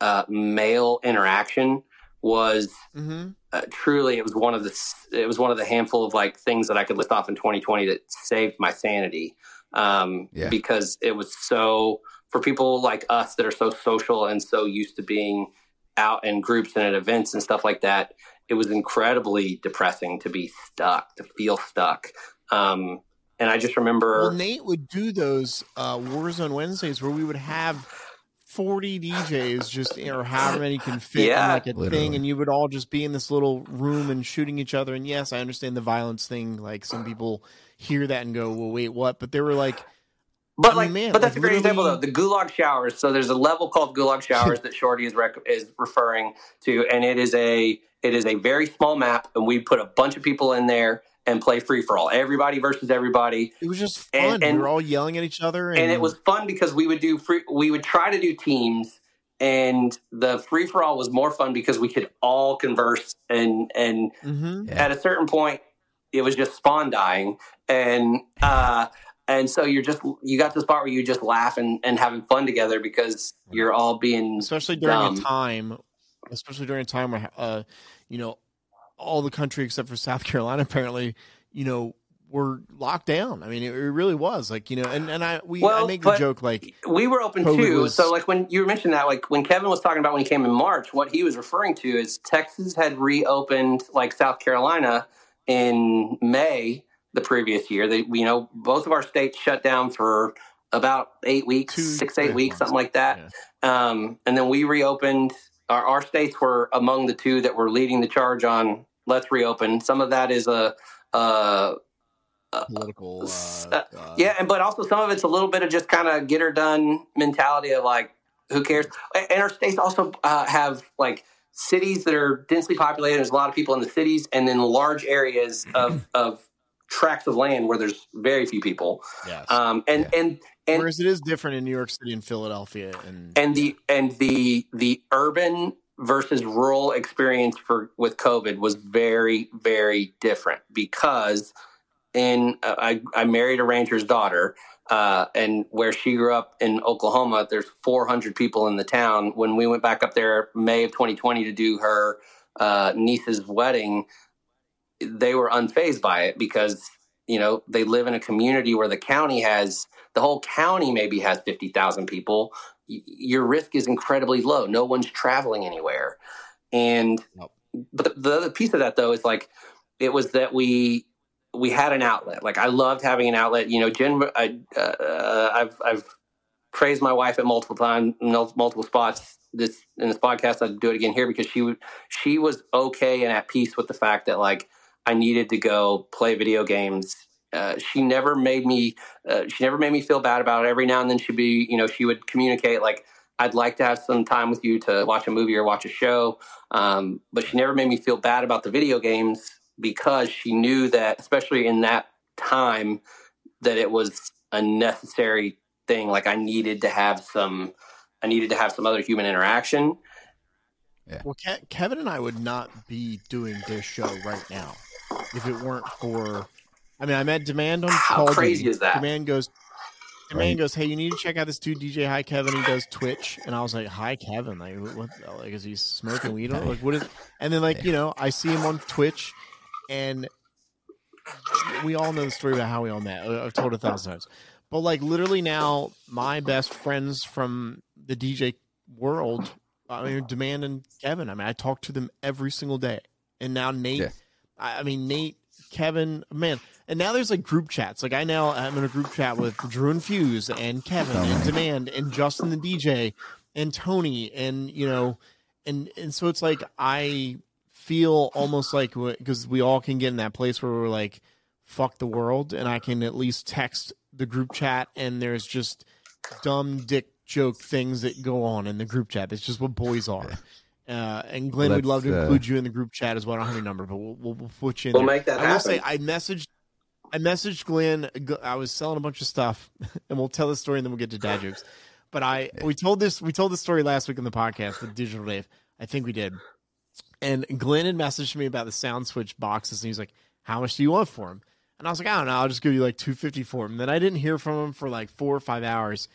uh, male interaction was mm-hmm. uh, truly it was one of the it was one of the handful of like things that I could list off in 2020 that saved my sanity um, Yeah. because it was so for people like us that are so social and so used to being out in groups and at events and stuff like that it was incredibly depressing to be stuck to feel stuck um, and I just remember Well, Nate would do those uh, Warzone Wednesdays where we would have 40 DJs just, or however many can fit Yeah. in like a Literally. thing, and you would all just be in this little room and shooting each other. And yes, I understand the violence thing. Like some people hear that and go, well, wait, what? But they were like, But I like, man, but that's like, a great example though. The gulag showers. So there's a level called gulag showers that Shorty is rec- is referring to, and it is a it is a very small map, and we put a bunch of people in there and play free for all, everybody versus everybody, it was just fun. And- and- we were all yelling at each other. And, and it was fun because we would do free. We would try to do teams, and the free for all was more fun because we could all converse and and Mhm. Yeah. at a certain point it was just spawn dying and uh and so you're just you got to the spot where you just laugh and, and having fun together because you're all being especially during dumb. a time, especially during a time where, uh, you know, all the country except for South Carolina apparently, you know, were locked down. I mean, it, it really was like, you know, and, and I, we, I make the joke like, we were open COVID too was- so like when you mentioned that like when kevin was talking about when he came in march what he was referring to is texas had reopened like south carolina in may the previous year they you know both of our states shut down for about eight weeks Two- six eight yeah, weeks months. something like that um, and then we reopened our, our states were among the two that were leading the charge on let's reopen some of that is a uh, political, uh, Uh, uh, yeah, and but also some of it's a little bit of just kind of get her done mentality of like, who cares? And our states also uh, have like cities that are densely populated. There's a lot of people in the cities, and then large areas of of tracts of land where there's very few people. yes. Um, and and and Whereas it is different in New York City and Philadelphia and, and the and the the urban versus rural experience for with COVID was very very different because in uh, I I married a rancher's daughter. Uh, and where she grew up in Oklahoma, there's 400 people in the town. When we went back up there May of 2020 to do her uh, niece's wedding, they were unfazed by it because you know they live in a community where the county has the whole county maybe has 50,000 people y- your risk is incredibly low no one's traveling anywhere and Nope. but the other piece of that though is like it was that we we had an outlet. Like i loved having an outlet. You know jen I, uh, i've i've praised my wife at multiple times multiple spots. This in this podcast i'd do it again here because she would she was okay and at peace with the fact that like i needed to go play video games. Uh, she never made me uh, she never made me feel bad about it. Every now and then she'd be you know she would communicate like i'd like to have some time with you to watch a movie or watch a show um, but she never made me feel bad about the video games because she knew that especially in that time that it was a necessary thing like i needed to have some i needed to have some other human interaction Well, Ke- Kevin and I would not be doing this show right now if it weren't for. I mean, I met Demand on How Call crazy Duty. is that? Demand goes. the man goes, "Hey, you need to check out this dude, DJ Hi Kevin. He does Twitch." And I was like, "Hi Kevin, like what? Like is he smoking weed? Like what is?" And then like you know, I see him on Twitch, and we all know the story about how we all met. I've told a thousand times, but like literally now, my best friends from the DJ world, I mean, Demand and Kevin. I mean, I talk to them every single day, and now Nate. Yeah. I I mean, Nate, Kevin, man. And now there's like group chats. Like I now I'm in a group chat with Drew and Fuse and Kevin Oh, and. Demand and Justin the DJ and Tony and you know and and so it's like I feel almost like because we all can get in that place where we're like fuck the world and I can at least text the group chat and there's just dumb dick joke things that go on in the group chat. It's just what boys are. Uh, and Glenn, Well, we'd love to uh, include you in the group chat as well. I don't have your number, but we'll, we'll, we'll put you in We'll there. make that I will say. I messaged, I messaged Glenn. I was selling a bunch of stuff, and we'll tell the story, and then we'll get to dad jokes. But I, we told this, we told the story last week in the podcast with Digital Dave. I think we did. And Glenn had messaged me about the sound switch boxes, and he's like, "How much do you want for them?" And I was like, "I don't know. I'll just give you like two fifty for him." Then I didn't hear from him for like four or five hours,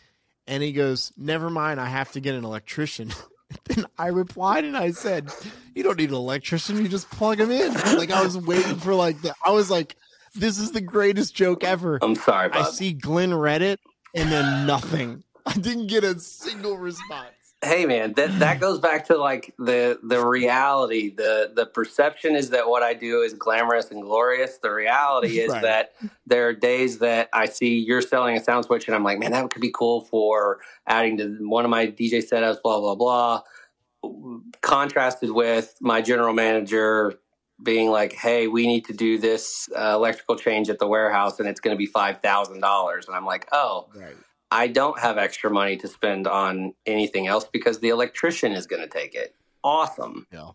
and he goes, "Never mind. I have to get an electrician." then I replied and I said, "You don't need an electrician. You just plug him in." Like I was waiting for like the, I was like, "This is the greatest joke ever." I'm sorry, I see Glenn read it, and then nothing. I didn't get a single response. Hey man that that goes back to like the the reality the the perception is that what i do is glamorous and glorious the reality is Right. that there are days that i see you're selling a sound switch and i'm like man that could be cool for adding to one of my dj setups blah blah blah contrasted with my general manager being like hey we need to do this uh, electrical change at the warehouse and it's going to be $5000 and i'm like oh Right. I don't have extra money to spend on anything else because the electrician is going to take it. Awesome. Yeah.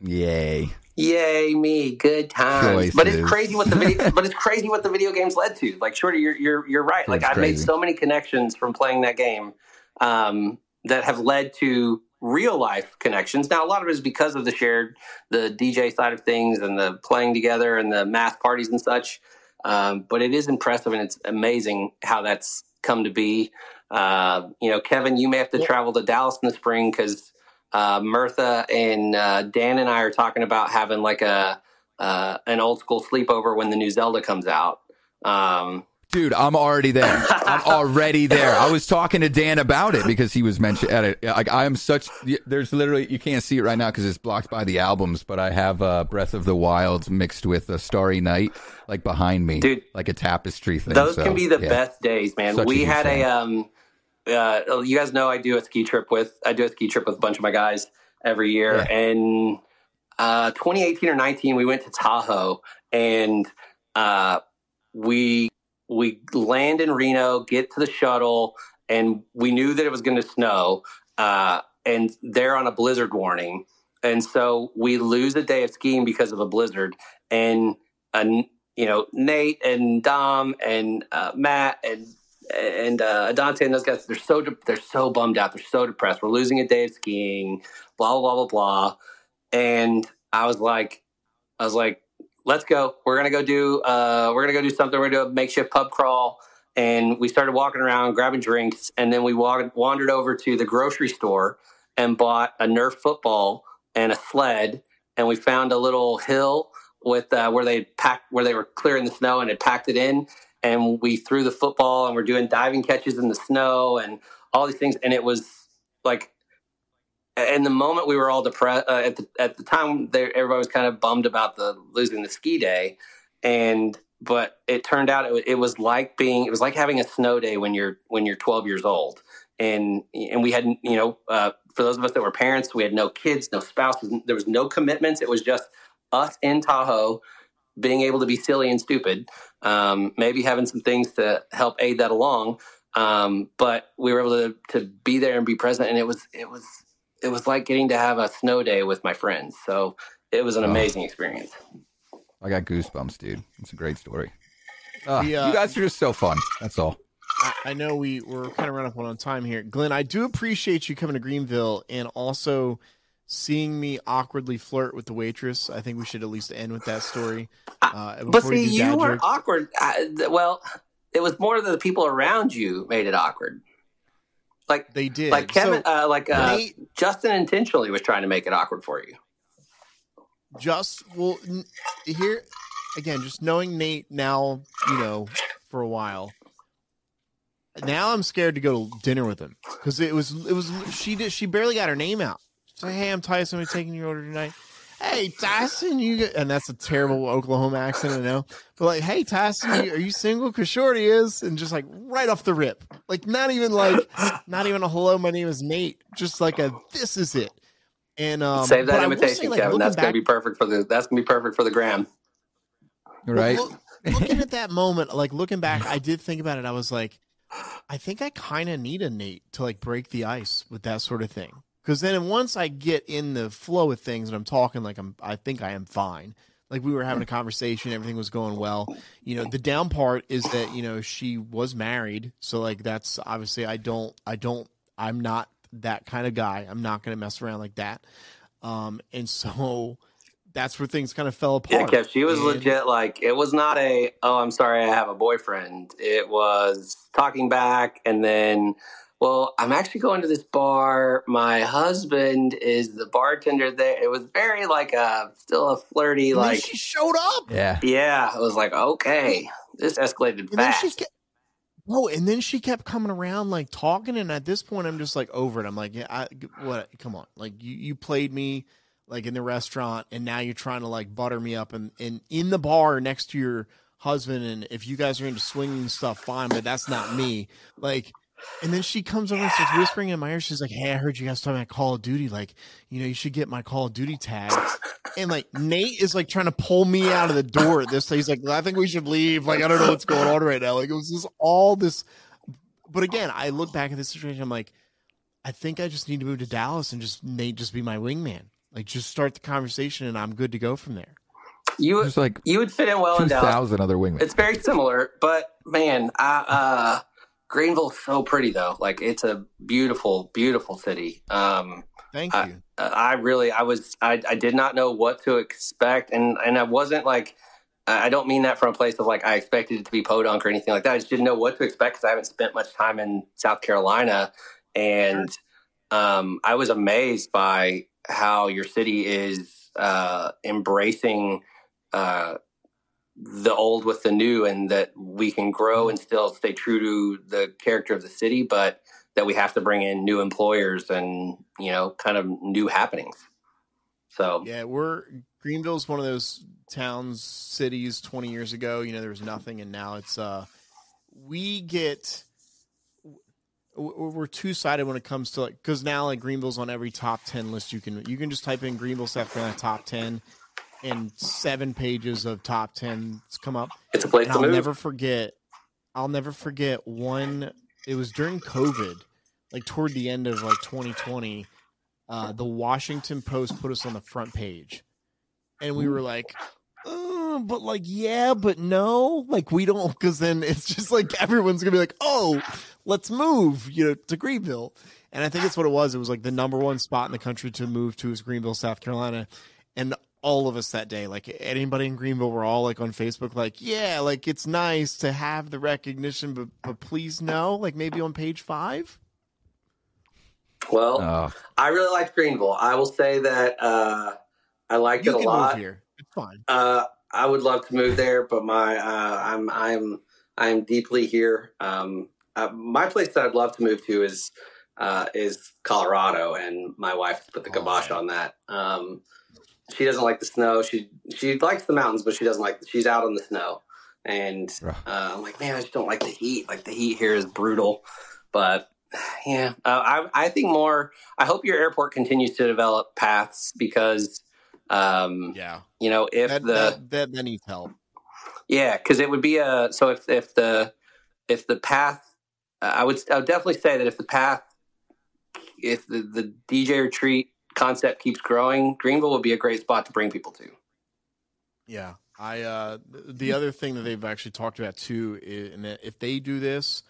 Yay. Yay me, good times. But it's crazy what the video but it's crazy what the video games led to. Like Shorty, you're you're you're right. Like I've made so many connections from playing that game um, that have led to real life connections. Now a lot of it is because of the shared the DJ side of things and the playing together and the mass parties and such. Um, but it is impressive and it's amazing how that's come to be. Uh, you know, Kevin, you may have to travel to Dallas in the spring because uh, Murtha and uh, Dan and I are talking about having like a uh, an old school sleepover when the new Zelda comes out. Um, Dude, I'm already there. I'm already there. I was talking to Dan about it because he was mentioned at it. Like I am such. There's literally you can't see it right now because it's blocked by the albums. But I have uh, Breath of the Wild mixed with a Starry Night like behind me, Dude, like a tapestry thing. Those So, can be the yeah. best days, man. Such we huge had fan. a um uh you guys know I do a ski trip with I do a ski trip with a bunch of my guys every year Yeah. and uh 2018 or 19 we went to Tahoe and uh we we land in Reno, get to the shuttle and we knew that it was going to snow uh and they're on a blizzard warning. And so we lose a day of skiing because of a blizzard. And you know Nate and Dom and uh, Matt and and uh, and those guys they're so de- they're so bummed out. They're so depressed. We're losing a day of skiing blah blah blah blah blah. And I was like I was like let's go. We're gonna go do uh, we're gonna go do something. We're gonna do a makeshift pub crawl. And we started walking around grabbing drinks and then we walked, wandered over to the grocery store and bought a Nerf football and a sled. And we found a little hill with uh, where they packed where they were clearing the snow and had packed it in. And we threw the football and we're doing diving catches in the snow and all these things. And it was like in the moment we were all depressed uh, at the at the time there, everybody was kind of bummed about the losing the ski day. And but it turned out it, it was like being it was like having a snow day when you're when you're 12 years old. And and we had you know uh, for those of us that were parents we had no kids no spouses there was no commitments. It was just us in tahoe being able to be silly and stupid um, maybe having some things to help aid that along. Um, but we were able to, to be there and be present. And it was it was it was like getting to have a snow day with my friends so it was an Oh. amazing experience I got goosebumps, dude. It's a great story. Ah, The, uh, you guys are just so fun. That's all. I, I know we we're kind of running up on time here, Glenn. I do appreciate you coming to Greenville and also seeing me awkwardly flirt with the waitress. I think we should at least end with that story. Uh, but see do you were jokes. awkward I, well it was more that the people around you made it awkward. Like They did. like Kevin, So, uh, like uh, Nate- Justin intentionally was trying to make it awkward for you. just well n- here again just knowing nate now you know for a while now i'm scared to go to dinner with him because it was it was she did she barely got her name out like hey i'm tyson i'm taking your order tonight hey tyson you get, and that's a terrible oklahoma accent i know but like hey tyson you, are you single because shorty is and just like right off the rip like not even like not even a hello my name is nate just like a this is it and um Save that I will invitation, say, like, Kevin. looking That's gonna be perfect for the. That's gonna be perfect for the gram. Right? look- looking at that moment, like looking back, I did think about it. I was like, I think I kind of need a Nate to like break the ice with that sort of thing. Because then once I get in the flow of things and I'm talking like I'm, I think I am fine. Like we were having a conversation, everything was going well. You know, the down part is that you know she was married, so like that's obviously I don't, I don't, I'm not that kind of guy. I'm not going to mess around like that. Um, and so that's where things kind of fell apart. Yeah. Kev, she was And- legit. Like it was not a. Oh, I'm sorry, I have a boyfriend. It was talking back, and then. Well, I'm actually going to this bar. My husband is the bartender there. It was very like a still a flirty And then like. she showed up. Yeah. Yeah, it was like okay, this escalated And then she fast. kept, oh, and then she kept coming around like talking, and at this point, I'm just like over it. I'm like, yeah, I, what? Come on, like you, you played me like in the restaurant, and now you're trying to like butter me up, and, and in the bar next to your husband, and if you guys are into swinging stuff, fine, but that's not me. Like, and then she comes over and starts whispering in my ear. She's like, "Hey, I heard you guys talking about Call of Duty. Like, you know, you should get my Call of Duty tag." And like Nate is like trying to pull me out of the door at this. He's like, I think we should leave. Like, I don't know what's going on right now. Like, it was just all this. But again, I look back at this situation. I'm like, I think I just need to move to Dallas and just Nate just be my wingman. Like, just start the conversation, and I'm good to go from there. You There's like you would fit in well in Dallas. 2,000 other wingmen. It's very similar, but man, I, uh, Greenville's so pretty though. Like it's a beautiful, beautiful city. Um, Thank I- you. I really, I was, I, I did not know what to expect, and and I wasn't like, I I don't mean that from a place of like I expected it to be podunk or anything like that. I just didn't know what to expect because I haven't spent much time in South Carolina, and um, I was amazed by how your city is uh, embracing uh, the old with the new, and that we can grow and still stay true to the character of the city, but that we have to bring in new employers and you know kind of new happenings. So Yeah, we're Greenville's one of those towns, cities 20 years ago, you know, there was nothing and now it's uh we get we're two-sided when it comes to like cuz now like Greenville's on every top 10 list you can you can just type in Greenville South Carolina top 10 and seven pages of top 10s come up. it's a place And to I'll move never forget. I'll never forget one. It was during COVID, like toward the end of like 2020. Uh, the Washington Post put us on the front page, and we were like, uh, "But like, yeah, but no, like we don't," because then it's just like everyone's gonna be like, "Oh, let's move," you know, to Greenville. And I think it's what it was. It was like the number one spot in the country to move to is Greenville, South Carolina, and all of us that day, like anybody in Greenville, we're all like on Facebook, like, yeah, like it's nice to have the recognition, but but please no, like maybe on page five. well Oh, i really liked greenville. I will say that uh i liked You it a can lot. move here. It's fine. uh i would love to move there but my uh i'm i'm i'm deeply here. Um uh, my place that i'd love to move to is uh is colorado and my wife put the kibosh on that. Um she doesn't like the snow. She she likes the mountains but she doesn't like she's out on the snow. And uh, i'm like man i just don't like the heat. Like the heat here is brutal. But yeah uh, I, I think more i hope your airport continues to develop paths because um Yeah, you know if that, the that, that that needs help. yeah, because it would be a so if if the if the path, I would I would definitely say that if the path, if the the DJ retreat concept keeps growing, Greenville will be a great spot to bring people to. Yeah, I uh the other thing that they've actually talked about too, is, and if they do this,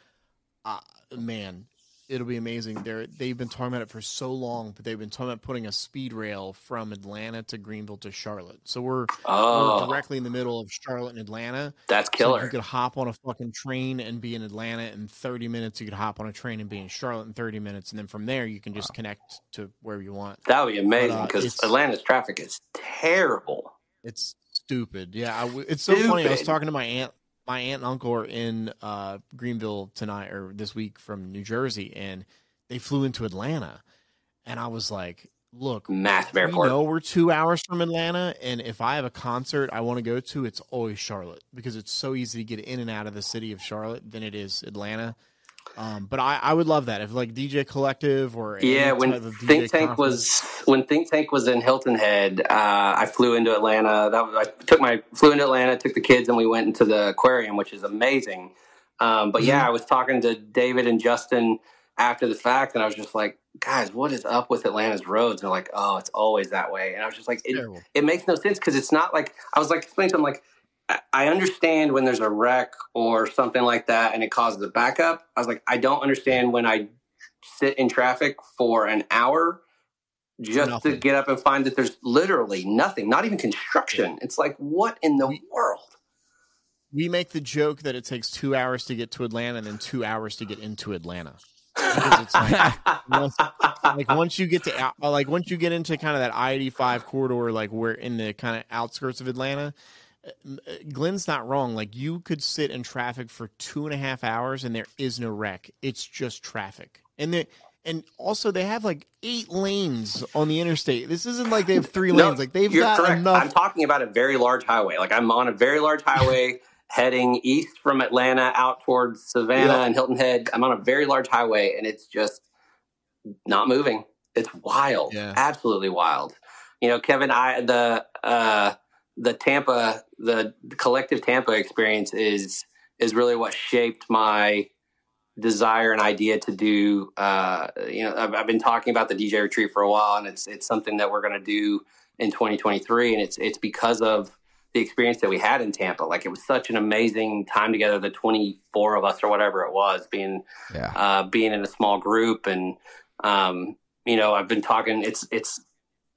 uh, man, it'll be amazing. They're they've been talking about it for so long, but they've been talking about putting a speed rail from Atlanta to Greenville to Charlotte. So we're, Oh, we're directly in the middle of Charlotte and Atlanta. that's So you could hop on a fucking train and be in Atlanta in 30 minutes. You could hop on a train and be in Charlotte in 30 minutes, and then from there you can just connect to wherever you want. That would be amazing uh, because it's- Atlanta's traffic is terrible. It's stupid. Yeah, I w it's so funny. I was talking to my aunt. My aunt and uncle are in uh, Greenville tonight or this week from New Jersey, and they flew into Atlanta. And I was like, "Look, Massive we airport. know we're two hours from Atlanta, and if I have a concert I want to go to, it's always Charlotte because it's so easy to get in and out of the city of Charlotte than it is Atlanta." Um, but I, I would love that if like DJ Collective or Yeah, when type of DJ Think Tank conference- was when Think Tank was in Hilton Head, uh, I flew into Atlanta. That was, I took my flew into Atlanta, took the kids, and we went into the aquarium, which is amazing. Um, but Mm-hmm. yeah, I was talking to David and Justin after the fact, and I was just like, "Guys, what is up with Atlanta's roads?" And they're like, "Oh, it's always that way." And I was just like, it, it makes no sense because it's not like I was like explaining to him like I- understand when there's a wreck or something like that and it causes a backup. I was like, I don't understand when I sit in traffic for an hour just to get up and find that there's literally nothing, not even construction. It's like, what in the world? we make the joke that it takes two hours to get to Atlanta and then two hours to get into Atlanta. Because it's like, once, like once you get to like once you get into kind of that I eighty five corridor, like we're in the kind of outskirts of Atlanta. Glenn's not wrong. Like you could sit in traffic for two and a half hours and there is no wreck. It's just traffic, and the and also they have like eight lanes on the interstate. This isn't like they have three No, lanes. Like they've got correct. enough. I'm talking about a very large highway. Like I'm on a very large highway heading east from Atlanta out towards Savannah Yeah. and Hilton Head. I'm on a very large highway and it's just not moving. It's wild. Yeah. Absolutely wild. You know, Kevin, I the uh the Tampa the, collective Tampa experience is is really what shaped my desire and idea to do uh you know I've, I've been talking about the DJ retreat for a while and it's it's something that we're going to do in 2023 and it's it's because of the experience that we had in Tampa like it was such an amazing time together the 24 of us or whatever it was being Yeah. uh being in a small group and um you know I've been talking it's it's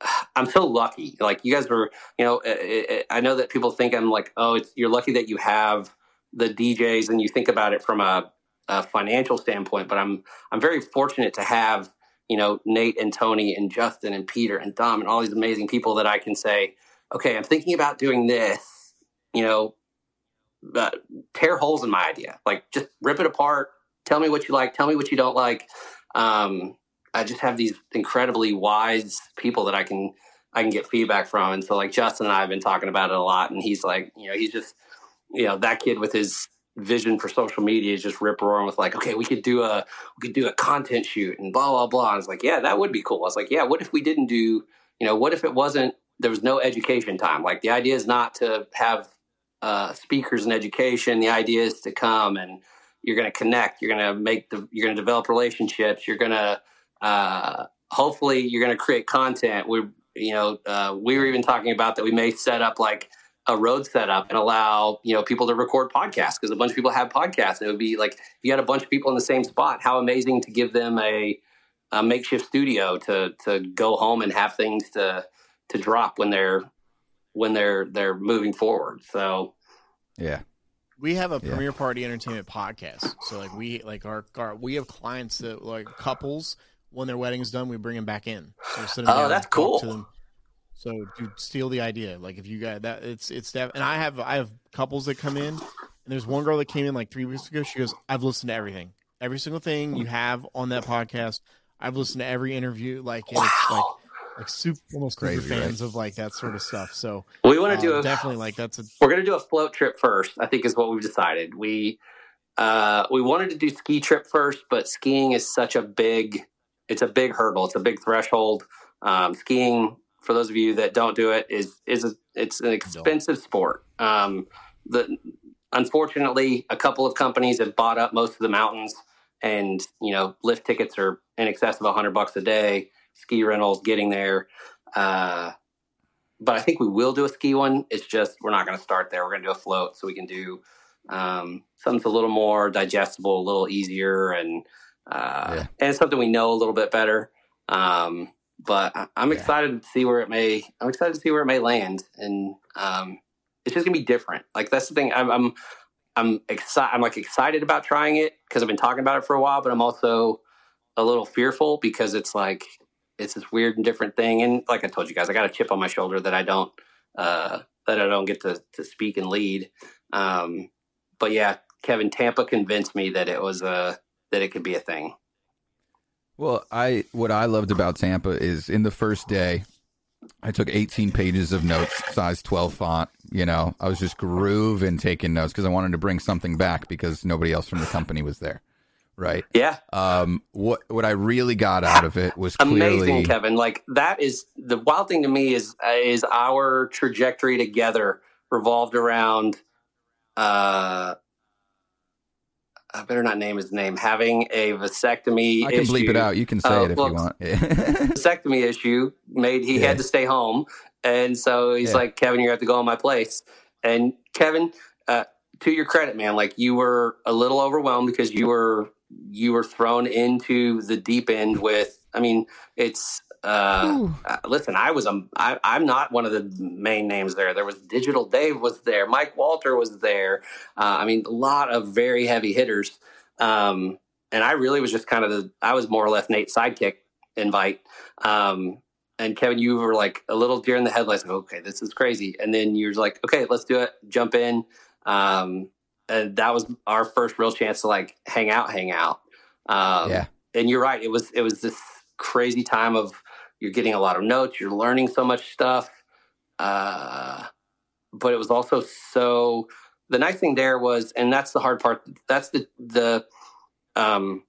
I'm so lucky. Like you guys were you know I, I I know that people think I'm like oh it's you're lucky that you have the DJs and you think about it from a, a financial standpoint but I'm I'm very fortunate to have you know Nate and Tony and Justin and Peter and Dom and all these amazing people that I can say okay I'm thinking about doing this you know tear holes in my idea. Like just rip it apart. Tell me what you like. Tell me what you don't like. Um, I just have these incredibly wise people that I can I can get feedback from and so like Justin and I have been talking about it a lot and he's like you know he's just you know that kid with his vision for social media is just rip roaring with like okay we could do a we could do a content shoot and blah blah blah. I was like, yeah, that would be cool. I was like, yeah, what if we didn't do, you know, what if it wasn't there was no education time? Like the idea is not to have uh, speakers and education. The idea is to come and you're going to connect. You're going to make the you're going to develop relationships. You're going to uh, hopefully you're going to create content. We you know uh, we were even talking about that we may set up like a road setup and allow you know people to record podcasts because a bunch of people have podcasts. It would be like if you had a bunch of people in the same spot, how amazing to give them a, a makeshift studio to to go home and have things to to drop when they're when they're they're moving forward. So Yeah. We have a Yeah. premiere party entertainment podcast. So like we like our, our we have clients that like couples when their wedding's done, we bring them back in. So Oh, down, that's cool. To them. So dude, steal the idea. Like if you got that, it's it's def- and I have I have couples that come in, and there's one girl that came in like three weeks ago. She goes, "I've listened to everything, every single thing you have on that podcast. I've listened to every interview. Like and it's like wow. like super almost super Crazy, right? fans of like that sort of stuff. So we want to uh, do a, definitely like that's a we're going to do a float trip first. I think is what we've decided. We uh, we wanted to do ski trip first, but skiing is such a big it's a big hurdle. It's a big threshold. Um, skiing, for those of you that don't do it, is is a, it's an expensive sport. Um, the unfortunately, a couple of companies have bought up most of the mountains, and you know, lift tickets are in excess of a hundred bucks a day. Ski rentals, getting there. Uh, but I think we will do a ski one. It's just we're not going to start there. We're going to do a float, so we can do um, something a little more digestible, a little easier, and uh, Yeah. and it's something we know a little bit better. Um, but I- I'm Yeah. excited to see where it may. I'm excited to see where it may land, and um, it's just gonna be different. Like that's the thing. I'm I'm, I'm excited. I'm like excited about trying it because I've been talking about it for a while, but I'm also a little fearful because it's like it's this weird and different thing. And like I told you guys, I got a chip on my shoulder that I don't uh, that I don't get to to speak and lead. Um, but yeah, Kevin Tampa convinced me that it was a that it could be a thing. Well, I what I loved about Tampa is in the first day, I took 18 pages of notes, size 12 font. You know, I was just grooving taking notes because I wanted to bring something back because nobody else from the company was there, right? Yeah, Um, what what I really got out of it was clearly amazing, Kevin. Like that is the wild thing to me is uh, is our trajectory together revolved around. Uh, I better not name his name. Having a vasectomy. I can bleep it out. You can say Oh, it if well, you want. vasectomy issue made he Yeah. had to stay home, and so he's Yeah. like, "Kevin, you have to go on my place." And Kevin, uh, to your credit, man, like you were a little overwhelmed because you were you were thrown into the deep end with. I mean, it's. Uh, uh, listen, I was a, I, I'm not one of the main names there. There was Digital Dave was there, Mike Walter was there. Uh, I mean, a lot of very heavy hitters. Um, and I really was just kind of the, I was more or less Nate's sidekick invite. Um, and Kevin, you were like a little deer in the headlights. Like, okay, this is crazy. And then you're like, okay, let's do it. Jump in. Um, and that was our first real chance to like hang out, hang out. Um, yeah, and you're right. It was it was this crazy time of you're getting a lot of notes, you're learning so much stuff, uh, but it was also so. The nice thing there was, and that's the hard part. That's the the. Um,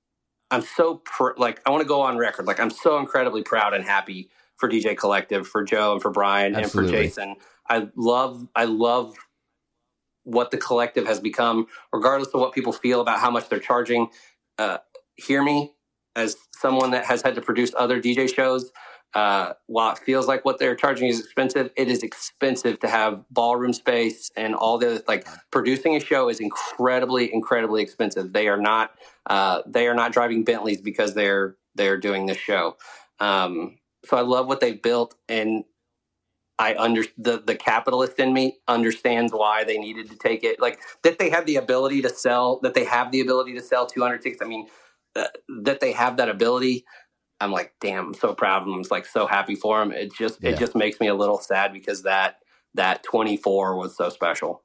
I'm so pr- like I want to go on record. Like I'm so incredibly proud and happy for DJ Collective, for Joe, and for Brian, Absolutely. and for Jason. I love I love what the collective has become, regardless of what people feel about how much they're charging. Uh, hear me as someone that has had to produce other DJ shows. Uh, while it feels like what they're charging is expensive, it is expensive to have ballroom space and all the like. Producing a show is incredibly, incredibly expensive. They are not, uh, they are not driving Bentleys because they're they're doing this show. Um, so I love what they've built, and I under the the capitalist in me understands why they needed to take it. Like that they have the ability to sell, that they have the ability to sell 200 tickets. I mean, uh, that they have that ability. I'm like, damn, I'm so proud of him. I'm like so happy for him. It just Yeah. it just makes me a little sad because that that 24 was so special.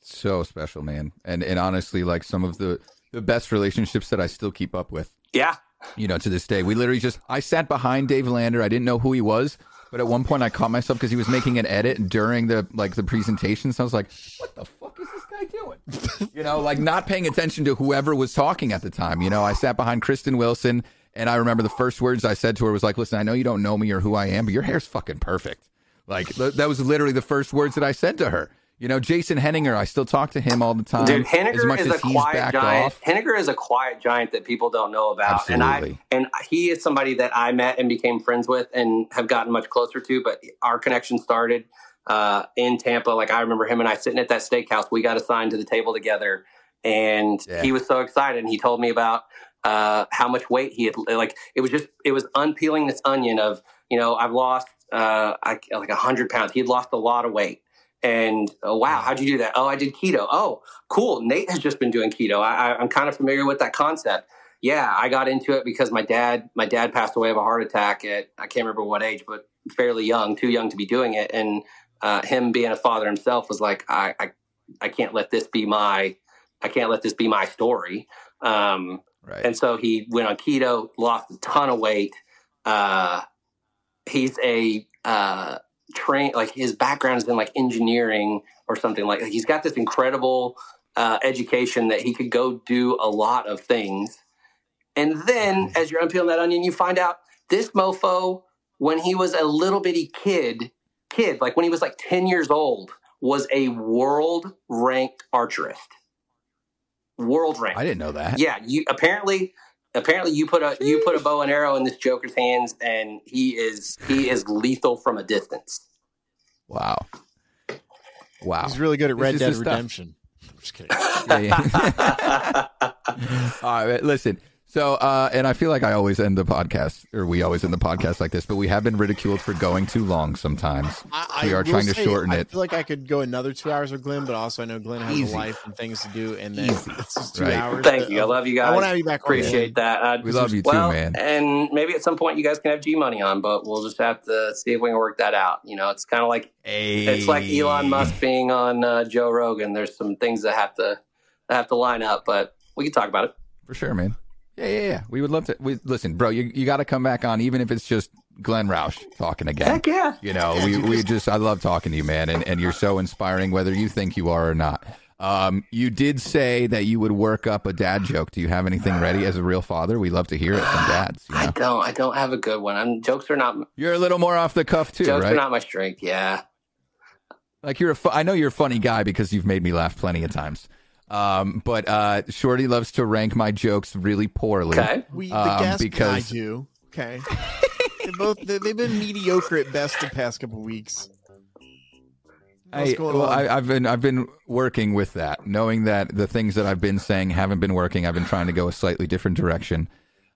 so special, man. And and honestly, like some of the the best relationships that I still keep up with. Yeah, you know, to this day. We literally just, I sat behind Dave Lander. I didn't know who he was, but at one point I caught myself because he was making an edit during the, like, the presentation. So I was like, what the fuck is this guy doing? you know, like not paying attention to whoever was talking at the time. You know, I sat behind Kristen Wilson and I remember the first words I said to her was like, listen, I know you don't know me or who I am, but your hair's fucking perfect. Like, th- that was literally the first words that I said to her. You know, Jason Henninger, I still talk to him all the time. dude, much is a quiet giant. off. Henniger is a quiet giant that people don't know about, and I and he is somebody that I met and became friends with and have gotten much closer to. But our connection started uh, in Tampa. Like I remember him and I sitting at that steakhouse. We got assigned to the table together, and Yeah. he was so excited. And he told me about uh, how much weight he had. Like it was just it was unpeeling this onion of you know I've lost uh, I, like a hundred pounds. He had lost a lot of weight. And oh, wow, how'd you do that? Oh, I did keto. Oh, cool. Nate has just been doing keto. I, I, I'm kind of familiar with that concept. Yeah, I got into it because my dad, my dad passed away of a heart attack at I can't remember what age, but fairly young, too young to be doing it. And uh, him being a father himself was like, I, I, I can't let this be my, I can't let this be my story. Um, Right. and so he went on keto, lost a ton of weight. Uh, he's a uh, train like his background is in like engineering or something like he's got this incredible uh, education that he could go do a lot of things. And then as you're unpeeling that onion, you find out this mofo, when he was a little bitty kid, kid, like when he was like 10 years old, was a world ranked archerist. World rank. I didn't know that. Yeah, you apparently apparently you put a you put a bow and arrow in this Joker's hands, and he is he is lethal from a distance. Wow. Wow. He's really good at Red Dead his stuff. Redemption. I'm just kidding. Yeah, yeah. All right, listen. So, uh, and I feel like I always end the podcast, or we always end the podcast like this, but we have been ridiculed for going too long sometimes. I, We are trying to say, shorten I it. I feel like I could go another two hours with Glenn, but also I know Glenn has Easy. a life and things to do, and then Easy. it's just two Right. hours. Thank of- you. I love you guys. I want to have you back. on, Appreciate that. Uh, We love you too, man. And maybe at some point you guys can have G Money on, but we'll just have to see if we can work that out. You know, it's kind of like it's like Elon Musk being on uh, Joe Rogan. There's some things that have to that have to line up, but we can talk about it. For sure, man. Yeah, yeah, yeah. We would love to. We listen, bro. You you got to come back on, even if it's just Glenn Roush talking again. Heck yeah. You know, we we just I love talking to you, man, and and you're so inspiring, whether you think you are or not. Um, you did say that you would work up a dad joke. Do you have anything ready as a real father? We love to hear it from dads. You I don't. I don't have a good one. I'm, jokes are not You're a little more off the cuff too, jokes right? are not my strength. Yeah. Like you're a fu- I know you're a funny guy because you've made me laugh plenty of times. Um, but uh, Shorty loves to rank my jokes really poorly. Okay. We, the Um, guest because- I do. Okay. they both they, they've been mediocre at best the past couple weeks. I, well, on? I, I've been I've been working with that, knowing that the things that I've been saying haven't been working. I've been trying to go a slightly different direction.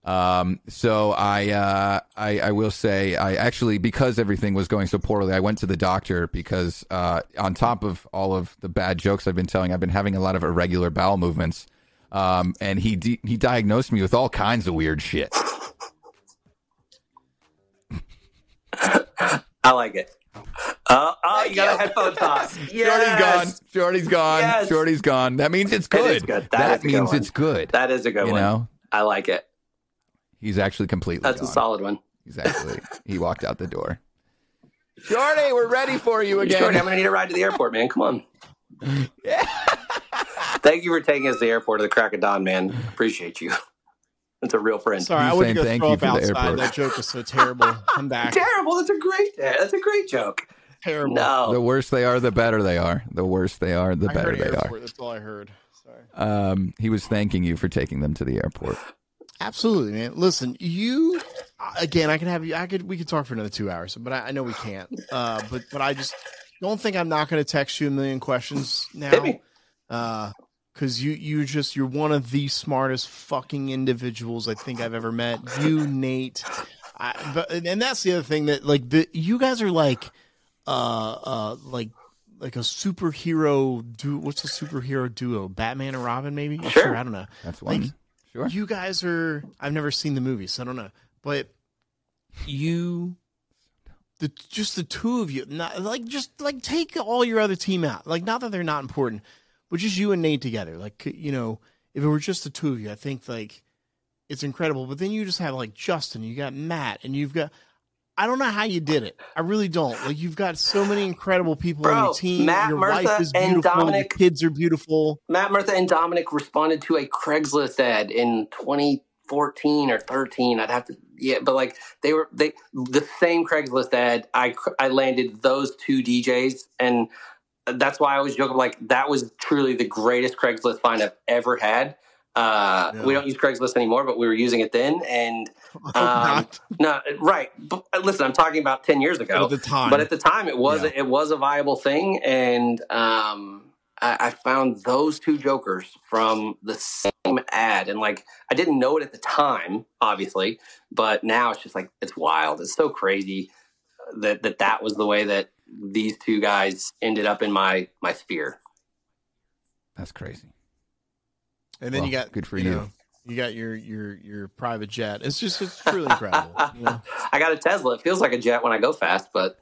Um, so I, uh, I I will say I actually because everything was going so poorly, I went to the doctor because uh, on top of all of the bad jokes I've been telling, I've been having a lot of irregular bowel movements. Um, and he di- he diagnosed me with all kinds of weird shit. I like it. Uh, oh, Thank you got a headphone toss. Shorty's Yes. gone. Shorty's gone. Yes. Shorty's gone. That means it's good. is good. That That, is a good means one. it's good. That is a good you one. know, I like it. He's actually completely That's a gone. solid one. Exactly. he walked out the door. Shorty, we're ready for you again. Shorty, I'm gonna need a ride to the airport, man. Come on. Yeah. Thank you for taking us to the airport to the crack of dawn, man. Appreciate you. It's a real friend. Sorry, He's I wouldn't go thank throw you up for the outside. airport. That joke was so terrible. Come back. Terrible. That's a great. That's a great joke. Terrible. No. The worse they are, the better they are. The worse they are, the I better heard they are. That's all I heard. Sorry. Um, he was thanking you for taking them to the airport. Absolutely, man. Listen, you again. I can have you. I could. We could talk for another two hours, but I, I know we can't. Uh, but but I just don't think I'm not going to text you a million questions now. Hit. Uh, because you you just you're one of the smartest fucking individuals I think I've ever met. You, Nate. I, but and that's the other thing that like the you guys are like uh uh like like a superhero duo. What's a superhero duo? Batman and Robin, maybe? Sure. I don't know. That's one. Like, sure. You guys are. I've never seen the movie, so I don't know. But you, the just the two of you, not like just like take all your other team out. Like not that they're not important, but just you and Nate together. Like you know, if it were just the two of you, I think like it's incredible. But then you just have like Justin, you got Matt, and you've got. I don't know how you did it. I really don't. Like you've got so many incredible people on your team. Matt, your Murtha, wife is and beautiful. Dominic- your kids are beautiful. Matt, Murtha, and Dominic responded to a Craigslist ad in 2014 or 13. I'd have to, yeah, but like they were they the same Craigslist ad. I I landed those two DJs, and uh, that's why I was joking. Like that was truly the greatest Craigslist find I've ever had. Uh, Yeah. We don't use Craigslist anymore, but we were using it then, and I Um, no, right. But uh, listen, I'm talking about 10 years ago. But at the time, But at the time, it was Yeah. it was a viable thing, and um, I, I found those two jokers from the same ad, and like I didn't know it at the time, obviously, but now it's just like it's wild. It's so crazy that that that was the way that these two guys ended up in my my sphere. That's crazy. And then Well, you got good for you. you. know, you got your your your private jet. It's just it's truly incredible. You know? I got a Tesla. It feels like a jet when I go fast, but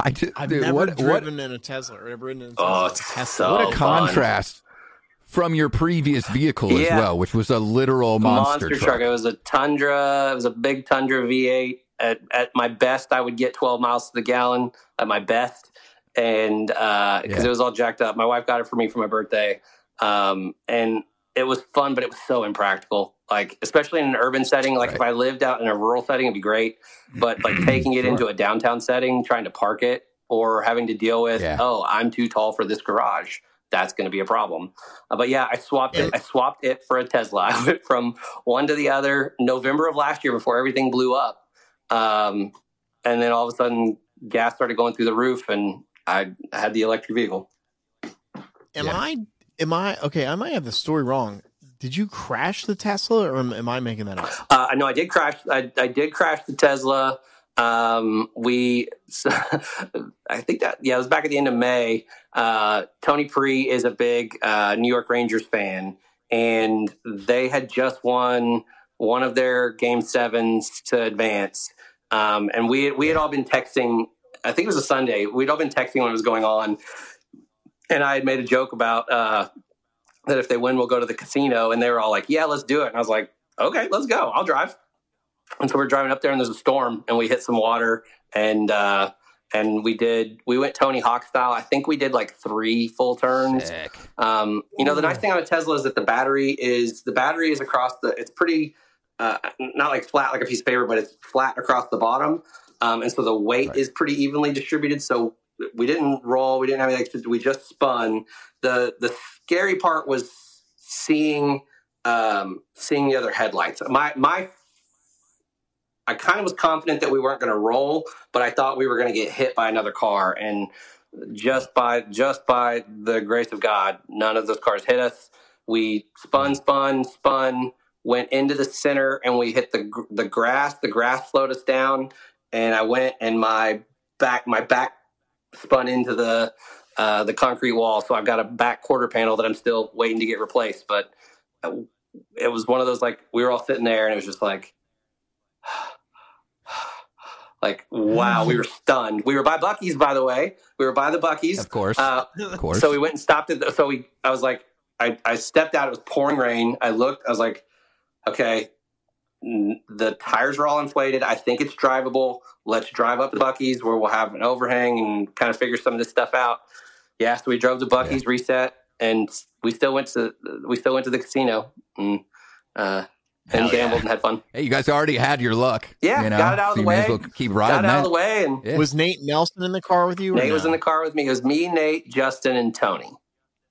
I just, I've dude, never what, what, driven in a Tesla or ever ridden in a oh, Tesla. oh, it's so what a fun. contrast from your previous vehicle as well, which was a literal monster, truck. It was a Tundra. It was a big Tundra V8. At, at my best, I would get 12 miles to the gallon at my best, and uh, because Yeah. it was all jacked up. My wife got it for me for my birthday, um, and it was fun, but it was so impractical. Like especially in an urban setting. Like if I lived out in a rural setting, it'd be great. But like taking it Sure. into a downtown setting, trying to park it, or having to deal with, Yeah. oh, I'm too tall for this garage. That's going to be a problem. Uh, but yeah, I swapped it. I swapped it for a Tesla. I went from one to the other. November of last year, before everything blew up, um, and then all of a sudden, gas started going through the roof, and I had the electric vehicle. Am Yeah. I? Am I? Okay, I might have the story wrong. Did you crash the Tesla, or am, am I making that up? Uh, no, I did crash. I, I did crash the Tesla. Um, we, I think that yeah, it was back at the end of May. Uh, Tony Pre is a big uh, New York Rangers fan, and they had just won one of their game sevens to advance. Um, and we we had all been texting. I think it was a Sunday. We'd all been texting when it was going on, and I had made a joke about uh, that if they win, we'll go to the casino. And they were all like, "Yeah, let's do it." And I was like, "Okay, let's go. I'll drive." And so we're driving up there, and there's a storm, and we hit some water, and uh, and we did. We went Tony Hawk style. I think we did like three full turns. Um, you know, the nice thing on a Tesla is that the battery is the battery is across the. It's pretty uh, not like flat like a piece of paper, but it's flat across the bottom, um, and so the weight Right. is pretty evenly distributed. So we didn't roll. We didn't have anything. We just spun. the The scary part was seeing um, seeing the other headlights. My my. I kind of was confident that we weren't going to roll, but I thought we were going to get hit by another car, and just by just by the grace of God, none of those cars hit us. We spun, spun, spun, went into the center, and we hit the the grass. The grass slowed us down, and I went and my back my back spun into the uh, the concrete wall. So I've got a back quarter panel that I'm still waiting to get replaced. But uh, it was one of those like we were all sitting there, and it was just like. Like wow, we were stunned. We were by Bucky's, by the way. We were by the Bucky's. Of course. Uh, of course. so we went and stopped at the, so we, I was like, I, I stepped out, it was pouring rain. I looked, I was like, okay, the tires are all inflated. I think it's drivable. Let's drive up to Bucky's where we'll have an overhang and kind of figure some of this stuff out. Yeah. So we drove to Bucky's, reset, and we still went to, we still went to the casino and, uh, and Hell yeah. gambled and had fun. hey, you guys already had your luck. Yeah, you know? got it out of so the you may as way. well keep riding Got out that. of the way and Yeah. Was Nate Nelson in the car with you? Nate was in the car with me. It was me, Nate, Justin, and Tony.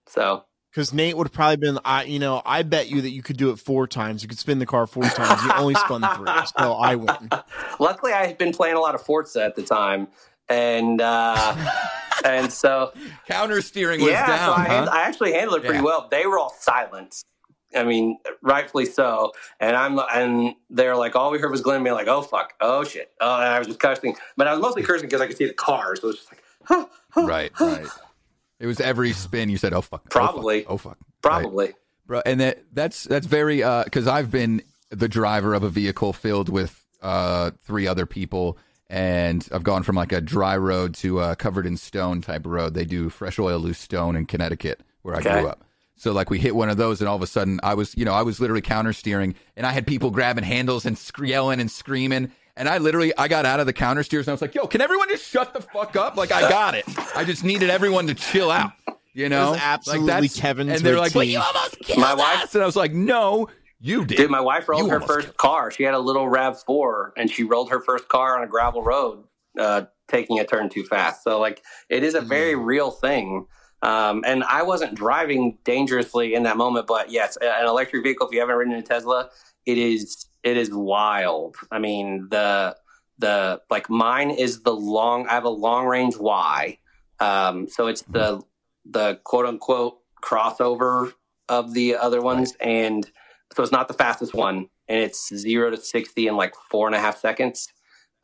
So Because Nate would have probably been, I, you know, I bet you that you could do it four times. You could spin the car four times. You only spun three, so I win. Luckily, I had been playing a lot of Forza at the time, and uh, and so Counter steering was yeah, down. so I, huh? I actually handled it pretty Yeah. well. They were all silent. I mean, rightfully so. And I'm and they're like, all we heard was Glenn being like, "Oh fuck, oh shit," oh, and I was just cursing, but I was mostly cursing because I could see the cars. So it was just like, huh, huh, right, huh. right. It was every spin you said, "Oh fuck." oh, fuck, Probably. Oh fuck. Right. probably. bro and that that's that's very because i've been the driver of a vehicle filled with uh three other people and i've gone from like a dry road to a covered in stone type road they do fresh oil loose stone in connecticut where i Okay. grew up so like we hit one of those and all of a sudden i was you know i was literally counter steering and i had people grabbing handles and yelling and screaming and I literally, I got out of the counter steers and I was like, "Yo, can everyone just shut the fuck up? Like, I got it. I just needed everyone to chill out." You know, was absolutely like that's, Kevin And they're like, "But you almost killed My wife- us." And I was like, "No, you did." Dude, my wife rolled You her first car. She had a little Rav Four, and she rolled her first car on a gravel road, uh, taking a turn too fast. So, like, it is a very real thing. Um, and I wasn't driving dangerously in that moment, but yes, an electric vehicle. If you haven't ridden a Tesla, it is it is wild. I mean, the the like mine is the long. I have a long range Y, um, so it's the the quote unquote crossover of the other ones, and so it's not the fastest one, and it's zero to sixty in like four and a half seconds.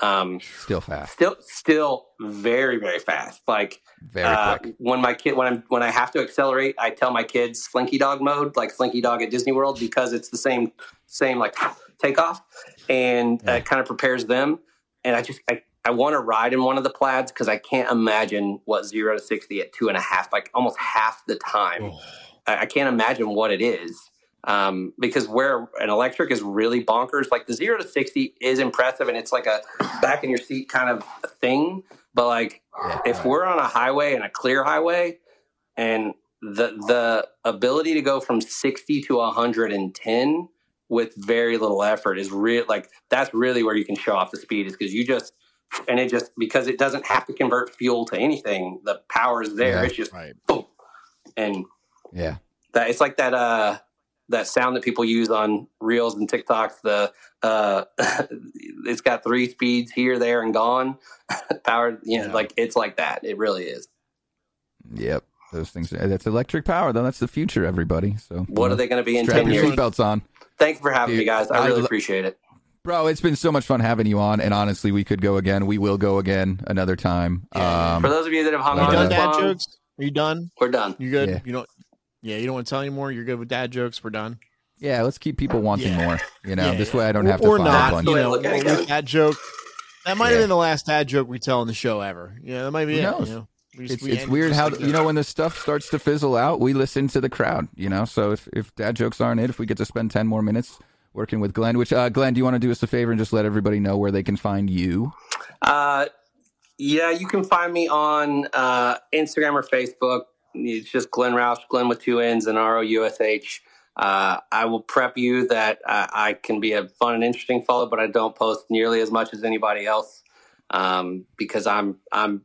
Um, Still fast, still, still very, very fast. Like very uh, quick. when my kid, when I'm when I have to accelerate, I tell my kids Slinky Dog mode, like Slinky Dog at Disney World, because it's the same, same like takeoff, and uh, Yeah. it kind of prepares them. And I just, I, I want to ride in one of the plaids because I can't imagine what zero to sixty at two and a half, like almost half the time. I, I can't imagine what it is. Um, because where an electric is really bonkers, like the zero to 60 is impressive and it's like a back in your seat kind of thing. But like Yeah, if we're on a highway and a clear highway and the, the ability to go from 60 to 110 with very little effort is real. Like that's really where you can show off the speed is because you just, and it just, because it doesn't have to convert fuel to anything, the power is there. Yeah. It's just Right. boom. And yeah, that it's like that uh that sound that people use on reels and TikToks. The uh, it's got three speeds here, there, and gone. power, you know, Yeah. like it's like that. It really is. yep. those things. That's electric power, though. That's the future, everybody. So What are they going to be in strap 10 your years? seatbelts on, Thank you for having Dude, me, guys. I I really lo- appreciate it. bro. It's been so much fun having you on, and honestly, we could go again. We will go again another time. Um, For those of you that have hung Are Are on done, this dad long, jokes? Are you done? we're done. You good? Yeah. You don't. Yeah, you don't want to tell anymore. You're good with dad jokes. We're done. yeah, let's keep people wanting Yeah. more. You know, Yeah, this yeah. way I don't Or- have to or follow not. up on The You way you. to know, look at it, that joke. That might have been the last dad joke we tell on the show ever. Yeah, that might be Who it. knows? You know? We just- It's, we it's weird how like you know when the stuff starts to fizzle out, we listen to the crowd. You know, so if if dad jokes aren't it, if we get to spend ten more minutes working with Glenn, which uh, Glenn, do you want to do us a favor and just let everybody know where they can find you? Uh, yeah, you can find me on uh, Instagram or Facebook. It's just Glenn Roush, Glenn with two N's and R O U S H. Uh, I will prep you that uh, I can be a fun and interesting follow, but I don't post nearly as much as anybody else um, because I'm I'm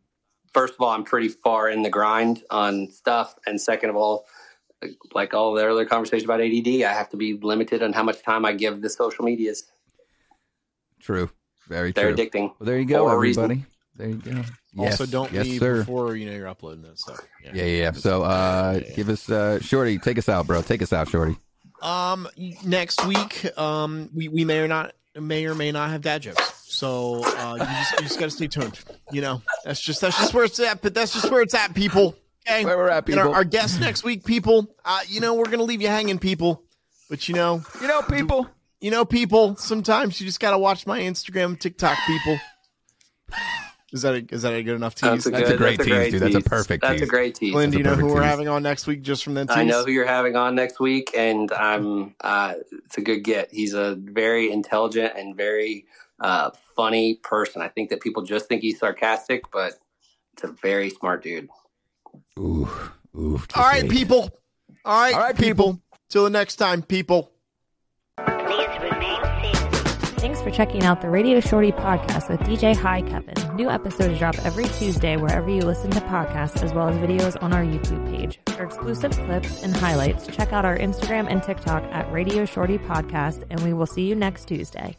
first of all I'm pretty far in the grind on stuff, and second of all, like all the earlier conversation about ADD, I have to be limited on how much time I give the social medias. True, very They're true. addicting. Well, there you go, For a reason. everybody. There you go. Yes, Also, don't yes, leave sir. before you know you're uploading that stuff. Yeah, yeah, yeah. So, uh, Yeah, yeah. give us, uh, Shorty, take us out, bro. Take us out, Shorty. Um, next week, um, we, we may or not may or may not have dad jokes. So uh, you just, you just got to stay tuned. You know, that's just that's just where it's at. But that's just where it's at, people. Okay, Where we're at, And our, people. our guest next week, people. Uh, you know, we're gonna leave you hanging, people. But you know, You know, people. you know, people. Sometimes you just gotta watch my Instagram, TikTok, people. Is that a, is that a good enough tease? That's a, That's a great that's a tease, great dude. That's a tease. perfect That's tease. a great tease. Glenn, do you know who perfect we're having on next week just from that tease? I know who you're having on next week, and I'm. Uh, it's a good get. He's a very intelligent and very uh, funny person. I think that people just think he's sarcastic, but it's a very smart dude. Ooh, ooh. just All right, wait. people. All right, All right, people. Till the next time, people. Please remain seated. Thanks for checking out the Radio Shorty podcast with DJ Hi Kevin. New episodes drop every Tuesday wherever you listen to podcasts, as well as videos on our YouTube page. For exclusive clips and highlights, check out our Instagram and TikTok at Radio Shorty Podcast, and we will see you next Tuesday.